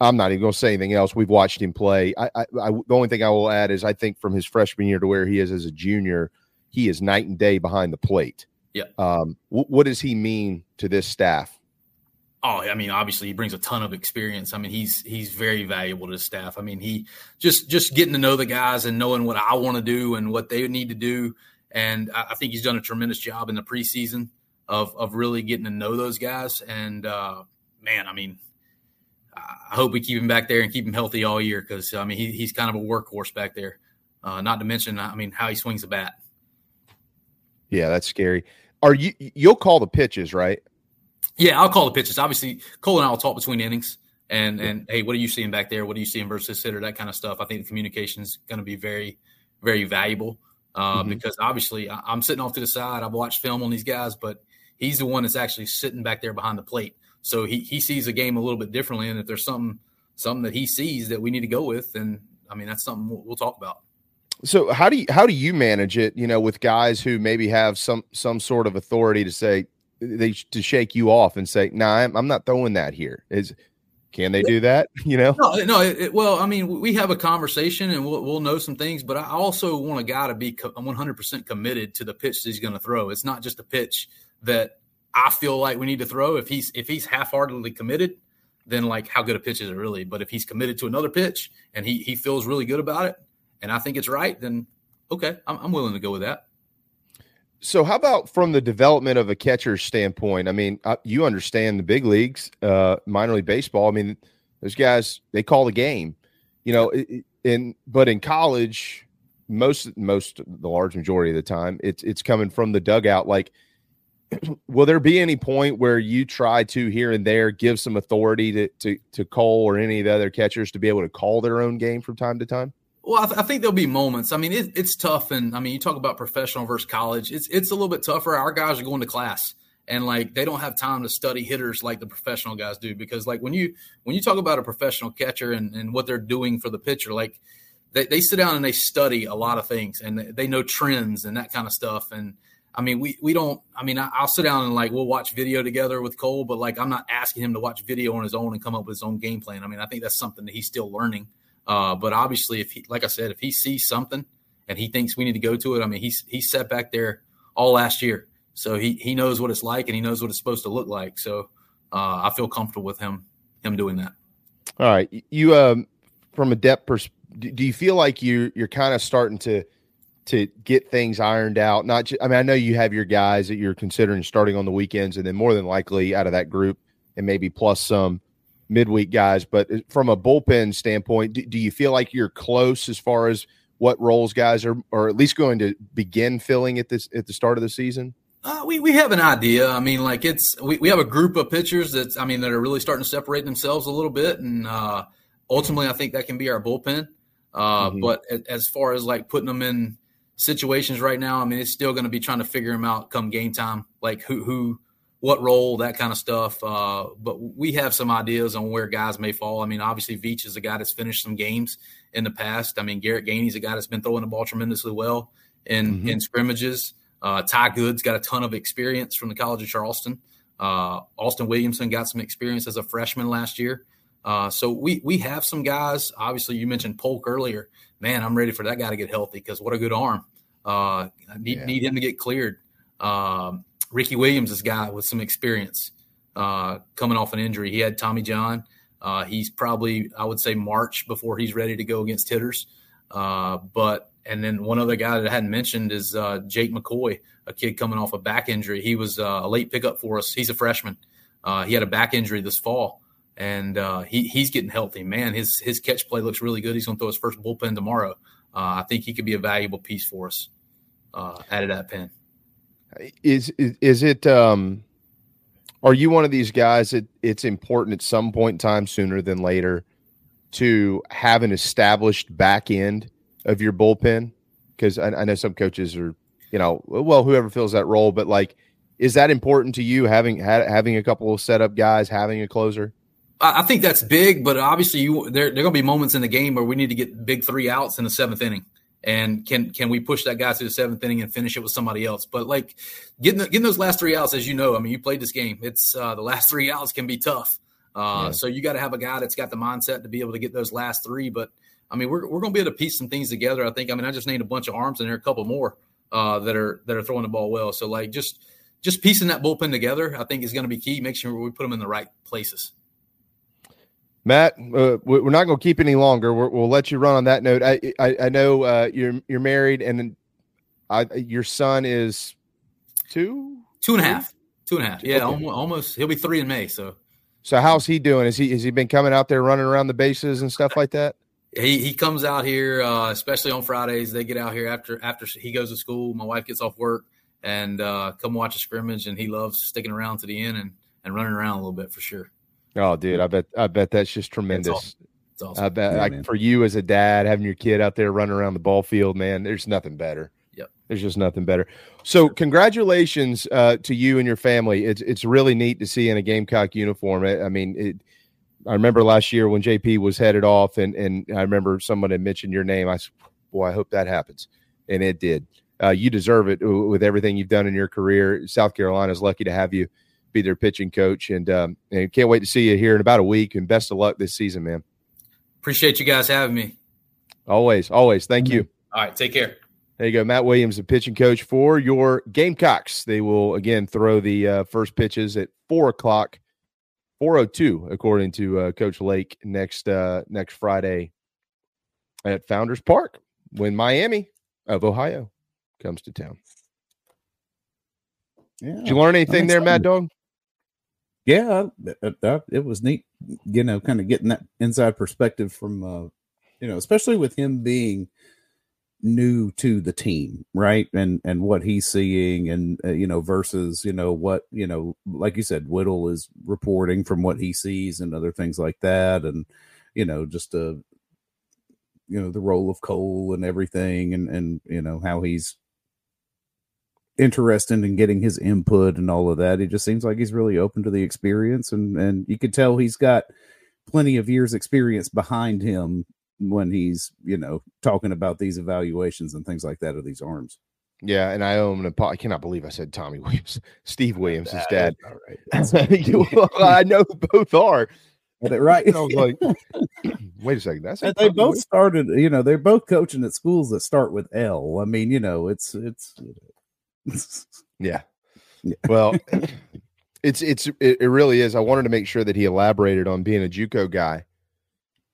I'm not even going to say anything else. We've watched him play. I, I, I, the only thing I will add is I think from his freshman year to where he is as a junior, he is night and day behind the plate. Yeah. Um, w- what does he mean to this staff? Oh, I mean, obviously he brings a ton of experience. I mean, he's he's very valuable to the staff. I mean, he just just getting to know the guys and knowing what I want to do and what they need to do. And I, I think he's done a tremendous job in the preseason of of really getting to know those guys. And uh, man, I mean, I hope we keep him back there and keep him healthy all year because I mean he, he's kind of a workhorse back there. Uh, not to mention, I mean how he swings the bat. Yeah, that's scary. Are you you'll call the pitches, right? Yeah, I'll call the pitches. Obviously, Cole and I will talk between innings and and hey, what are you seeing back there? What are you seeing versus hitter? That kind of stuff. I think the communication is going to be very very valuable uh, mm-hmm. because obviously I, I'm sitting off to the side. I've watched film on these guys, but he's the one that's actually sitting back there behind the plate. So he, he sees a game a little bit differently. And if there's something something that he sees that we need to go with, then I mean that's something we'll, we'll talk about. So how do you how do you manage it? You know, with guys who maybe have some some sort of authority to say they to shake you off and say, "Nah, I'm, I'm not throwing that here." Is can they do that? <laughs> You know? No, no. It, well, I mean, we have a conversation and we'll, we'll know some things, but I also want a guy to be 100% committed to the pitch that he's going to throw. It's not just a pitch that I feel like we need to throw. If he's if he's half heartedly committed, then like how good a pitch is it really? But if he's committed to another pitch and he he feels really good about it, and I think it's right, then okay, I'm, I'm willing to go with that. So, how about from the development of a catcher's standpoint? I mean, uh, you understand the big leagues, uh, minor league baseball. I mean, those guys they call the game, you know. In but in college, most most the large majority of the time it's it's coming from the dugout like <clears throat> will there be any point where you try to here and there give some authority to, to to Cole or any of the other catchers to be able to call their own game from time to time? Well, I, th- I think there'll be moments. I mean, it, it's tough, and I mean, you talk about professional versus college. It's it's a little bit tougher. Our guys are going to class, and like they don't have time to study hitters like the professional guys do. Because like when you when you talk about a professional catcher and, and what they're doing for the pitcher, like they, they sit down and they study a lot of things, and they know trends and that kind of stuff, and I mean, we we don't. I mean, I, will sit down and like we'll watch video together with Cole, but like I'm not asking him to watch video on his own and come up with his own game plan. I mean, I think that's something that he's still learning. Uh, but obviously, if he, like I said, if he sees something and he thinks we need to go to it, I mean, he's he sat back there all last year, so he he knows what it's like and he knows what it's supposed to look like. So uh, I feel comfortable with him him doing that. All right, you um, from a depth perspective, do you feel like you you're kind of starting to to get things ironed out. Not, I mean, I know you have your guys that you're considering starting on the weekends, and then more than likely out of that group, and maybe plus some midweek guys. But from a bullpen standpoint, do, do you feel like you're close as far as what roles guys are, or at least going to begin filling at this at the start of the season? Uh, we, we have an idea. I mean, like it's we, we have a group of pitchers that I mean that are really starting to separate themselves a little bit, and uh, ultimately, I think that can be our bullpen. Uh, mm-hmm. But as far as like putting them in situations right now. I mean, it's still going to be trying to figure them out come game time, like who, who, what role, that kind of stuff. Uh, but we have some ideas on where guys may fall. I mean, obviously, Veach is a guy that's finished some games in the past. I mean, Garrett Gainey's a guy that's been throwing the ball tremendously well in mm-hmm. in scrimmages. Uh, Ty Good's got a ton of experience from the College of Charleston. Uh, Austin Williamson got some experience as a freshman last year. Uh, so we we have some guys. Obviously, you mentioned Polk earlier man, I'm ready for that guy to get healthy because what a good arm. Uh, I need, yeah. need him to get cleared. Um, Ricky Williams is a guy with some experience uh, coming off an injury. He had Tommy John. Uh, he's probably, I would say, March before he's ready to go against hitters. Uh, but and then one other guy that I hadn't mentioned is uh, Jake McCoy, a kid coming off a back injury. He was uh, a late pickup for us. He's a freshman. he had a back injury this fall and uh, he he's getting healthy. Man, his his catch play looks really good. He's going to throw his first bullpen tomorrow. Uh, I think he could be a valuable piece for us uh, out of that pen. Is, is is it? Um, are you one of these guys that it's important at some point in time, sooner than later, to have an established back end of your bullpen? Because I, I know some coaches are, you know, well, whoever fills that role, but like, is that important to you having having a couple of setup guys, having a closer? I think that's big, but obviously, you there, there are going to be moments in the game where we need to get big three outs in the seventh inning. And can can we push that guy through the seventh inning and finish it with somebody else? But like getting the, getting those last three outs, as you know, I mean, you played this game. It's uh, the last three outs can be tough. Uh, yeah. So you got to have a guy that's got the mindset to be able to get those last three. But I mean, we're we're going to be able to piece some things together. I think. I mean, I just named a bunch of arms and there are a couple more uh, that are that are throwing the ball well. So like just just piecing that bullpen together, I think is going to be key. Make sure we put them in the right places. Matt, uh, we're not going to keep any longer. we will let you run on that note. I I, I know uh, you're you're married, and I, your son is two, two and a half, two and a half. Yeah, okay. almost, almost. He'll be three in May. So, so how's he doing? Is he has he been coming out there running around the bases and stuff like that? He he comes out here, uh, especially on Fridays. They get out here after after he goes to school. My wife gets off work and uh, come watch a scrimmage, and he loves sticking around to the end and and running around a little bit for sure. Oh, dude, I bet I bet that's just tremendous. Awesome. Awesome. I bet yeah, like, for you as a dad, having your kid out there running around the ball field, man, there's nothing better. Yep. There's just nothing better. So, congratulations uh, to you and your family. It's it's really neat to see in a Gamecock uniform. I, I mean, it, I remember last year when JP was headed off, and and I remember someone had mentioned your name. I said, "Boy, I hope that happens," and it did. Uh, you deserve it with everything you've done in your career. South Carolina is lucky to have you be their pitching coach. And, um, and can't wait to see you here in about a week. And best of luck this season, man. Appreciate you guys having me. Always, always. Thank you. All right, take care. There you go, Matt Williams, the pitching coach for your Gamecocks. They will again throw the uh, first pitches at four o'clock, four o two, according to uh, Coach Lake next uh, next Friday at Founders Park when Miami of Ohio comes to town. Yeah. Did you learn anything there, Mad Dog? Yeah, that, it was neat, you know, kind of getting that inside perspective from, uh, you know, especially with him being new to the team, right? And and what he's seeing, and uh, you know, versus you know what you know, like you said, Whittle is reporting from what he sees and other things like that, and you know, just a uh, you know the role of Cole and everything, and and you know how he's interested in getting his input and all of that. He just seems like he's really open to the experience, and and you could tell he's got plenty of years experience behind him when he's you know talking about these evaluations and things like that of these arms. Yeah, and I own a. I cannot believe I said Tommy Williams. <laughs> Steve Williams, his dad. <laughs> well, I know both are. right. I was like, <laughs> wait a second. That's they both Williams? started. You know, they're both coaching at schools that start with L. I mean, you know, it's it's. <laughs> yeah. yeah. Well, <laughs> it's it's it, it really is. I wanted to make sure that he elaborated on being a JUCO guy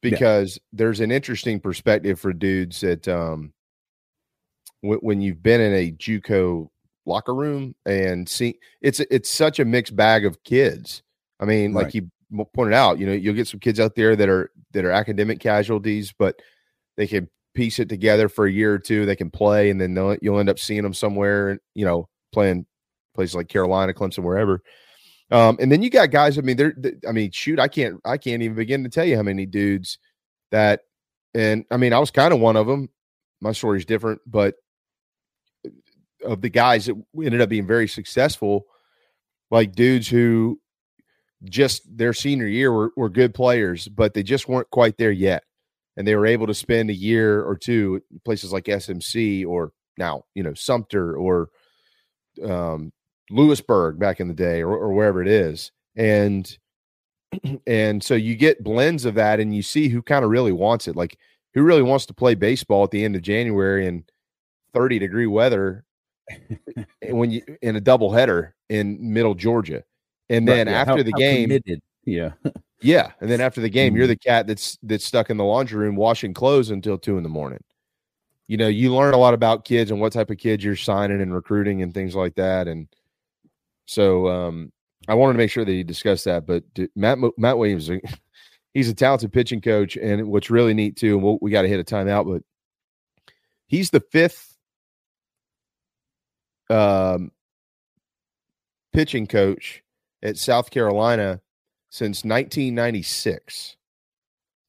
because yeah. there's an interesting perspective for dudes that um w- when you've been in a JUCO locker room and see it's it's such a mixed bag of kids. I mean, right. like you pointed out, you know, you'll get some kids out there that are that are academic casualties, but they can piece it together for a year or two. They can play, and then you'll end up seeing them somewhere, you know, playing places like Carolina, Clemson, wherever. Um, and then you got guys. I mean, they're, they, I mean, shoot, I can't, I can't even begin to tell you how many dudes that, and I mean, I was kind of one of them. My story's different, but uh, of the guys that ended up being very successful, like dudes who just their senior year were, were good players, but they just weren't quite there yet. And they were able to spend a year or two places like SMC or now, you know, Sumter or um, Louisburg back in the day or, or wherever it is. And <clears throat> and so you get blends of that and you see who kind of really wants it. Like who really wants to play baseball at the end of January in 30 degree weather <laughs> when you in a double header in middle Georgia. And then right, yeah. after how, the game, committed. Yeah. <laughs> yeah. And then after the game, mm-hmm. you're the cat that's that's stuck in the laundry room washing clothes until two in the morning. You know, you learn a lot about kids and what type of kids you're signing and recruiting and things like that. And so um, I wanted to make sure that he discussed that. But Matt Matt Williams, <laughs> he's a talented pitching coach, and what's really neat too. And we'll, we got to hit a timeout, but he's the fifth um, pitching coach at South Carolina since 1996,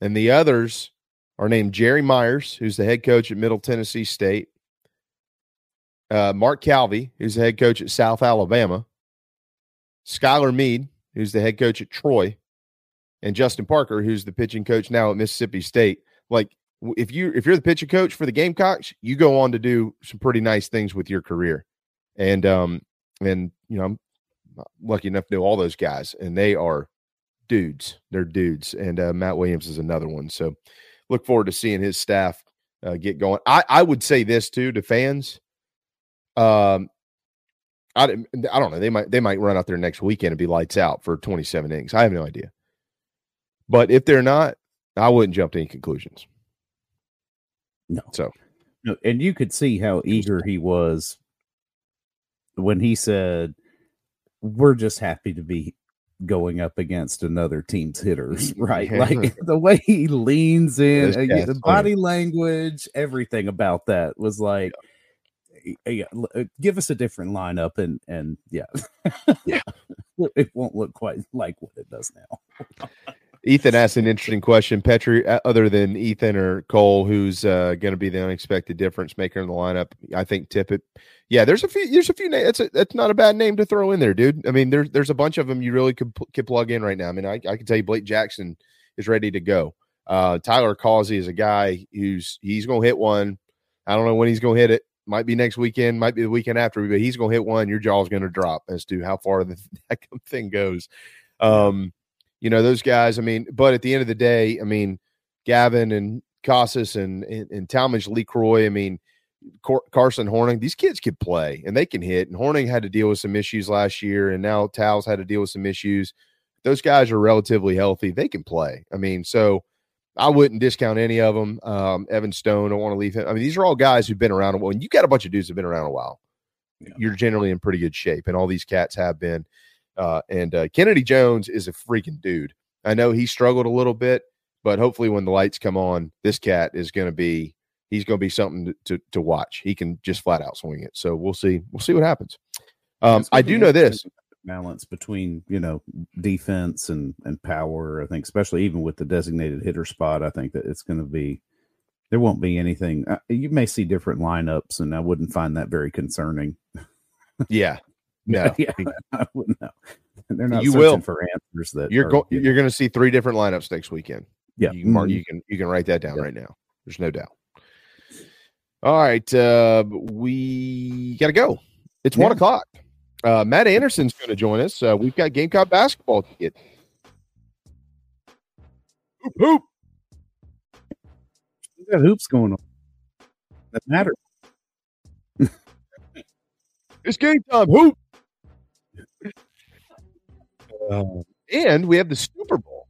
and the others are named Jerry Meyers, who's the head coach at Middle Tennessee State. Uh, Mark Calvi, who's the head coach at South Alabama. Skylar Meade, who's the head coach at Troy, and Justin Parker, who's the pitching coach now at Mississippi State. Like if you if you're the pitching coach for the Gamecocks, you go on to do some pretty nice things with your career. And um and you know, I'm lucky enough to know all those guys, and they are dudes. They're dudes. And uh, Matt Williams is another one. So look forward to seeing his staff uh, get going. I, I would say this too to fans. Um, I, I don't know. They might they might run out there next weekend and be lights out for 27 innings. I have no idea. But if they're not, I wouldn't jump to any conclusions. No. So, no, and you could see how eager he was when he said, "We're just happy to be going up against another team's hitters." <laughs> Right? like <laughs> the way he leans in, uh, the body language, everything about that was like. Yeah yeah, uh, give us a different lineup and and yeah, yeah, <laughs> it won't look quite like what it does now. Ethan asked an interesting question. Petri, uh, other than Ethan or Cole, who's uh, going to be the unexpected difference maker in the lineup? I think Tippett. Yeah, there's a few. There's a few names. It's a, that's not a bad name to throw in there, dude. I mean, there's there's a bunch of them you really could could plug in right now. I mean, I, I can tell you Blake Jackson is ready to go. Uh, Tyler Causey is a guy who's he's going to hit one. I don't know when he's going to hit it might be next weekend, might be the weekend after, but he's going to hit one. Your jaw's going to drop as to how far the, <laughs> that thing goes. Um, you know, those guys, I mean, but at the end of the day, I mean, Gavin and Casas and, and, and Talmadge LeCroy, I mean, Carson Hornung, these kids could play and they can hit. And Hornung had to deal with some issues last year, and now Towles had to deal with some issues. Those guys are relatively healthy. They can play. I mean, so I wouldn't discount any of them. Um, Evan Stone, I want to leave him. I mean, these are all guys who've been around a while. And you got a bunch of dudes who've been around a while. Yeah. You're generally in pretty good shape, and all these cats have been. Uh, and uh, Kennedy Jones is a freaking dude. I know he struggled a little bit, but hopefully, when the lights come on, this cat is going to be. he's going to be something to, to, to watch. He can just flat out swing it. So we'll see. We'll see what happens. Um, I do know this balance between you know defense and and power. I think, especially even with the designated hitter spot, I think that it's going to be there won't be anything. Uh, you may see different lineups, and I wouldn't find that very concerning. Yeah, no, <laughs> yeah, <laughs> I wouldn't know. They're not you will for answers that you're going. You're going to see three different lineups next weekend. Yeah, you can mark, you can you can write that down right now. There's no doubt. All right, uh, we got to go. It's one o'clock. Uh, Matt Anderson's going to join us. Uh, we've got Gamecock basketball to get. Hoop, hoop. we got hoops going on. That matter. It's game time. Hoop. Uh, and we have the Super Bowl.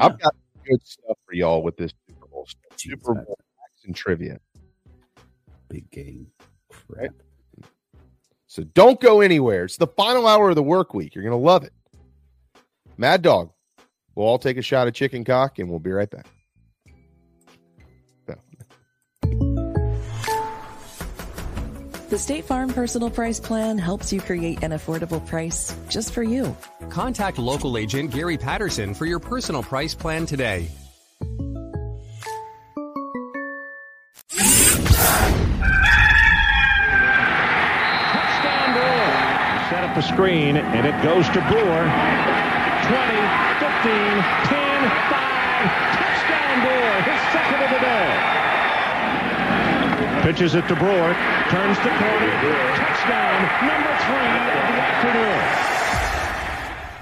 I've got good stuff for y'all with this Super Bowl stuff. Super Bowl facts and trivia. Big game. Right? So don't go anywhere. It's the final hour of the work week. You're going to love it. Mad Dog. We'll all take a shot of chicken cock and we'll be right back. The State Farm Personal Price Plan helps you create an affordable price just for you. Contact local agent Gary Patterson for your personal price plan today. Touchdown Brewer. Set up a screen, and it goes to Brewer. 20, 15, 10, 5. Touchdown Brewer, his second of the day. Pitches it to Brewer, turns the corner. Touchdown, number three of the afternoon.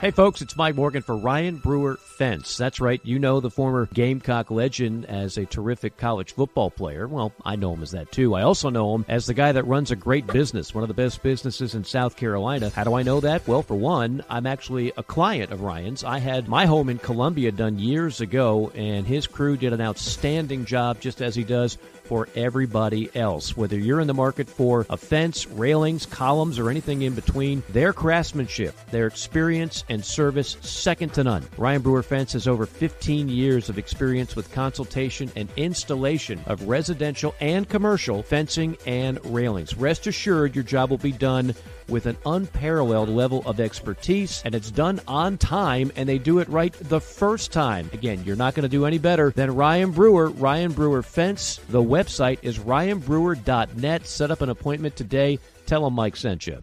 Hey, folks, it's Mike Morgan for Ryan Brewer Fence. That's right, you know the former Gamecock legend as a terrific college football player. Well, I know him as that too. I also know him as the guy that runs a great business, one of the best businesses in South Carolina. How do I know that? Well, for one, I'm actually a client of Ryan's. I had my home in Columbia done years ago, and his crew did an outstanding job, just as he does for everybody else. Whether you're in the market for a fence, railings, columns, or anything in between, their craftsmanship, their experience, and service second to none. Ryan Brewer Fence has over 15 years of experience with consultation and installation of residential and commercial fencing and railings. Rest assured, your job will be done with an unparalleled level of expertise, and it's done on time, and they do it right the first time. Again, you're not going to do any better than Ryan Brewer, Ryan Brewer Fence. The website is ryanbrewer.net. Set up an appointment today. Tell them Mike sent you.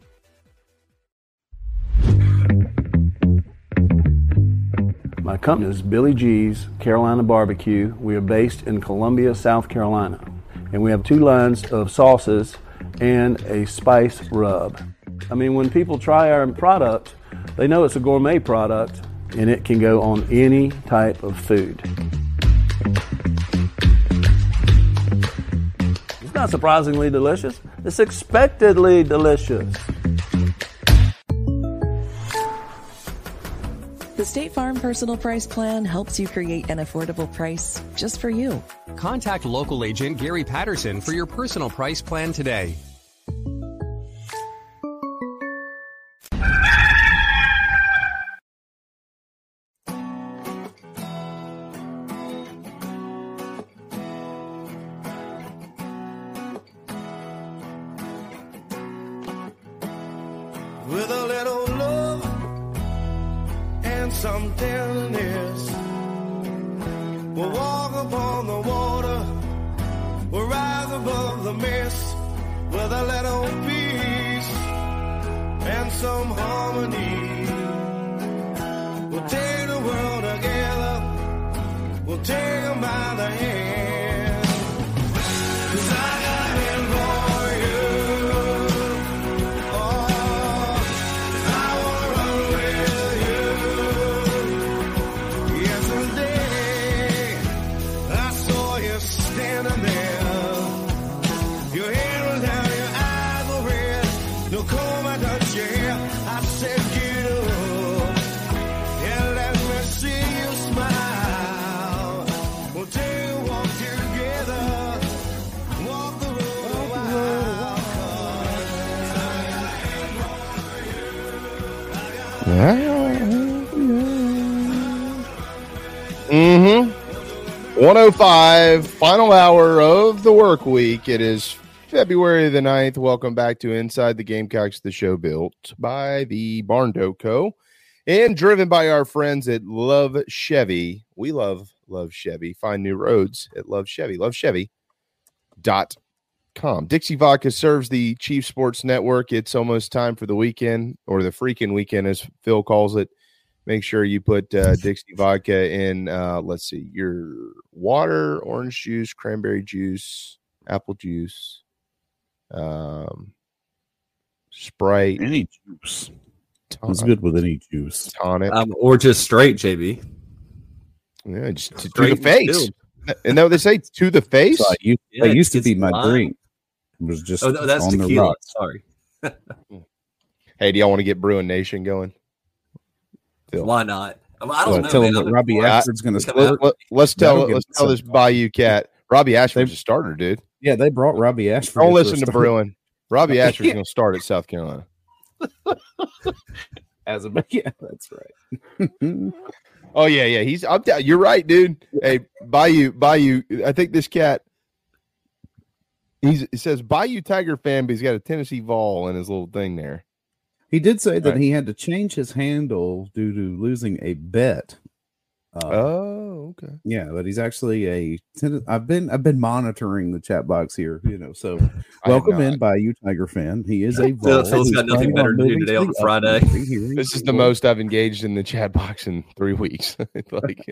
My company is Billy G's Carolina Barbecue. We are based in Columbia, South Carolina. And we have two lines of sauces and a spice rub. I mean, when people try our product, they know it's a gourmet product and it can go on any type of food. It's not surprisingly delicious, it's expectedly delicious. The State Farm Personal Price Plan helps you create an affordable price just for you. Contact local agent Gary Patterson for your personal price plan today. 105, final hour of the work week. It is February the 9th. Welcome back to Inside the Gamecocks, the show built by the Barndo Co. and driven by our friends at Love Chevy. We love Love Chevy. Find new roads at Love Chevy. Love Chevy. Dot com. Dixie Vodka serves the Chief Sports Network. It's almost time for the weekend or the freaking weekend, as Phil calls it make sure you put uh, <laughs> Dixie vodka in. Uh, let's see, your water, orange juice, cranberry juice, apple juice, um, Sprite, any juice. It's good with any juice. Tonic, um, or just straight, JB. Yeah, just to, to the face. And now they say to the face. So used, yeah, that used to be my drink. It was just oh, no, that's on tequila. Sorry. <laughs> hey, do y'all want to get Bruin Nation going? Phil. Why not? I, don't know. Tell man. him that Robbie Ashford's going to let, let, Let's tell let's tell this Bayou cat. Robbie Ashford's a starter, dude. Yeah, they brought Robbie Ashford. Don't listen to Bruin. Robbie <laughs> Ashford's going to start at South Carolina. <laughs> As a yeah, that's right. <laughs> oh yeah, yeah. He's I'm you're right, dude. Hey, Bayou, Bayou. I think this cat. He's it says Bayou Tiger fan, but he's got a Tennessee Vol in his little thing there. He did say that right. he had to change his handle due to losing a bet. Uh, oh, okay. Yeah, but he's actually a. I've been I've been monitoring the chat box here, you know. So <laughs> welcome in Bayou, Tiger fan. He is a. Phil, Phil's got nothing better to do today on Friday. <laughs> This is the most I've engaged in the chat box in three weeks. <laughs> like,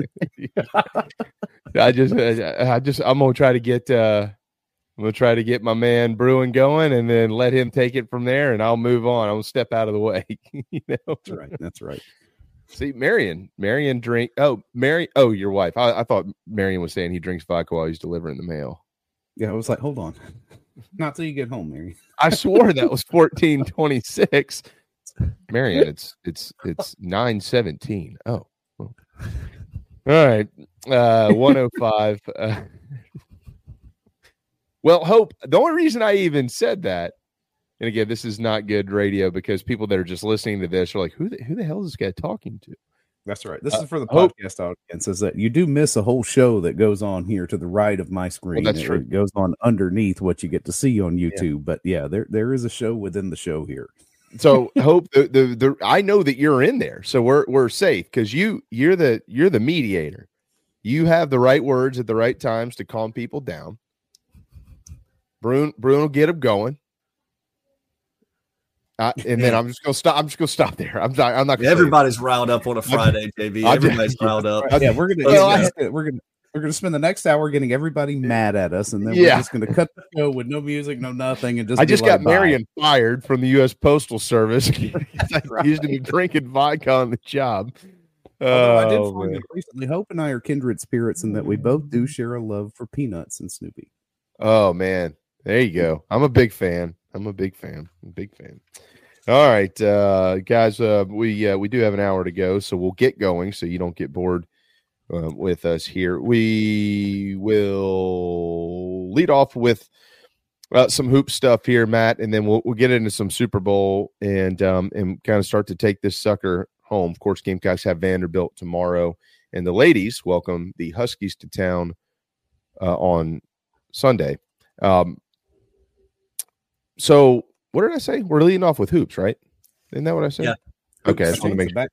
I just, I just, I'm gonna try to get. uh I'm gonna try to get my man Bruin going, and then let him take it from there, and I'll move on. I'll step out of the way. <laughs> you know, that's right. That's right. See, Marion, Marion drink. Oh, Mary. Oh, your wife. I, I thought Marion was saying he drinks vodka while he's delivering the mail. Yeah, I was like, hold on, <laughs> not till you get home, Marion. <laughs> I swore that was fourteen twenty six. Marion, it's it's it's nine seventeen. Oh, all right. Uh, one oh five. Uh, well, Hope, the only reason I even said that, and again, this is not good radio because people that are just listening to this are like, who the, who the hell is this guy talking to? That's right. This uh, is for the podcast Hope, audience. Is that you do miss a whole show that goes on here to the right of my screen. Well, that's true. It goes on underneath what you get to see on YouTube. Yeah. But yeah, there there is a show within the show here. So hope the, the the I know that you're in there, so we're we're safe because you you're the you're the mediator. You have the right words at the right times to calm people down. Bruno, Bruno will get him going. Uh, <laughs> and then I'm just gonna stop. I'm just gonna stop there. I'm not. I'm not. Everybody's riled up on a Friday, JB. <laughs> Everybody's riled up. Yeah, we're gonna. Well, we're gonna. We're gonna spend the next hour getting everybody mad at us, and then yeah. we're just gonna cut the show with no music, no nothing, and just. I just like, got Marion fired from the U.S. Postal Service. <laughs> right. used to be drinking vodka on the job. Although I did oh, find recently, Hope and I are kindred spirits in that we both do share a love for peanuts and Snoopy. Oh man, there you go. I'm a big fan. I'm a big fan. A big fan. All right, uh, guys. Uh, we uh, we do have an hour to go, so we'll get going, so you don't get bored uh, with us here. We will lead off with uh, some hoop stuff here, Matt, and then we'll we'll get into some Super Bowl and um, and kind of start to take this sucker home. Of course, Gamecocks have Vanderbilt tomorrow, and the ladies welcome the Huskies to town uh, on Sunday. Um, so what did I say? We're leading off with hoops, right? Isn't that what I said? Yeah. Okay, I just want to make back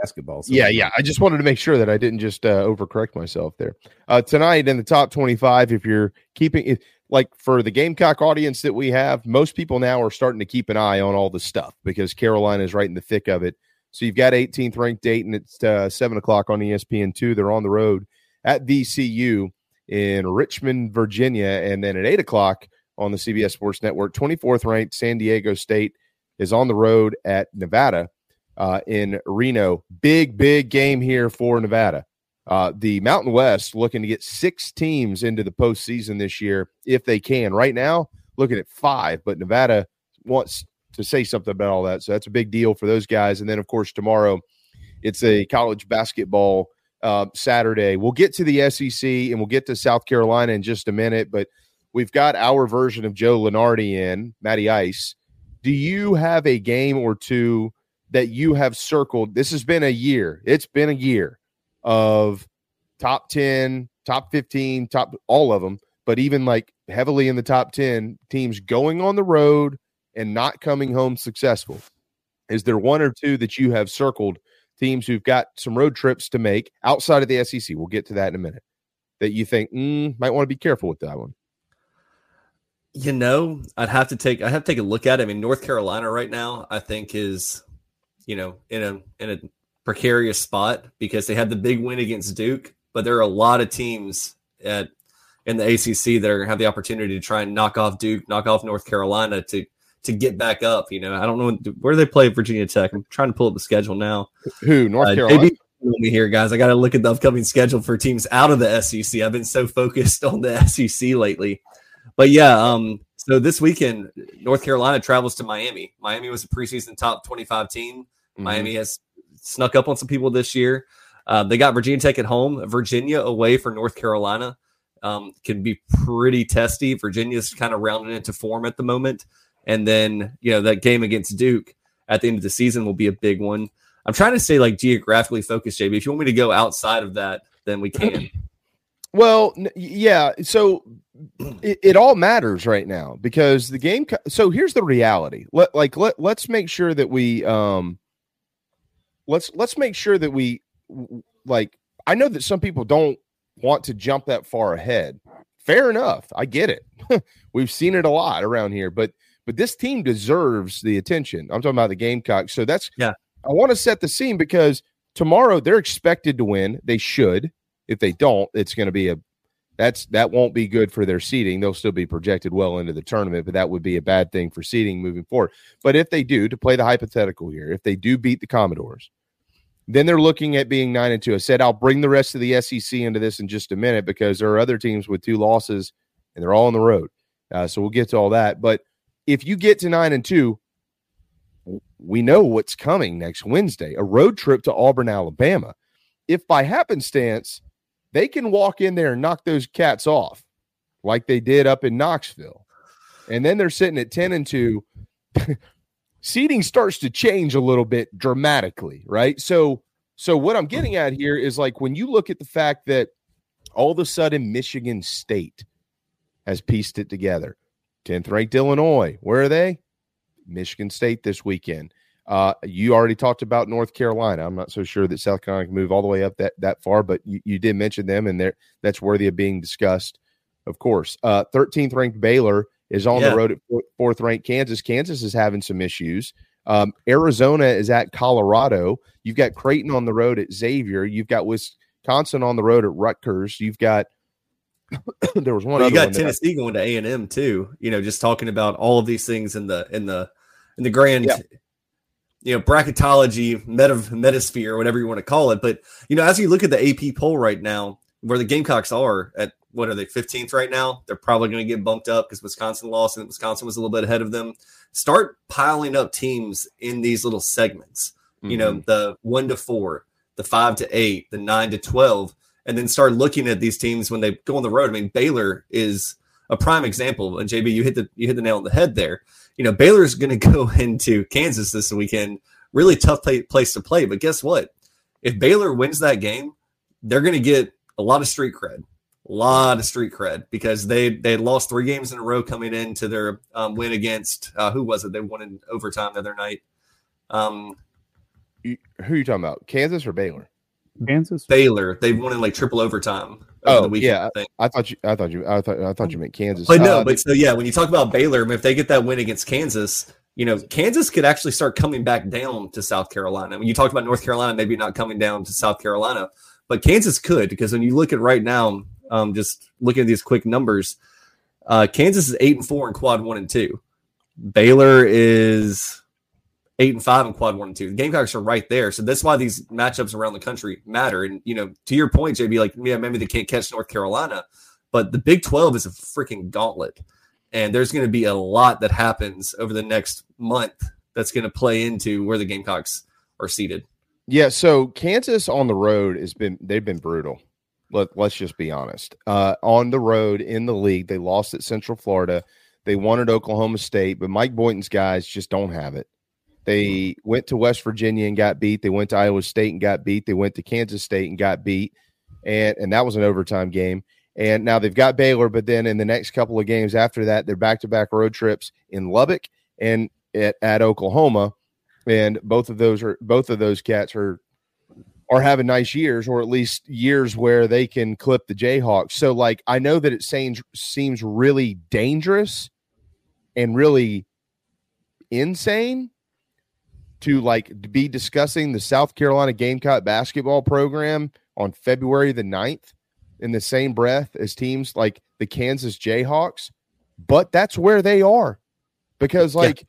basketball. So yeah, yeah. I just wanted to make sure that I didn't just uh, overcorrect myself there. Uh, tonight in the top twenty-five, if you're keeping it like for the Gamecock audience that we have, most people now are starting to keep an eye on all the stuff because Carolina is right in the thick of it. So you've got 18th ranked Dayton. It's uh, seven o'clock on ESPN two. They're on the road at VCU in Richmond, Virginia, and then at eight o'clock on the CBS Sports Network. 24th ranked San Diego State is on the road at Nevada uh, in Reno. Big, big game here for Nevada. Uh, the Mountain West looking to get six teams into the postseason this year if they can. Right now, looking at five, but Nevada wants to say something about all that. So that's a big deal for those guys. And then, of course, tomorrow it's a college basketball uh, Saturday. We'll get to the SEC and we'll get to South Carolina in just a minute, but We've got our version of Joe Lunardi in, Matty Ice. Do you have a game or two that you have circled? This has been a year. It's been a year of top 10, top 15, top all of them, but even like heavily in the top 10 teams going on the road and not coming home successful. Is there one or two that you have circled teams who've got some road trips to make outside of the SEC? We'll get to that in a minute. That you think mm, might want to be careful with that one. You know, I'd have to take I have to take a look at it. I mean, North Carolina right now, I think is, you know, in a in a precarious spot because they had the big win against Duke, but there are a lot of teams at in the ACC that are going to have the opportunity to try and knock off Duke, knock off North Carolina to to get back up. You know, I don't know where they play Virginia Tech. I'm trying to pull up the schedule now. Who North uh, Carolina? me here, guys. I got to look at the upcoming schedule for teams out of the SEC. I've been so focused <laughs> on the SEC lately, but yeah. Um, so this weekend, North Carolina travels to Miami. Miami was a preseason top 25 team. Mm-hmm. Miami has snuck up on some people this year. Uh, they got Virginia Tech at home, Virginia away for North Carolina. Um, can be pretty testy. Virginia's kind of rounding into form at the moment. And then, you know, that game against Duke at the end of the season will be a big one. I'm trying to stay like geographically focused, JB. If you want me to go outside of that, then we can. <clears throat> Well, yeah. So it, it, all matters right now because the game. So here's the reality. Let like let let's make sure that we um. Let's let's make sure that we like. I know that some people don't want to jump that far ahead. Fair enough. I get it. <laughs> We've seen it a lot around here, but but this team deserves the attention. I'm talking about the Gamecocks. So that's yeah. I want to set the scene because tomorrow they're expected to win. They should. If they don't, it's going to be a that's that won't be good for their seeding. They'll still be projected well into the tournament, but that would be a bad thing for seeding moving forward. But if they do, to play the hypothetical here, if they do beat the Commodores, then they're looking at being nine and two. I said I'll bring the rest of the SEC into this in just a minute because there are other teams with two losses and they're all on the road. Uh, so we'll get to all that. But if you get to nine and two, we know what's coming next Wednesday a road trip to Auburn, Alabama. If by happenstance they can walk in there and knock those cats off like they did up in Knoxville, and then they're sitting at 10 and 2, <laughs> seating starts to change a little bit dramatically, right? So, so what I'm getting at here is like when you look at the fact that all of a sudden Michigan State has pieced it together 10th ranked Illinois. Where are they? Michigan State this weekend. Uh, you already talked about North Carolina. I'm not so sure that South Carolina can move all the way up that, that far, but you, you did mention them, and that's worthy of being discussed, of course. Uh, 13th ranked Baylor is on yeah. the road at fourth ranked Kansas. Kansas is having some issues. Um, Arizona is at Colorado. You've got Creighton on the road at Xavier. You've got Wisconsin on the road at Rutgers. You've got <coughs> there was one. Well, you got Tennessee going to A and M too. You know, just talking about all of these things in the in the in the grand, yeah. You know, bracketology, meta metasphere, whatever you want to call it. But you know, as you look at the AP poll right now, where the Gamecocks are at what are they 15th right now? They're probably going to get bumped up because Wisconsin lost and Wisconsin was a little bit ahead of them. Start piling up teams in these little segments. Mm-hmm. You know, mm-hmm. the one to four, the five to eight, the nine to twelve and then start looking at these teams when they go on the road. I mean, Baylor is a prime example. And JB, you hit the you hit the nail on the head there. You know, Baylor is going <laughs> to go into Kansas this weekend. Really tough play, place to play. But guess what? If Baylor wins that game, they're going to get a lot of street cred, a lot of street cred because they they lost three games in a row coming into their um, win against uh, who was it? They won in overtime the other night. Um, who are you talking about? Kansas or Baylor? Kansas Baylor. They've won in like triple overtime. Oh yeah, I, I, thought you. I thought you. I thought. I thought you meant Kansas. But no, uh, but so yeah, when you talk about Baylor, I mean, if they get that win against Kansas, you know, Kansas could actually start coming back down to South Carolina. When you talked about North Carolina, maybe not coming down to South Carolina, but Kansas could because when you look at right now, um, just looking at these quick numbers, uh, Kansas is eight and four in quad one and two. Baylor is eight and five in quad one and two. The Gamecocks are right there. So that's why these matchups around the country matter. And, you know, to your point, JB, like, yeah, maybe they can't catch North Carolina, but the Big 12 is a freaking gauntlet. And there's going to be a lot that happens over the next month that's going to play into where the Gamecocks are seated. Yeah. So Kansas on the road has been, they've been brutal. Let, let's just be honest. Uh, on the road in the league, they lost at Central Florida. They at Oklahoma State, but Mike Boynton's guys just don't have it. They went to West Virginia and got beat. They went to Iowa State and got beat. They went to Kansas State and got beat. and and that was an overtime game. And now they've got Baylor, but then in the next couple of games after that, they're back to back road trips in Lubbock and at, at Oklahoma. And both of those are both of those cats are are having nice years, or at least years where they can clip the Jayhawks. So, like, I know that it seems seems really dangerous and really insane to like be discussing the South Carolina Gamecock basketball program on February the 9th in the same breath as teams like the Kansas Jayhawks, but that's where they are because like yeah.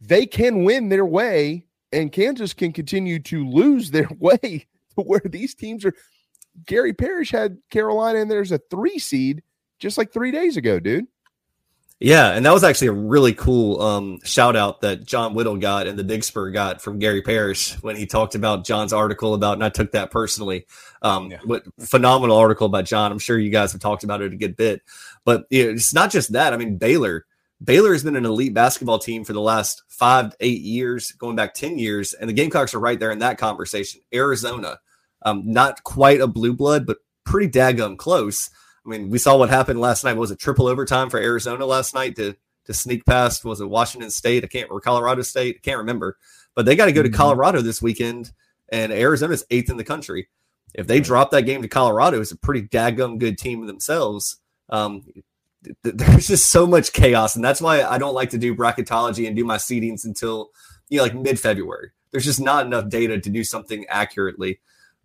they can win their way and Kansas can continue to lose their <laughs> way to where these teams are. Gary Parrish had Carolina and there's a three seed just like three days ago, dude. Yeah, and that was actually a really cool um, shout out that John Whittle got and the Big Spur got from Gary Parrish when he talked about John's article about, and I took that personally. Um, yeah. What phenomenal article by John. I'm sure you guys have talked about it a good bit, but you know, it's not just that. I mean, Baylor, Baylor has been an elite basketball team for the last five, eight years, going back 10 years, and the Gamecocks are right there in that conversation. Arizona, um, not quite a blue blood, but pretty daggum close. I mean, we saw what happened last night. Was it triple overtime for Arizona last night to to sneak past? Was it Washington State? I can't or Colorado State. I can't remember. But they got to go to mm-hmm. Colorado this weekend, and Arizona's eighth in the country. If they drop that game to Colorado, it's a pretty daggum good team themselves. Um, th- <laughs> there's just so much chaos, and that's why I don't like to do bracketology and do my seedings until you know like mid February. There's just not enough data to do something accurately.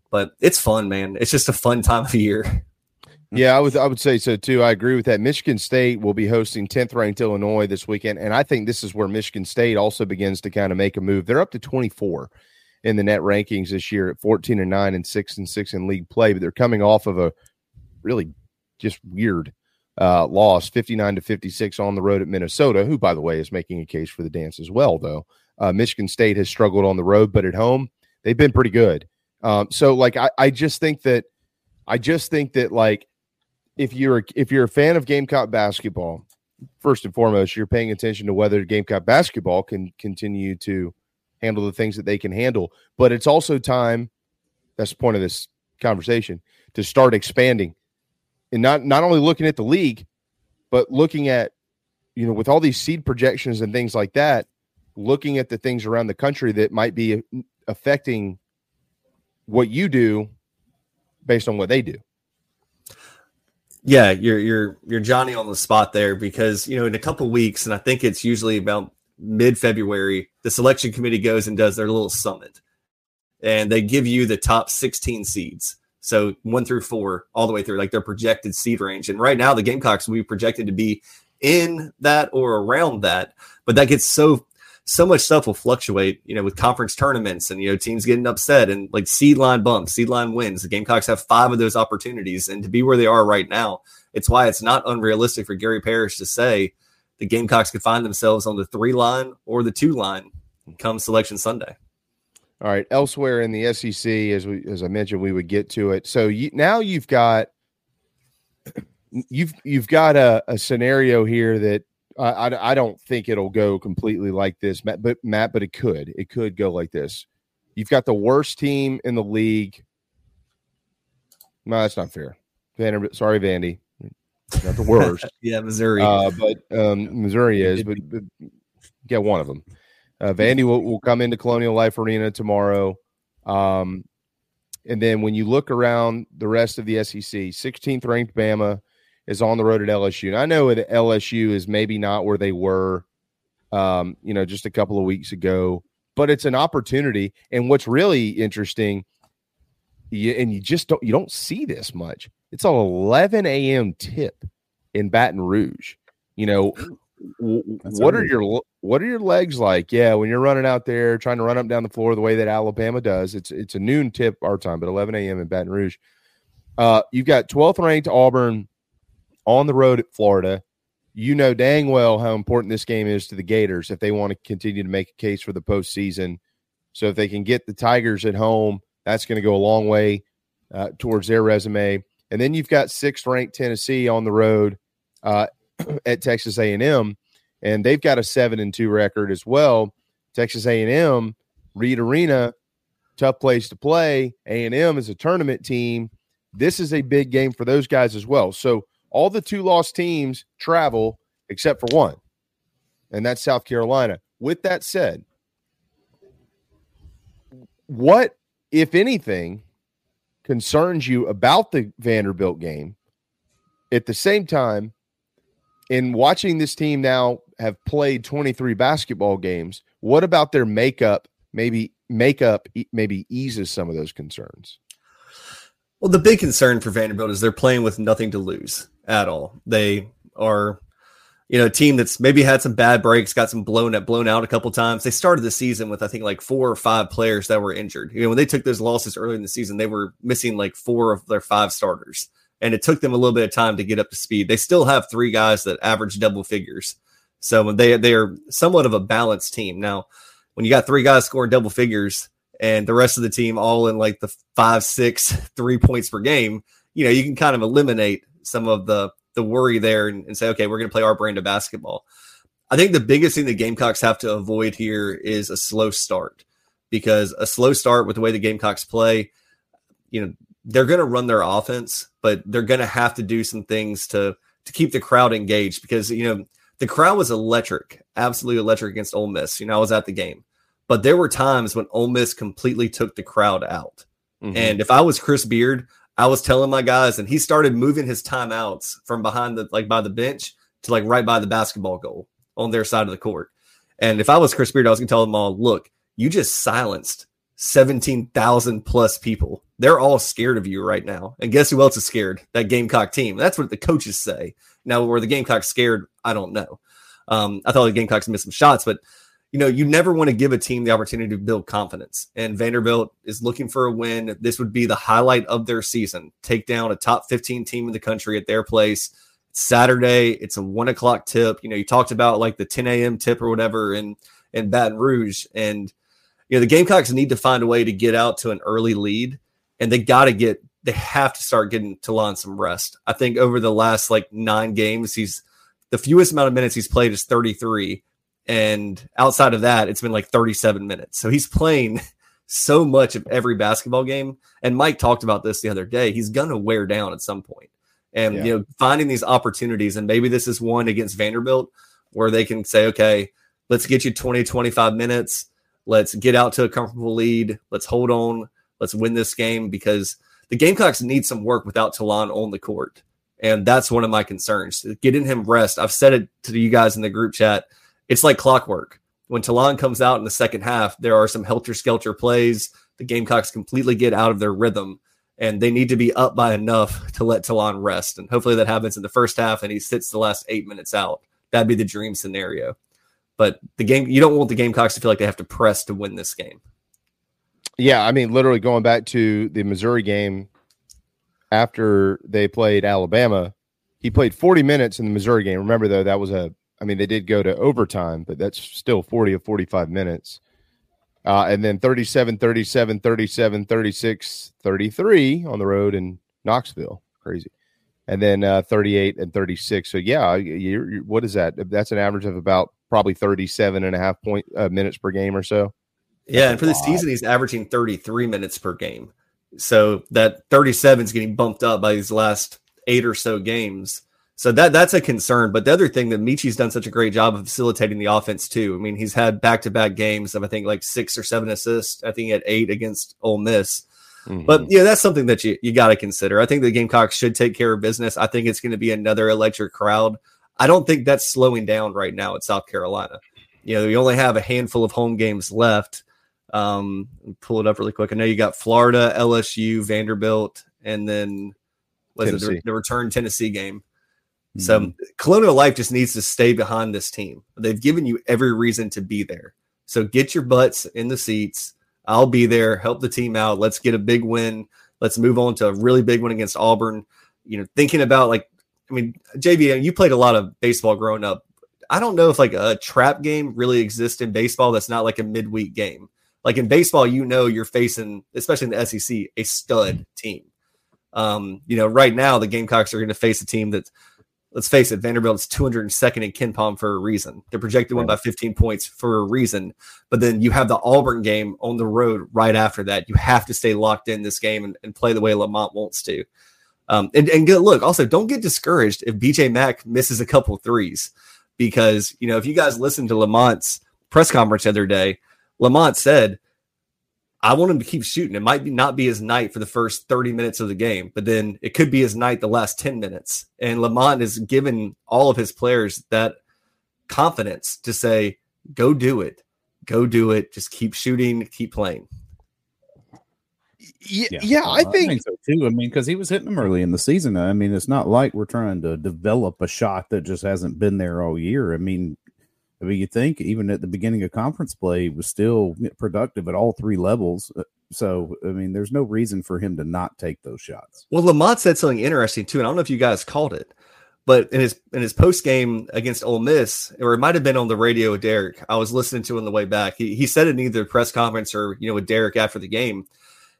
But it's fun, man. It's just a fun time of year. <laughs> Yeah, I would I would say so too. I agree with that. Michigan State will be hosting 10th ranked Illinois this weekend, and I think this is where Michigan State also begins to kind of make a move. They're up to 24 in the net rankings this year at 14 and 9 and 6 and 6 in league play, but they're coming off of a really just weird uh, loss 59 to 56 on the road at Minnesota, who by the way is making a case for the dance as well though. Uh, Michigan State has struggled on the road, but at home they've been pretty good. Um, so like I, I just think that I just think that like if you're if you're a fan of Gamecock basketball, first and foremost, you're paying attention to whether Gamecock basketball can continue to handle the things that they can handle. But it's also time. That's the point of this conversation to start expanding and not not only looking at the league, but looking at you know with all these seed projections and things like that, looking at the things around the country that might be affecting what you do based on what they do. Yeah, you're you're you're Johnny on the spot there because you know in a couple weeks, and I think it's usually about mid February, the selection committee goes and does their little summit, and they give you the top 16 seeds. So one through four, all the way through, like their projected seed range. And right now, the Gamecocks will be projected to be in that or around that, but that gets so so much stuff will fluctuate, you know, with conference tournaments and you know teams getting upset and like seed line bumps, seed line wins. The Gamecocks have five of those opportunities, and to be where they are right now, it's why it's not unrealistic for Gary Parrish to say the Gamecocks could find themselves on the three line or the two line come Selection Sunday. All right, elsewhere in the SEC, as we as I mentioned, we would get to it. So you, now you've got <clears throat> you've you've got a, a scenario here that I, I don't think it'll go completely like this, Matt, but Matt, but it could. It could go like this. You've got the worst team in the league. No, that's not fair. Vanderbilt, sorry, Vandy, not the worst. <laughs> yeah, Missouri, uh, but um, Missouri is, but, but yeah, one of them. Uh, Vandy will, will come into Colonial Life Arena tomorrow. Um, and then when you look around the rest of the SEC, 16th ranked Bama, is on the road at LSU. And I know that LSU is maybe not where they were, um, you know, just a couple of weeks ago, but it's an opportunity. And what's really interesting, you, and you just don't you don't see this much. It's an 11 a.m. tip in Baton Rouge. You know, <gasps> what are your what are your legs like? Yeah, when you're running out there trying to run up down the floor the way that Alabama does, it's it's a noon tip our time, but 11 a.m. in Baton Rouge. Uh, you've got 12th ranked Auburn on the road at Florida. You know dang well how important this game is to the Gators if they want to continue to make a case for the postseason. So if they can get the Tigers at home, that's going to go a long way uh, towards their resume. And then you've got sixth ranked Tennessee on the road uh, <clears throat> at Texas A&M, and they've got a seven and two record as well. Texas A&M, Reed Arena, tough place to play. A&M is a tournament team. This is a big game for those guys as well. So all the two lost teams travel except for one, and that's South Carolina. With that said, what, if anything, concerns you about the Vanderbilt game? At the same time, in watching this team now have played 23 basketball games, what about their makeup maybe makeup maybe eases some of those concerns? Well, the big concern for Vanderbilt is they're playing with nothing to lose at all. They are, you know, a team that's maybe had some bad breaks, got some blown up, blown out a couple times. They started the season with I think like four or five players that were injured. You know, when they took those losses early in the season, they were missing like four of their five starters, and it took them a little bit of time to get up to speed. They still have three guys that average double figures, so they they are somewhat of a balanced team now when you got three guys scoring double figures and the rest of the team all in like the five, six, <laughs> three points per game, you know, you can kind of eliminate some of the the worry there and, and say, okay, we're going to play our brand of basketball. I think the biggest thing the Gamecocks have to avoid here is a slow start because a slow start with the way the Gamecocks play, you know, they're going to run their offense, but they're going to have to do some things to to keep the crowd engaged because you know the crowd was electric, absolutely electric against Ole Miss. You know, I was at the game. But there were times when Ole Miss completely took the crowd out. Mm-hmm. And if I was Chris Beard, I was telling my guys, and he started moving his timeouts from behind the like by the bench to like right by the basketball goal on their side of the court. And if I was Chris Beard, I was gonna tell them all, look, you just silenced 17,000 plus people. They're all scared of you right now. And guess who else is scared? That Gamecock team. That's what the coaches say. Now, were the Gamecocks scared? I don't know. Um, I thought the Gamecocks missed some shots, but you know, you never want to give a team the opportunity to build confidence. And Vanderbilt is looking for a win. This would be the highlight of their season. Take down a top 15 team in the country at their place. Saturday. It's a one o'clock tip. You know, you talked about like the 10 a.m. tip or whatever in in Baton Rouge. And you know, the Gamecocks need to find a way to get out to an early lead. And they gotta get they have to start getting Ta'Lon some rest. I think over the last like nine games, he's the fewest amount of minutes he's played is 33 and outside of that, it's been like 37 minutes. So he's playing <laughs> so much of every basketball game. And Mike talked about this the other day. He's going to wear down at some point. And, yeah. you know, finding these opportunities, and maybe this is one against Vanderbilt where they can say, okay, let's get you 20, 25 minutes. Let's get out to a comfortable lead. Let's hold on. Let's win this game because the Gamecocks need some work without Ta'Lon on the court. And that's one of my concerns. Getting him rest. I've said it to you guys in the group chat it's like clockwork. When Ta'Lon comes out in the second half, there are some helter skelter plays. The Gamecocks completely get out of their rhythm, and they need to be up by enough to let Ta'Lon rest. And hopefully that happens in the first half, and he sits the last eight minutes out. That'd be the dream scenario. But the game, you don't want the Gamecocks to feel like they have to press to win this game. Yeah, I mean, literally going back to the Missouri game after they played Alabama, he played 40 minutes in the Missouri game. Remember, though, that was a I mean, they did go to overtime, but that's still 40 or 45 minutes. Uh, and then 37, 37, 37, 36, 33 on the road in Knoxville. Crazy. And then uh, 38 and 36. So, yeah, you're, you're, what is that? That's an average of about probably 37 and a half point uh, minutes per game or so. Yeah. and for the season, he's averaging 33 minutes per game. So that 37 is getting bumped up by these last eight or so games. So that that's a concern. But the other thing that Meechie's done such a great job of facilitating the offense too. I mean, he's had back to back games of I think like six or seven assists. I think he had eight against Ole Miss. Mm-hmm. But yeah, that's something that you, you got to consider. I think the Gamecocks should take care of business. I think it's going to be another electric crowd. I don't think that's slowing down right now at South Carolina. You know, you only have a handful of home games left. Um, pull it up really quick. I know you got Florida, LSU, Vanderbilt, and then the, the return Tennessee game. So mm-hmm. Colonial Life just needs to stay behind this team. They've given you every reason to be there. So get your butts in the seats. I'll be there. Help the team out. Let's get a big win. Let's move on to a really big one against Auburn. You know, thinking about like, I mean, JB, you played a lot of baseball growing up. I don't know if like a trap game really exists in baseball that's not like a midweek game. Like in baseball, you know you're facing, especially in the SEC, a stud team. Um, you know, right now the Gamecocks are going to face a team that's let's face it, Vanderbilt's 202nd in KenPom for a reason. They're projected right. one by 15 points for a reason. But then you have the Auburn game on the road right after that. You have to stay locked in this game and, and play the way Lamont wants to. Um, and, and look, also don't get discouraged if BJ Mack misses a couple threes because, you know, if you guys listen to Lamont's press conference the other day, Lamont said, I want him to keep shooting. It might be not be his night for the first 30 minutes of the game, but then it could be his night the last 10 minutes. And Lamont has given all of his players that confidence to say, go do it. Go do it. Just keep shooting, keep playing. Yeah, yeah, yeah I, think, I, think, so too. I mean, because he was hitting them early in the season. I mean, it's not like we're trying to develop a shot that just hasn't been there all year. I mean, I mean, you think even at the beginning of conference play was still productive at all three levels. Uh, so, I mean, there's no reason for him to not take those shots. Well, Lamont said something interesting too, and I don't know if you guys called it, but in his in his post game against Ole Miss, or it might have been on the radio with Derek. I was listening to on the way back. He he said in either press conference or you know with Derek after the game.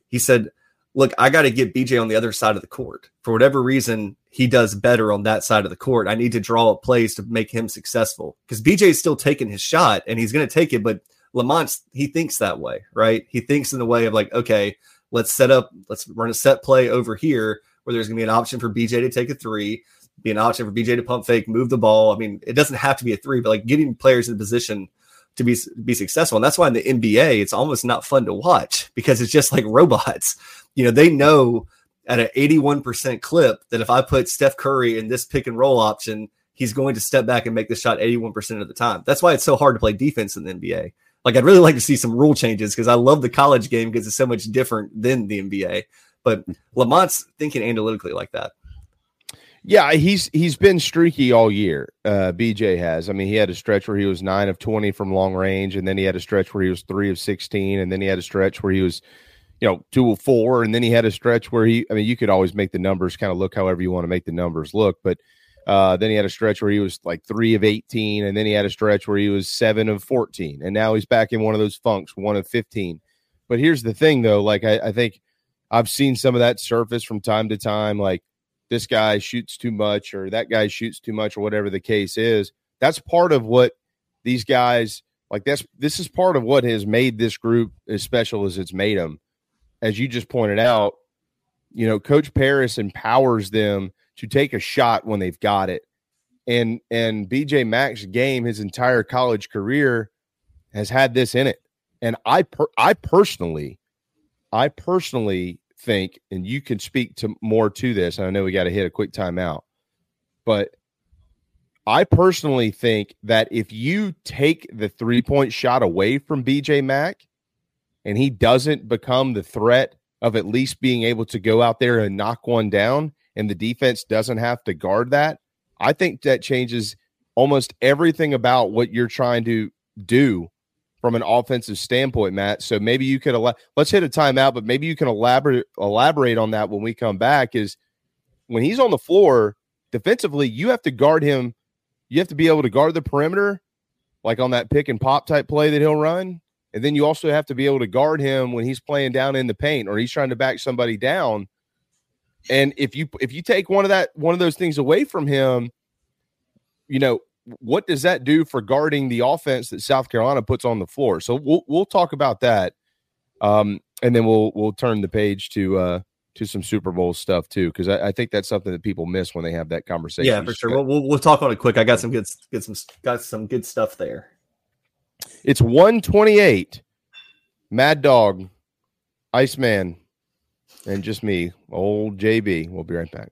He said, "Look, I got to get BJ on the other side of the court for whatever reason he does better on that side of the court. I need to draw up plays to make him successful because BJ is still taking his shot and he's going to take it, but Lamont he thinks that way, right? He thinks in the way of like, okay, let's set up, let's run a set play over here where there's going to be an option for BJ to take a three, be an option for BJ to pump fake, move the ball. I mean, it doesn't have to be a three, but like getting players in position to be be successful. And that's why in the NBA, it's almost not fun to watch <laughs> because it's just like robots. You know, they know at an 81% clip that if I put Steph Curry in this pick and roll option, he's going to step back and make the shot 81% of the time. That's why it's so hard to play defense in the NBA. Like I'd really like to see some rule changes because I love the college game because it's so much different than the NBA. But Lamont's thinking analytically like that. Yeah, he's he's been streaky all year. Uh, BJ has. I mean, he had a stretch where he was nine of twenty from long range, and then he had a stretch where he was three of sixteen, and then he had a stretch where he was you know, two of four, and then he had a stretch where he. I mean, you could always make the numbers kind of look however you want to make the numbers look, but uh, then he had a stretch where he was like three of eighteen, and then he had a stretch where he was seven of fourteen, and now he's back in one of those funks, one of fifteen. But here's the thing, though. Like I, I think I've seen some of that surface from time to time. Like this guy shoots too much, or that guy shoots too much, or whatever the case is. That's part of what these guys like. That's this is part of what has made this group as special as it's made them as you just pointed out, you know, Coach Paris empowers them to take a shot when they've got it. And and BJ Mack's game his entire college career has had this in it. And I per, I personally I personally think and you can speak to more to this. I know we got to hit a quick timeout. But I personally think that if you take the three-point shot away from BJ Mack, and he doesn't become the threat of at least being able to go out there and knock one down, and the defense doesn't have to guard that, I think that changes almost everything about what you're trying to do from an offensive standpoint, Matt. So maybe you could let's hit a timeout, but maybe you can elaborate elaborate on that when we come back. Is when he's on the floor defensively, you have to guard him. You have to be able to guard the perimeter, like on that pick and pop type play that he'll run. And then you also have to be able to guard him when he's playing down in the paint or he's trying to back somebody down. And if you if you take one of that one of those things away from him, you know, what does that do for guarding the offense that South Carolina puts on the floor? So we'll we'll talk about that. Um, and then we'll we'll turn the page to uh to some Super Bowl stuff too, because I, I, think that's something that people miss when they have that conversation. Yeah, for sure. We'll, we'll, we'll talk on it quick. I got some good, good some got some good stuff there. It's 128. Mad Dog, Iceman, and just me, old JB. We'll be right back.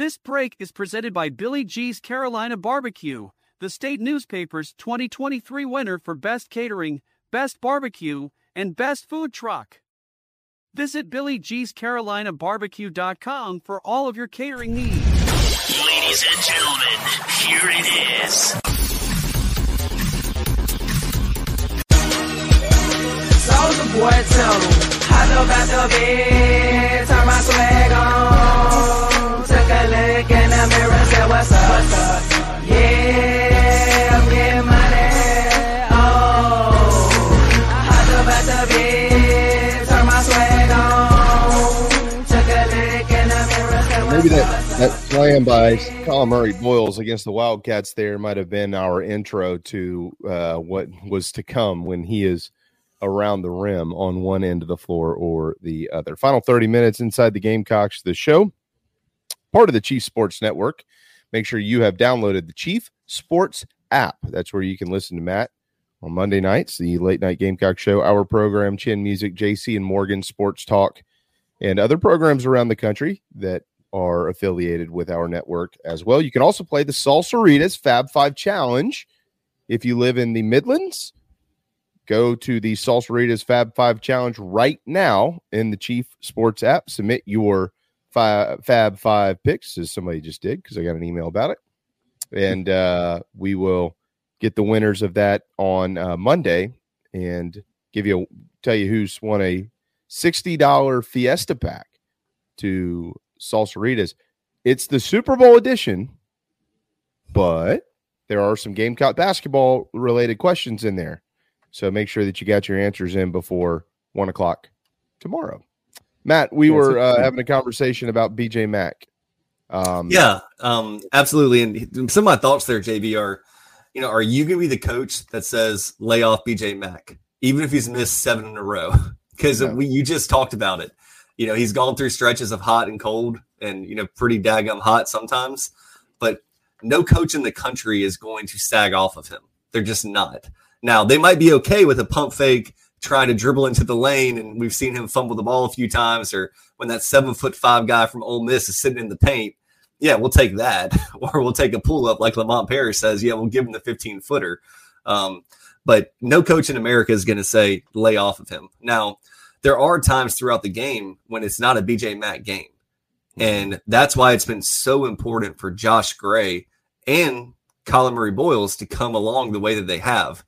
This break is presented by Billy G's Carolina Barbecue, the state newspaper's 2023 winner for Best Catering, Best Barbecue, and Best Food Truck. Visit BillyG'sCarolinaBarbecue.com for all of your catering needs. Ladies and gentlemen, here it is. Soldier boy, tell me, I know about the bed, turn my swag on a look in say what's up, what's up? Yeah, Maybe that, that slam by Collin Murray Boyles against the Wildcats there might have been our intro to uh, what was to come when he is around the rim on one end of the floor or the other. Final 30 minutes inside the Gamecocks, the show part of the Chief Sports Network. Make sure you have downloaded the Chief Sports app. That's where you can listen to Matt on Monday nights, the late night Gamecock show, our program, Chin Music, JC and Morgan Sports Talk, and other programs around the country that are affiliated with our network as well. You can also play the Salsaritas Fab Five Challenge if you live in the Midlands. Go to the Salsaritas Fab Five Challenge right now in the Chief Sports app. Submit your five, Fab Five picks, as somebody just did, because I got an email about it. And uh, we will get the winners of that on uh, Monday and give you a, tell you who's won a $60 Fiesta pack to Salsaritas. It's the Super Bowl edition, but there are some Gamecock basketball related questions in there. So make sure that you got your answers in before one o'clock tomorrow. Matt, we yeah, were uh, having a conversation about BJ Mack. Um, yeah, um, absolutely. And some of my thoughts there, JB, are you know, are you going to be the coach that says lay off BJ Mack, even if he's missed seven in a row? <laughs> Because we you just talked about it. You know, he's gone through stretches of hot and cold, and you know, pretty daggum hot sometimes. But no coach in the country is going to sag off of him. They're just not. Now they might be okay with a pump fake trying to dribble into the lane, and we've seen him fumble the ball a few times, or when that seven foot five guy from Ole Miss is sitting in the paint. Yeah, we'll take that, <laughs> or we'll take a pull up like Lamont Paris says. Yeah, we'll give him the 15 footer. Um, but no coach in America is going to say lay off of him. Now, there are times throughout the game when it's not a BJ Mack game. Mm-hmm. And that's why it's been so important for Josh Gray and Collin Murray Boyles to come along the way that they have.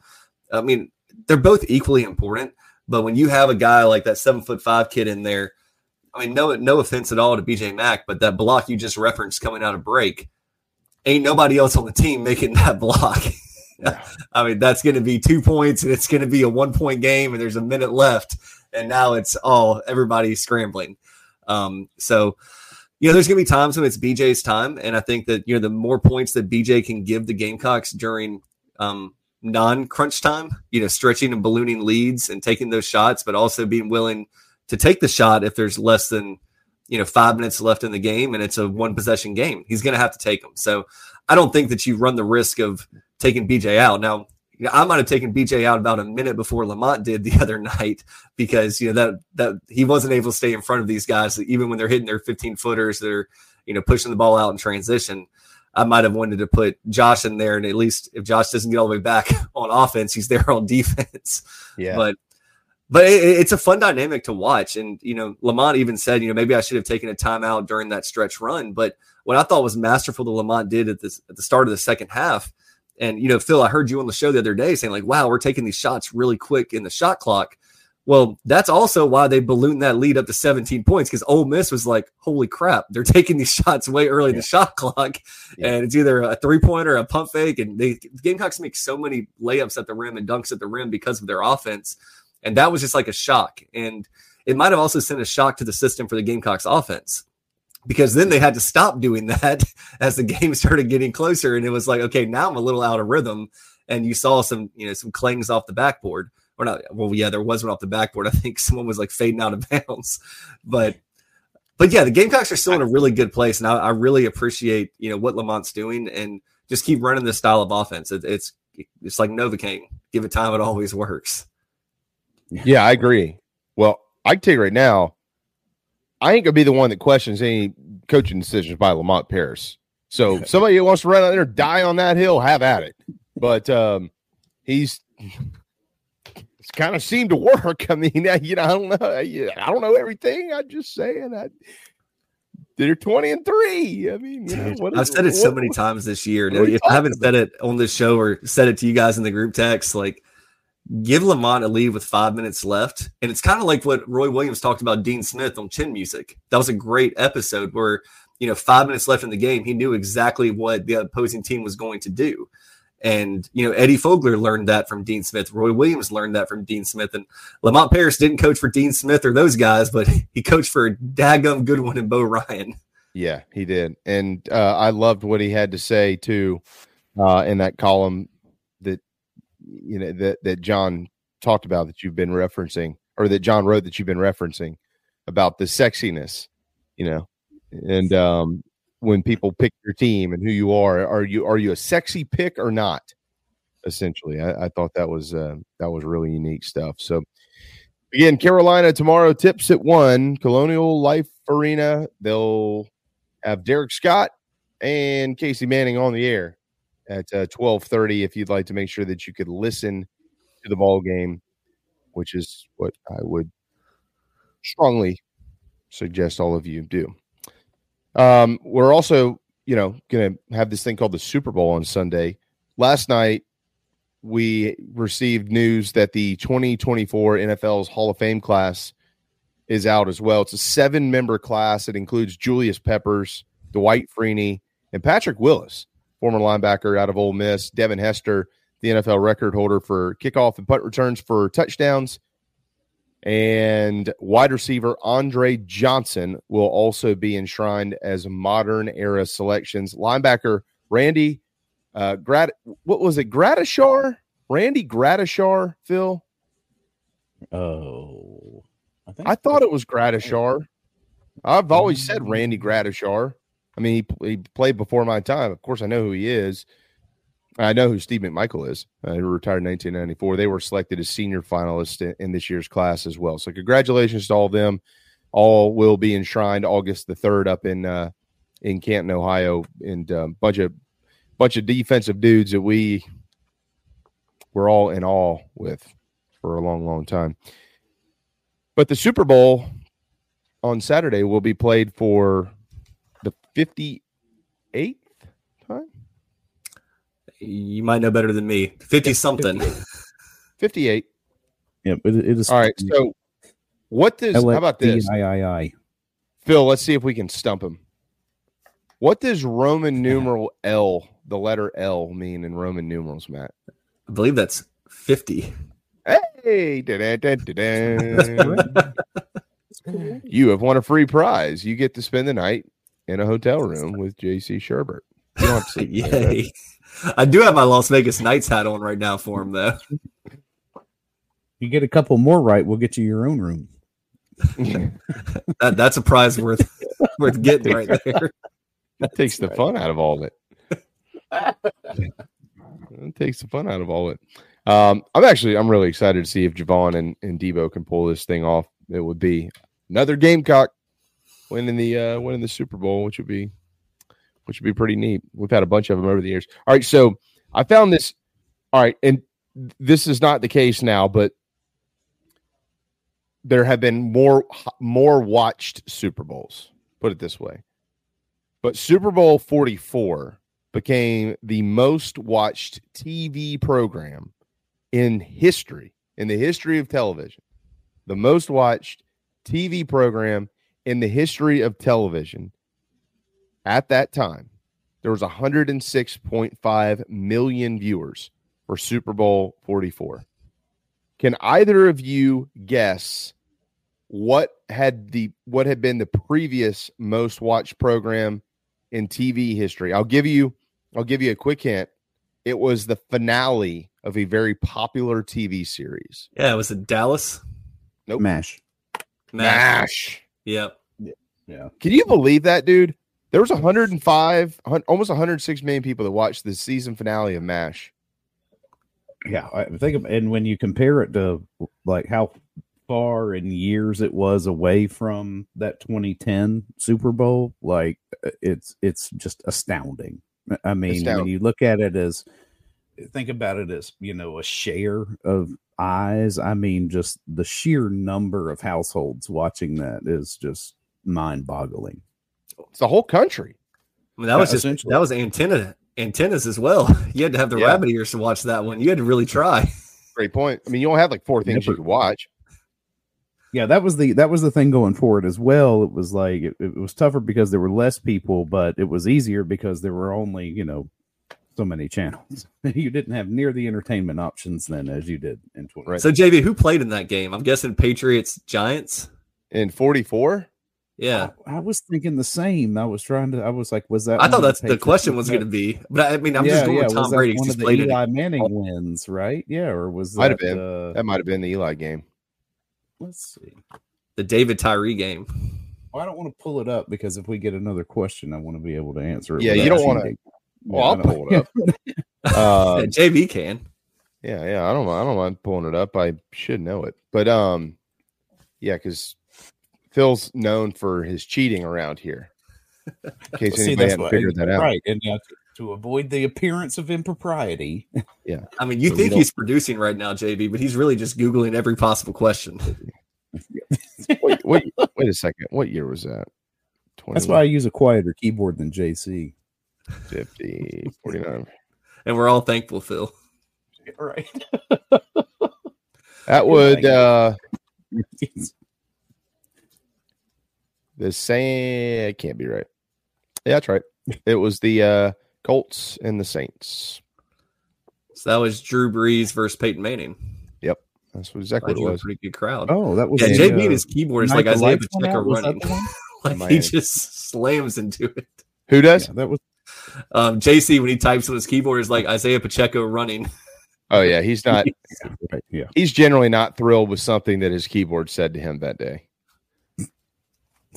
I mean, they're both equally important. But when you have a guy like that seven foot five kid in there, I mean, no, no offense at all to BJ Mack, but that block you just referenced coming out of break, ain't nobody else on the team making that <laughs> block. <laughs> I mean, that's going to be two points, and it's going to be a one point game, and there's a minute left, and now it's all everybody scrambling. Um, so, you know, there's going to be times when it's BJ's time, and I think that you know the more points that BJ can give the Gamecocks during um, non-crunch time, you know, stretching and ballooning leads and taking those shots, but also being willing to take the shot if there's less than you know five minutes left in the game and it's a one possession game. He's going to have to take them. So I don't think that you run the risk of taking BJ out. Now, you know, I might have taken BJ out about a minute before Lamont did the <laughs> other night because you know that that he wasn't able to stay in front of these guys even when they're hitting their 15 footers. They're you know pushing the ball out in transition. I might have wanted to put Josh in there, and at least if Josh doesn't get all the way back <laughs> on offense, he's there on defense. Yeah. But but it, it's a fun dynamic to watch. And you know, Lamont even said, you know, maybe I should have taken a timeout during that stretch run. But what I thought was masterful that Lamont did at this at the start of the second half. And you know, Phil, I heard you on the show the other day saying like, "Wow, we're taking these shots really quick in the shot clock." Well, that's also why they ballooned that lead up to 17 points because Ole Miss was like, holy crap, they're <laughs> taking these shots way early in the shot clock. Yeah. And it's either a three pointer or a pump fake. And they, the Gamecocks make so many layups at the rim and dunks at the rim because of their offense. And that was just like a shock. And it might have also sent a shock to the system for the Gamecocks offense because then they had to stop doing that <laughs> as the game started getting closer. And it was like, okay, now I'm a little out of rhythm. And you saw some, you know, some clangs off the backboard or not. Well, yeah, there was one off the backboard. <laughs> I think someone was like fading out of <laughs> bounds, but but yeah, the Gamecocks are still in a really good place, and I, I really appreciate you know what Lamont's doing, and just keep running this style of offense. It, it's it's like Novocaine. Give it time; it always works. Yeah, I agree. Well, I can tell you right now, I ain't gonna be the one that questions any coaching decisions by Lamont Paris. So <laughs> somebody who wants to run out there, die on that hill, have at it. But um, he's it's kind of seemed to work. <laughs> I mean, you know, I don't know, I don't know everything. I'm just saying, I they're 20 and three. I mean, you know, I've said it so many times this year. If I haven't said it on this show or said it to you guys in the group text, like give Lamont a lead with five minutes left. And it's kind of like what Roy Williams talked about Dean Smith on Chin Music. That was a great episode where, you know, five minutes left in the game, he knew exactly what the opposing team was going to do. And, you know, Eddie Fogler learned that from Dean Smith. Roy Williams learned that from Dean Smith. And Lamont Paris didn't coach for Dean Smith or those guys, but <laughs> he coached for Dagum Goodwin and Bo Ryan. <laughs> Yeah, he did. And uh, I loved what he had to say, too, uh, in that column that, you know, that, that John talked about that you've been referencing, or that John wrote that you've been referencing about the sexiness, you know, and um, when people pick your team and who you are. Are you are you a sexy pick or not? Essentially, I, I thought that was uh, that was really unique stuff. So again, Carolina tomorrow tips at one. Colonial Life Arena. They'll have Derek Scott and Casey Manning on the air at uh, twelve thirty. If you'd like to make sure that you could listen to the ball game, which is what I would strongly suggest all of you do. Um, we're also, you know, going to have this thing called the Super Bowl on Sunday. Last night, we received news that the 2024 NFL's Hall of Fame class is out as well. It's a seven member class. It includes Julius Peppers, Dwight Freeney, and Patrick Willis, former linebacker out of Ole Miss, Devin Hester, the NFL record holder for kickoff and punt returns for touchdowns, and wide receiver Andre Johnson will also be enshrined as modern era selections. Linebacker Randy uh Grad what was it? Gradishar? Randy Gradishar, Phil? Oh. I, I thought it was Gradishar. I've always said Randy Gradishar. I mean, he, he played before my time. Of course, I know who he is. I know who Steve McMichael is. Uh, he retired in 1994. They were selected as senior finalists in, in, this year's class as well. So congratulations to all of them. All will be enshrined August the third up in uh, in Canton, Ohio, and a um, bunch of bunch of defensive dudes that we were all in awe with for a long, long time. But the Super Bowl on Saturday will be played for the 58th you might know better than me. 50 something. 58. <laughs> Yeah, it, it is. All right. So, what does, how about this? I, I, I. Phil, let's see if we can stump him. What does Roman numeral L the letter L mean in Roman numerals, Matt? I believe that's 50. Hey, you have won a free prize. You get to spend the night in a hotel room with JC Shurburtt. You don't have to <laughs> Yay. I do have my Las Vegas Knights hat on right now for him, though. You get a couple more right, we'll get you your own room. <laughs> that, that's a prize worth worth getting right there. That takes the fun out of all of it. it takes the fun out of all of it. Um, I'm actually I'm really excited to see if Javon and, and Deebo can pull this thing off. It would be another Gamecock winning the uh, winning the Super Bowl, which would be which would be pretty neat. We've had a bunch of them over the years. All right, so I found this. All right, and this is not the case now, but there have been more more watched Super Bowls. Put it this way. But Super Bowl 44 became the most watched TV program in history, in the history of television. The most watched TV program in the history of television at that time. There was 106.5 million viewers for Super Bowl 44. Can either of you guess what had the what had been the previous most watched program in TV history? I'll give you I'll give you a quick hint. It was the finale of a very popular TV series. Yeah, it was in Dallas. Nope. Mash. Mash. Yep. Yeah. Can you believe that, dude? There was 105, almost 106 million people that watched the season finale of MASH. Yeah, I think, of, and when you compare it to like how far in years it was away from that 2010 Super Bowl, like uh, it's it's just astounding. I mean, astounding. when you look at it as think about it as you know a share of eyes, I mean, just the sheer number of households watching that is just mind-boggling. It's the whole country. I mean, that yeah, was just that was antenna antennas as well. <laughs> You had to have the yeah. rabbit ears to watch that one. You had to really try. Great point. I mean, you only have like four things yeah, you could watch yeah that was the that was the thing going forward as well it was like it, it, was tougher because there were less people but it was easier because there were only you know so many channels <laughs> you didn't have near the entertainment options then as you did in 20 right. so jb who played in that game i'm guessing patriots giants in 44 yeah I, I, was thinking the same i was trying to i was like was that i thought that's the, the question was going to be but i mean i'm yeah, just going yeah, with tom brady one of the eli manning wins right yeah or was that might have been uh, that might have been the eli game Let's see. The David Tyree game. Well, I don't want to pull it up because if we get another question, I want to be able to answer it. Yeah, you don't want to. Well, I'll pull it up. uh, yeah, JB can. Yeah, yeah. I don't. I don't mind pulling it up. I should know it, but um, yeah, because Phil's known for his cheating around here. In case well, anybody hadn't figured that out, right? And uh, to avoid the appearance of impropriety. <laughs> Yeah. I mean, you so think he's producing right now, JB, but he's really just Googling every possible question. <laughs> wait, wait, wait a second. What year was that? 20, That's why I use a quieter keyboard than JC. 50, 49. and we're all thankful, Phil. <laughs> Right. that would uh the same it can't be right. Yeah, that's right. It was the uh Colts and the Saints. So that was Drew Brees versus Peyton Manning. Yep, that's exactly what it was. pretty good crowd. Oh, that was yeah. JB uh, and his keyboard is like Isaiah Pacheco running. <laughs> like he just slams into it. Who does yeah, that? Was um, JC when he types on his keyboard is like Isaiah Pacheco running. Oh yeah, he's not. <laughs> yeah, he's generally not thrilled with something that his keyboard said to him that day.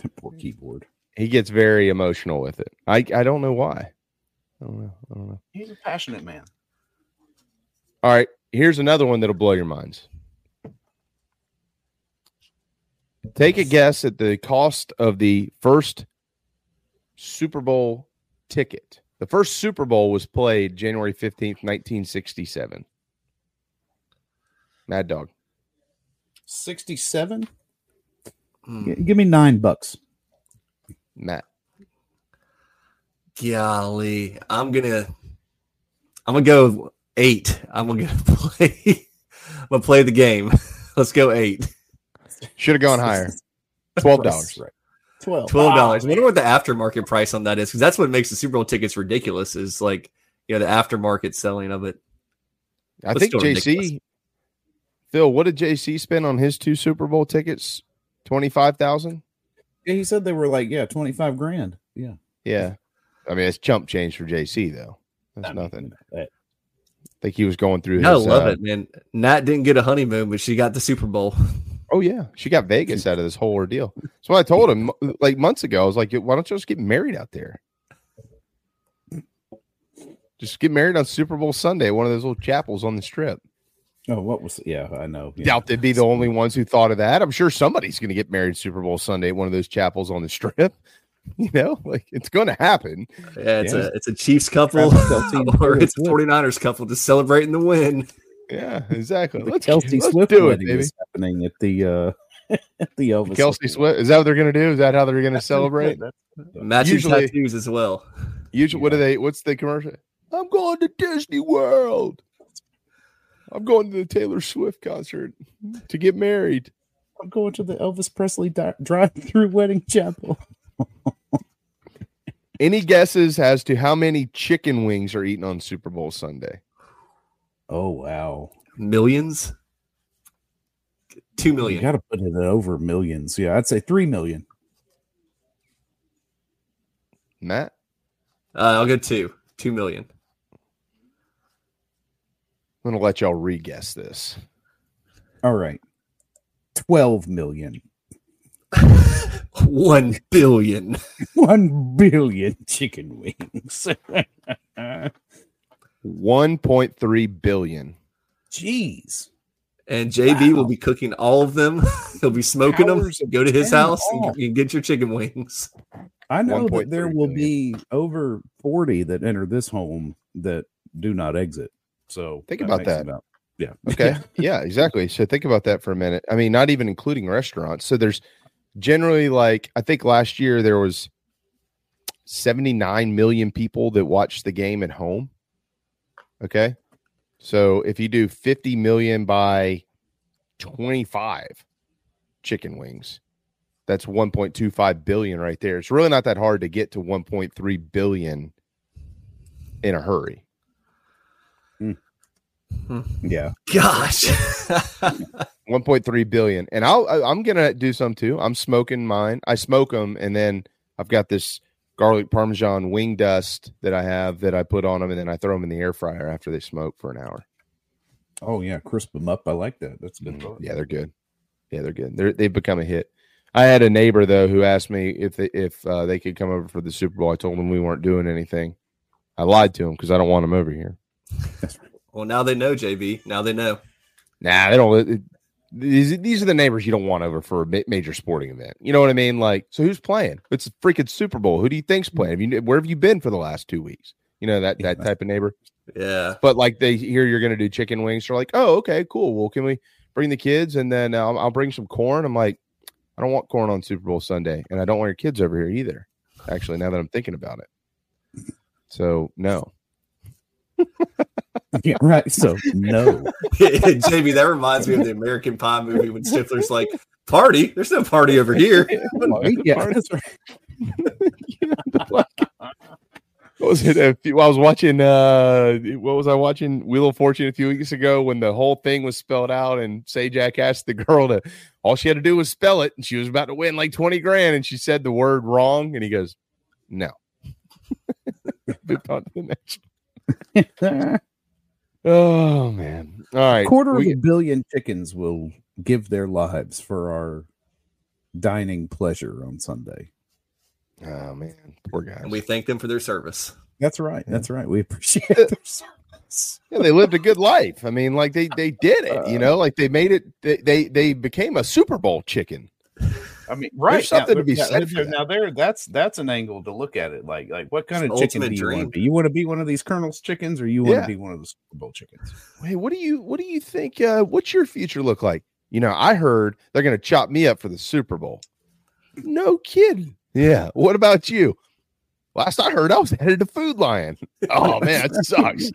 <laughs> Poor keyboard. He gets very emotional with it. I I don't know why. I don't know. I don't know. He's a passionate man. All right. Here's another one that'll blow your minds. Take a guess at the cost of the first Super Bowl ticket. The first Super Bowl was played January 15th, 1967. Mad Dog. 67? Mm. Give me nine bucks. Matt golly, I'm gonna I'm gonna go eight. I'm gonna <laughs> play I'm gonna play the game. <laughs> Let's go eight. Should have gone higher. <laughs> Twelve dollars. right. Twelve. Twelve dollars. I wonder what the aftermarket price on that is, because that's what makes the Super Bowl tickets ridiculous. Is like you know the aftermarket selling of it. I think JC ridiculous. Phil, what did JC spend on his two Super Bowl tickets? Twenty five thousand. Yeah, he said they were like yeah twenty five grand. Yeah, yeah. I mean, it's chump change for JC though. That's I nothing. I think he was going through. His, I love uh, it, man. Nat didn't get a honeymoon, but she got the Super Bowl. <laughs> Oh yeah, she got Vegas out of this whole ordeal. So I told him like months ago. I was like, "Why don't you just get married out there? Just get married on Super Bowl Sunday, one of those little chapels on the strip." Oh, what was? Yeah, I know. Yeah. Doubt they'd be the only ones who thought of that. I'm sure somebody's going to get married Super Bowl Sunday, at one of those chapels on the strip. <laughs> You know, like it's going to happen. Yeah, it's yeah. a it's a Chiefs couple <laughs> or it's a 49ers couple just celebrating the win. Yeah, exactly. The let's Kelce let's Swift do it, baby. Is happening at the uh <laughs> at the Elvis. Kelce Swift. Is that what they're going to do? Is that how they're going to celebrate? Matching usually, tattoos as well. Usually, what do they? What's the commercial? I'm going to Disney World. I'm going to the Taylor Swift concert to get married. I'm going to the Elvis Presley di- drive-through wedding chapel. Any guesses as to how many chicken wings are eaten on Super Bowl Sunday? Oh wow, millions. Two million. You got to put it over millions. Yeah, I'd say three million. Matt, uh, I'll go two. Two million. I'm gonna let y'all re-guess this. All right, twelve million. <laughs> One billion. <laughs> One billion chicken wings. 1.3 billion. Jeez. And JB wow. will be cooking all of them. <laughs> He'll be smoking Hours them. Go to his house and, and, get your chicken wings. I know that there will billion. be over 40 that enter this home that do not exit. So think about that. About, yeah. <laughs> Okay. yeah, exactly. So think about that for a minute. I mean, not even including restaurants. So there's generally like I think last year there was 79 million people that watched the game at home. Okay. So if you do 50 million by 25 chicken wings, that's 1.25 billion right there. It's really not that hard to get to 1.3 billion in a hurry. Hmm. Yeah. Gosh. <laughs> 1.3 billion. And I'll I'm going to do some too. I'm smoking mine. I smoke them and then I've got this garlic parmesan wing dust that I have that I put on them, and then I throw them in the air fryer after they smoke for an hour. Oh yeah, crisp them up. I like that. That's good. Mm, yeah, they're good. Yeah, they're good. They're, they've become a hit. I had a neighbor though who asked me if they, if uh, they could come over for the Super Bowl. I told them we weren't doing anything. I lied to him because I don't want them over here. <laughs> well, now they know, JB. Now they know. Nah, they don't these these are the neighbors you don't want over for a major sporting event. You know what I mean? Like, so who's playing? It's a freaking Super Bowl. Who do you think's playing? Have you where have you been for the last two weeks? You know that that type of neighbor. Yeah. But like they hear you're going to do chicken wings, they're like, oh, okay, cool. Well, can we bring the kids and then uh, I'll bring some corn? I'm like, I don't want corn on Super Bowl Sunday, and I don't want your kids over here either. Actually, now that I'm thinking about it, so no. <laughs> yeah, <laughs> right. So no, <laughs> Jamie, that reminds me of the American Pie movie when Stifler's like, "Party? There's no party over here." <laughs> yeah, that's right. what was it? A few, I was watching. uh What was I watching? Wheel of Fortune a few weeks ago when the whole thing was spelled out, and Sajak asked the girl to. All she had to do was spell it, and she was about to win like twenty grand, and she said the word wrong, and he goes, "No." on to the next. Oh man! All right, a quarter we, of a billion chickens will give their lives for our dining pleasure on Sunday. Oh man, poor guys. And we thank them for their service. That's right. That's right. We appreciate their service. Yeah, they lived a good life. I mean, like they they did it. You uh, know, like they made it. They they, they became a Super Bowl chicken. I mean, right? There's something to be said. Now, there, that's that's an angle to look at it. Like, like what kind it's of chicken do you dream. want to be? You want to be one of these Colonel's chickens, or you want yeah. to be one of the Super Bowl chickens? Hey, what do you what do you think? Uh, what's your future look like? You know, I heard they're going to chop me up for the Super Bowl. No kidding. Yeah. What about you? Last I heard, I was headed to Food Lion. Oh <laughs> man, that sucks.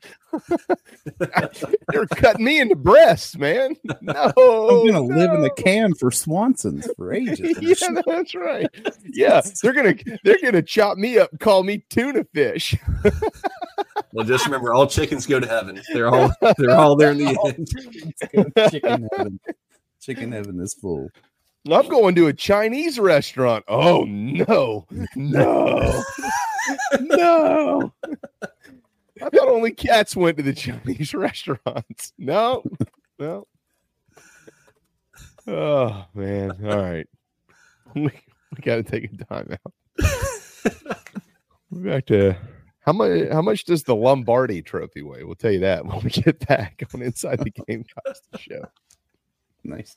<laughs> They're cutting me into breasts, man. <laughs> No, I'm gonna no. live in the can for Swanson's for ages. yeah, no, that's right. Yeah, they're gonna they're gonna chop me up, and call me tuna fish. Well, just remember, all chickens go to heaven. They're all they're all there in the end. chicken heaven. Chicken heaven is full. I'm going to a Chinese restaurant. Oh no, no, no. I thought only cats went to the Chinese <laughs> restaurants. No, no. Oh man. All right. <laughs> We, we gotta take a time out. We're back to how much how much does the Lombardi trophy weigh? We'll tell you that <laughs> when we get back on Inside the Game show. Nice.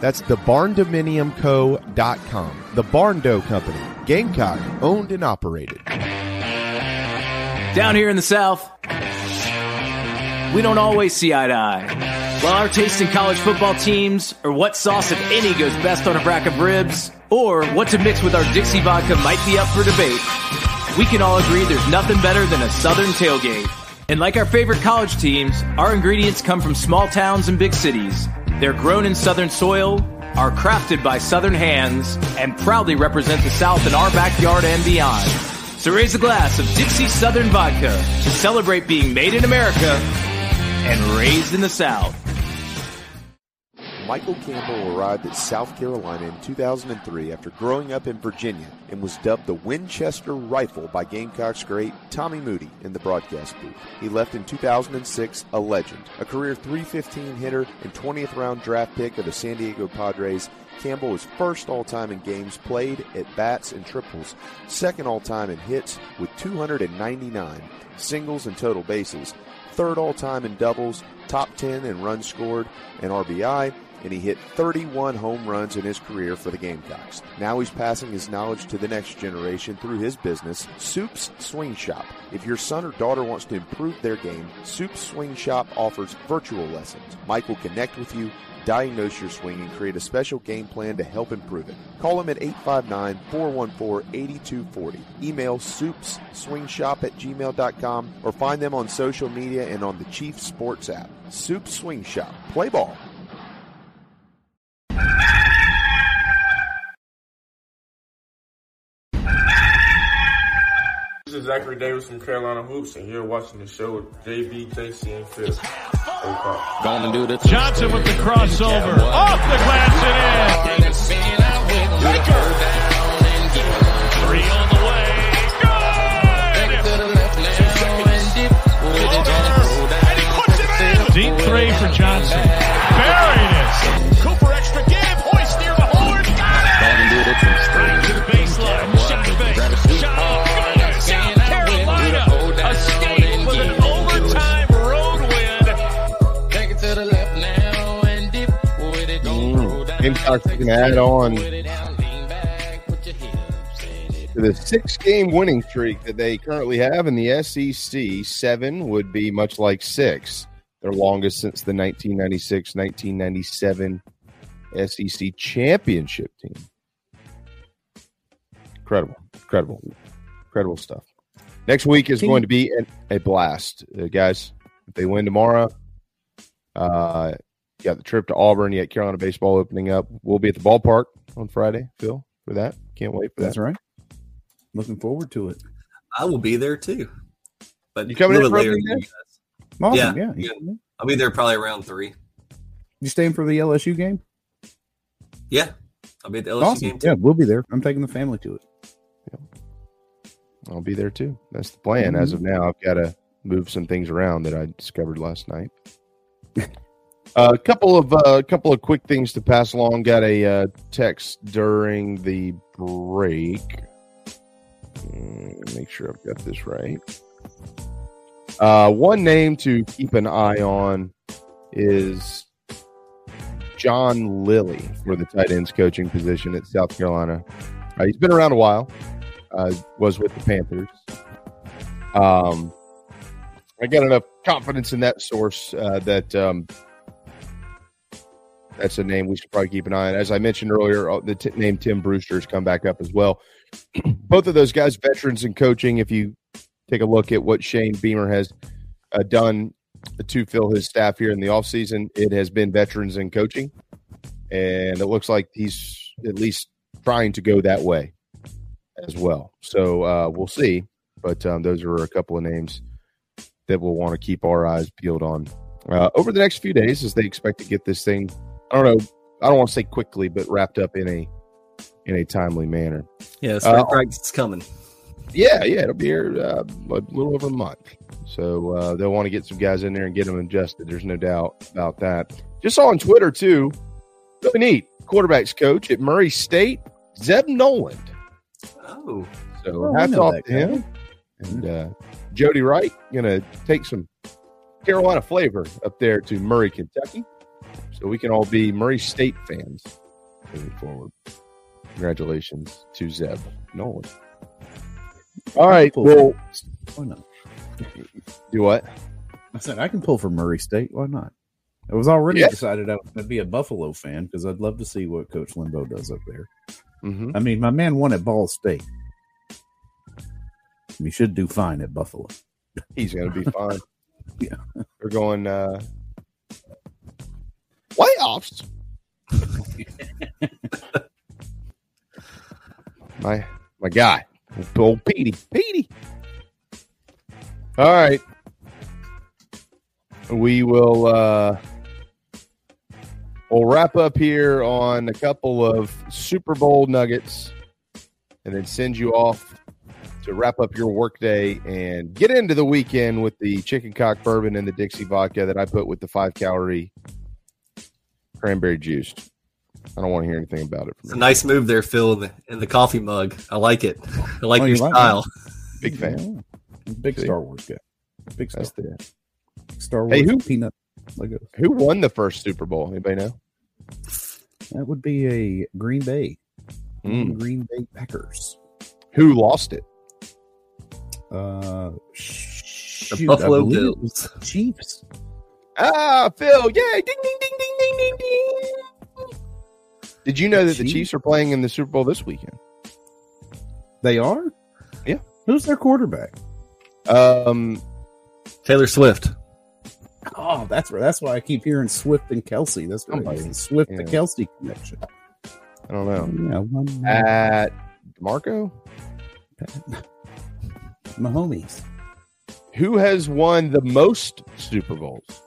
That's thebarndominiumco.com. The Barndo Company, Gamecock, owned and operated. Down here in the South, we don't always see eye to eye. While our taste in college football teams, or what sauce, if any, goes best on a rack of ribs, or what to mix with our Dixie vodka might be up for debate, we can all agree there's nothing better than a Southern tailgate. And like our favorite college teams, our ingredients come from small towns and big cities. They're grown in Southern soil are crafted by Southern hands and proudly represent the South in our backyard and beyond. So raise a glass of Dixie Southern Vodka to celebrate being made in America and raised in the South. Michael Campbell arrived at South Carolina in 2003 after growing up in Virginia and was dubbed the Winchester Rifle by Gamecocks great Tommy Moody in the broadcast booth. He left in 2006 a legend, a career 315 hitter and 20th round draft pick of the San Diego Padres. Campbell was first all time in games played at bats and triples, second all time in hits with 299, singles and total bases, third all time in doubles, top 10 in runs scored and RBI, and he hit 31 home runs in his career for the Gamecocks. Now he's passing his knowledge to the next generation through his business, Soup's Swing Shop. If your son or daughter wants to improve their game, Soup's Swing Shop offers virtual lessons. Mike will connect with you, diagnose your swing, and create a special game plan to help improve it. Call him at 859-414-8240. Email soupsswingshop at gmail.com or find them on social media and on the Chief Sports app. Soup Swing Shop. Play ball. This is Zachary Davis from Carolina Hoops, and you're watching the show with JB, JC, and Phil. Gonna do the Johnson with the crossover. Off the glass and in. Three on the way. Good! And he puts it in! Deep three for Johnson. Buried Gamecocks can add on to the six game winning streak that they currently have in the SEC. Seven would be much like six, their longest since the 1996 1997 SEC championship team. Incredible, incredible, incredible stuff. Next week is going to be a blast, uh, guys. If they win tomorrow, uh, got the trip to Auburn. You got Carolina baseball opening up. We'll be at the ballpark on Friday, Phil, for that. Can't wait for that. That's right. Looking forward to it. I will be there too. But you coming in for bit later opening day? Awesome. Yeah, Yeah. yeah. I'll be there probably around three. You staying for the LSU game? Yeah, I'll be at the LSU Awesome. game too. Yeah, we'll be there. I'm taking the family to it. I'll be there too. That's the plan. As mm-hmm. of now, I've got to move some things around that I discovered last night. <laughs> Uh, A couple of a couple of quick things to pass along. Got a uh, text during the break. Mm, Make sure I've got this right. Uh, one name to keep an eye on is John Lilly for the tight ends coaching position at South Carolina. Uh, he's been around a while. Uh, was with the Panthers. Um, I got enough confidence in that source uh, that um, that's a name we should probably keep an eye on. As I mentioned earlier, uh, the t- name Tim Brewster has come back up as well. <clears throat> Both of those guys, veterans in coaching. If you take a look at what Shane Beamer has uh, done to fill his staff here in the offseason, it has been veterans in coaching. And it looks like he's at least trying to go that way as well. So uh, we'll see. But um, those are a couple of names that we'll want to keep our eyes peeled on uh, over the next few days as they expect to get this thing. I don't know. I don't want to say quickly, but wrapped up in a in a timely manner. Yeah, spring uh, practice is coming. Yeah, yeah, it'll be here uh, a little over a month. So uh, they'll want to get some guys in there and get them adjusted. There's no doubt about that. Just saw on Twitter too. Really neat. Quarterbacks coach at Murray State, Zeb Noland. Oh, so oh, hats off to him. And uh, Jody Wright gonna take some Carolina flavor up there to Murray, Kentucky, so we can all be Murray State fans moving forward. Congratulations to Zeb Noland. All right, well, why not? Do what? I said I can pull for Murray State. Why not? I was already yes. decided I to be a Buffalo fan because I'd love to see what Coach Lembo does up there. Mm-hmm. I mean, my man won at Ball State. He should do fine at Buffalo. He's going to be <laughs> fine. yeah, we're going uh, playoffs. <laughs> my my guy, old Petey, Petey. All right, we will. uh We'll wrap up here on a couple of Super Bowl nuggets, and then send you off to wrap up your workday and get into the weekend with the chicken cock bourbon and the Dixie vodka that I put with the five calorie cranberry juice. I don't want to hear anything about it. It's a nice move there, Phil, in the, in the coffee mug. I like it. I like oh, your you style. Like Big fan. Yeah. Big See? Star Wars guy. Big Star, the, Star Wars hey, who, peanut. Who won the first Super Bowl? Anybody know? That would be a Green Bay. Mm. Green Bay Packers. Who lost it? Uh, shoot, the Buffalo Bills, Chiefs. Ah, Phil! Yay! Ding, ding, ding, ding, ding, ding, ding. Did you know that the Chiefs are playing in the Super Bowl this weekend? They are. Yeah. Who's their quarterback? Um, Taylor Swift. Oh, that's right. That's why I keep hearing Swift and Kelce. That's what the Swift yeah. to Kelce connection. I don't know. Yeah, one at Marco. Mahomes. Who has won the most Super Bowls?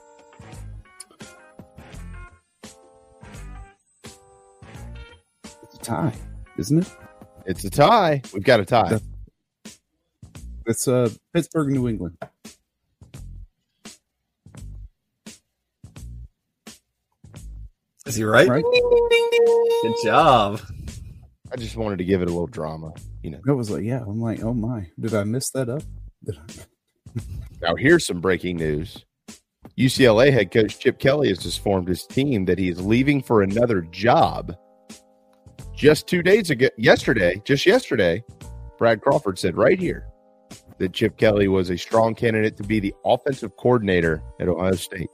Tie, isn't it? It's a tie. We've got a tie. It's uh, Pittsburgh, New England. Is he right? right? Good job. I just wanted to give it a little drama, you know. It was like, yeah, I'm like, oh my, did I mess that up? <laughs> now here's some breaking news. UCLA head coach Chip Kelly has just formed his team that he is leaving for another job. Just two days ago, yesterday, just yesterday, Brad Crawford said right here that Chip Kelly was a strong candidate to be the offensive coordinator at Ohio State.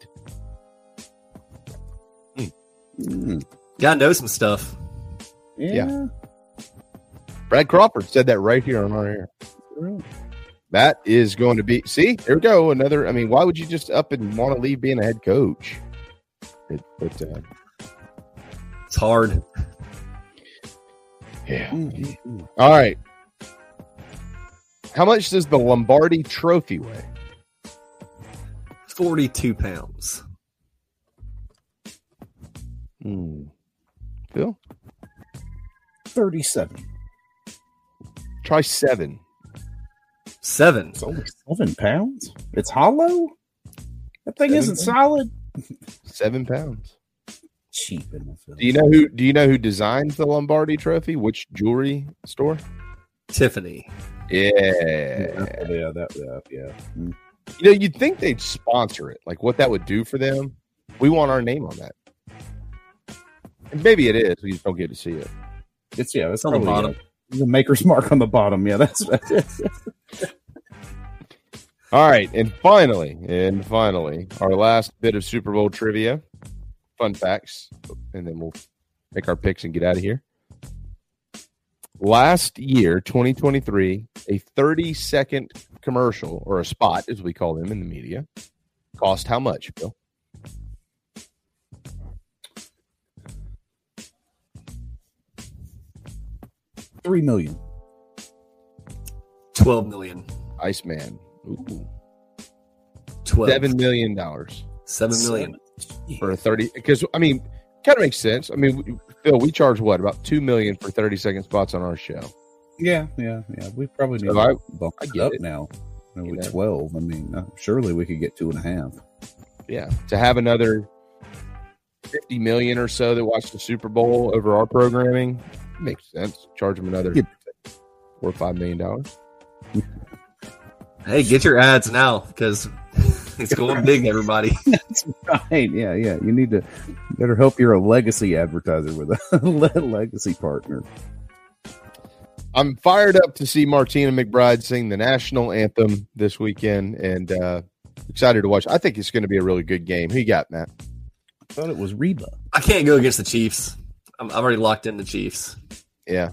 Mm. Mm. Gotta know some stuff. Yeah. yeah. Brad Crawford said that right here on our air. That is going to be see, there we go. Another I mean, why would you just up and want to leave being a head coach? It, but uh, it's hard. Yeah. Mm-hmm. All right. How much does the Lombardi trophy weigh? 42 pounds. Hmm. Phil? 37. Try seven. Seven. It's only seven pounds. It's hollow. That thing is isn't solid. Seven pounds. Cheap enough. Do you know who? Do you know who designed the Lombardi Trophy? Which jewelry store? Tiffany. Yeah. Yeah. That. Yeah. yeah. Mm. You know, you'd think they'd sponsor it. Like what that would do for them. We want our name on that. And maybe it is. We just don't get to see it. It's yeah. It's on the bottom the maker's mark on the bottom. Yeah, that's <laughs> All right, and finally, and finally, our last bit of Super Bowl trivia, fun facts, and then we'll make our picks and get out of here. Last year, 2023, a 30 second commercial or a spot, as we call them in the media, cost how much, Bill? Three million. 12 million. Iceman. Ooh. 12. Seven million dollars. Seven million. For a 30 because I mean kind of makes sense. I mean Phil, we charge what about two million for 30 second spots on our show. Yeah, yeah, yeah. We probably need So to I- bump I up it. now. You know? twelve, I mean, uh, surely we could get two and a half. Yeah. To have another 50 million or so that watch the Super Bowl over our programming makes sense. Charge them another Yeah. four or five million dollars. <laughs> Hey, get your ads now because <laughs> it's going big, everybody. <laughs> That's right. Yeah, yeah. You need to better hope you're a legacy advertiser with a <laughs> legacy partner. I'm fired up to see Martina McBride sing the national anthem this weekend and uh excited to watch. I think it's going to be a really good game. Who you got, Matt? I thought it was Reba. I can't go against the Chiefs. I'm, I've already locked in the Chiefs. Yeah.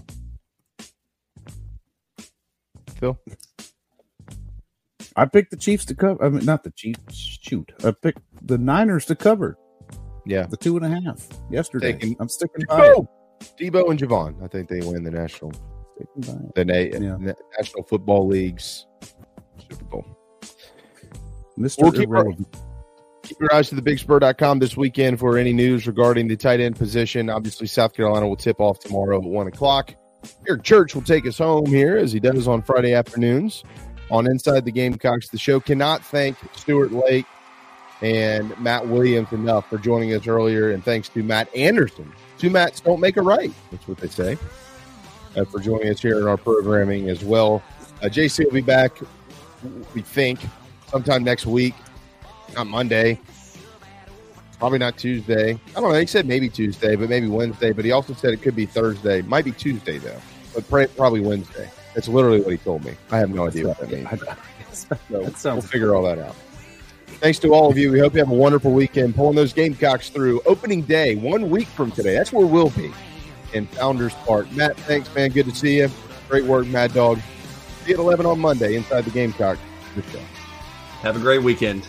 Phil? I picked the Chiefs to cover. I mean, not the Chiefs. Shoot, I picked the Niners to cover. Yeah, the two and a half yesterday. Taking- I'm sticking by it. Deebo, Deebo and Javon. I think they win the national Sticking by it. the Na- Na- National Football League's Super Bowl. Mister We'll keep Irrelevant. Keep your eyes to the bigspur.com this weekend for any news regarding the tight end position. Obviously, South Carolina will tip off tomorrow at 1 o'clock. Eric Church will take us home here as he does on Friday afternoons on Inside the Gamecocks. The show cannot thank Stuart Lake and Matt Williams enough for joining us earlier. And thanks to Matt Anderson. Two Matts don't make a right. That's what they say. Uh, for joining us here in our programming as well. Uh, JC will be back, we think, sometime next week. Not Monday. Probably not Tuesday. I don't know. He said maybe Tuesday, but maybe Wednesday. But he also said it could be Thursday. Might be Tuesday, though. But probably Wednesday. That's literally what he told me. I have no idea what that means. <laughs> So we'll figure all that out. Thanks to all of you. We hope you have a wonderful weekend pulling those Gamecocks through. Opening day, one week from today. That's where we'll be in Founders Park. Matt, thanks, man. Good to see you. Great work, Mad Dog. See you at 11 on Monday inside the Gamecock. Have a great weekend.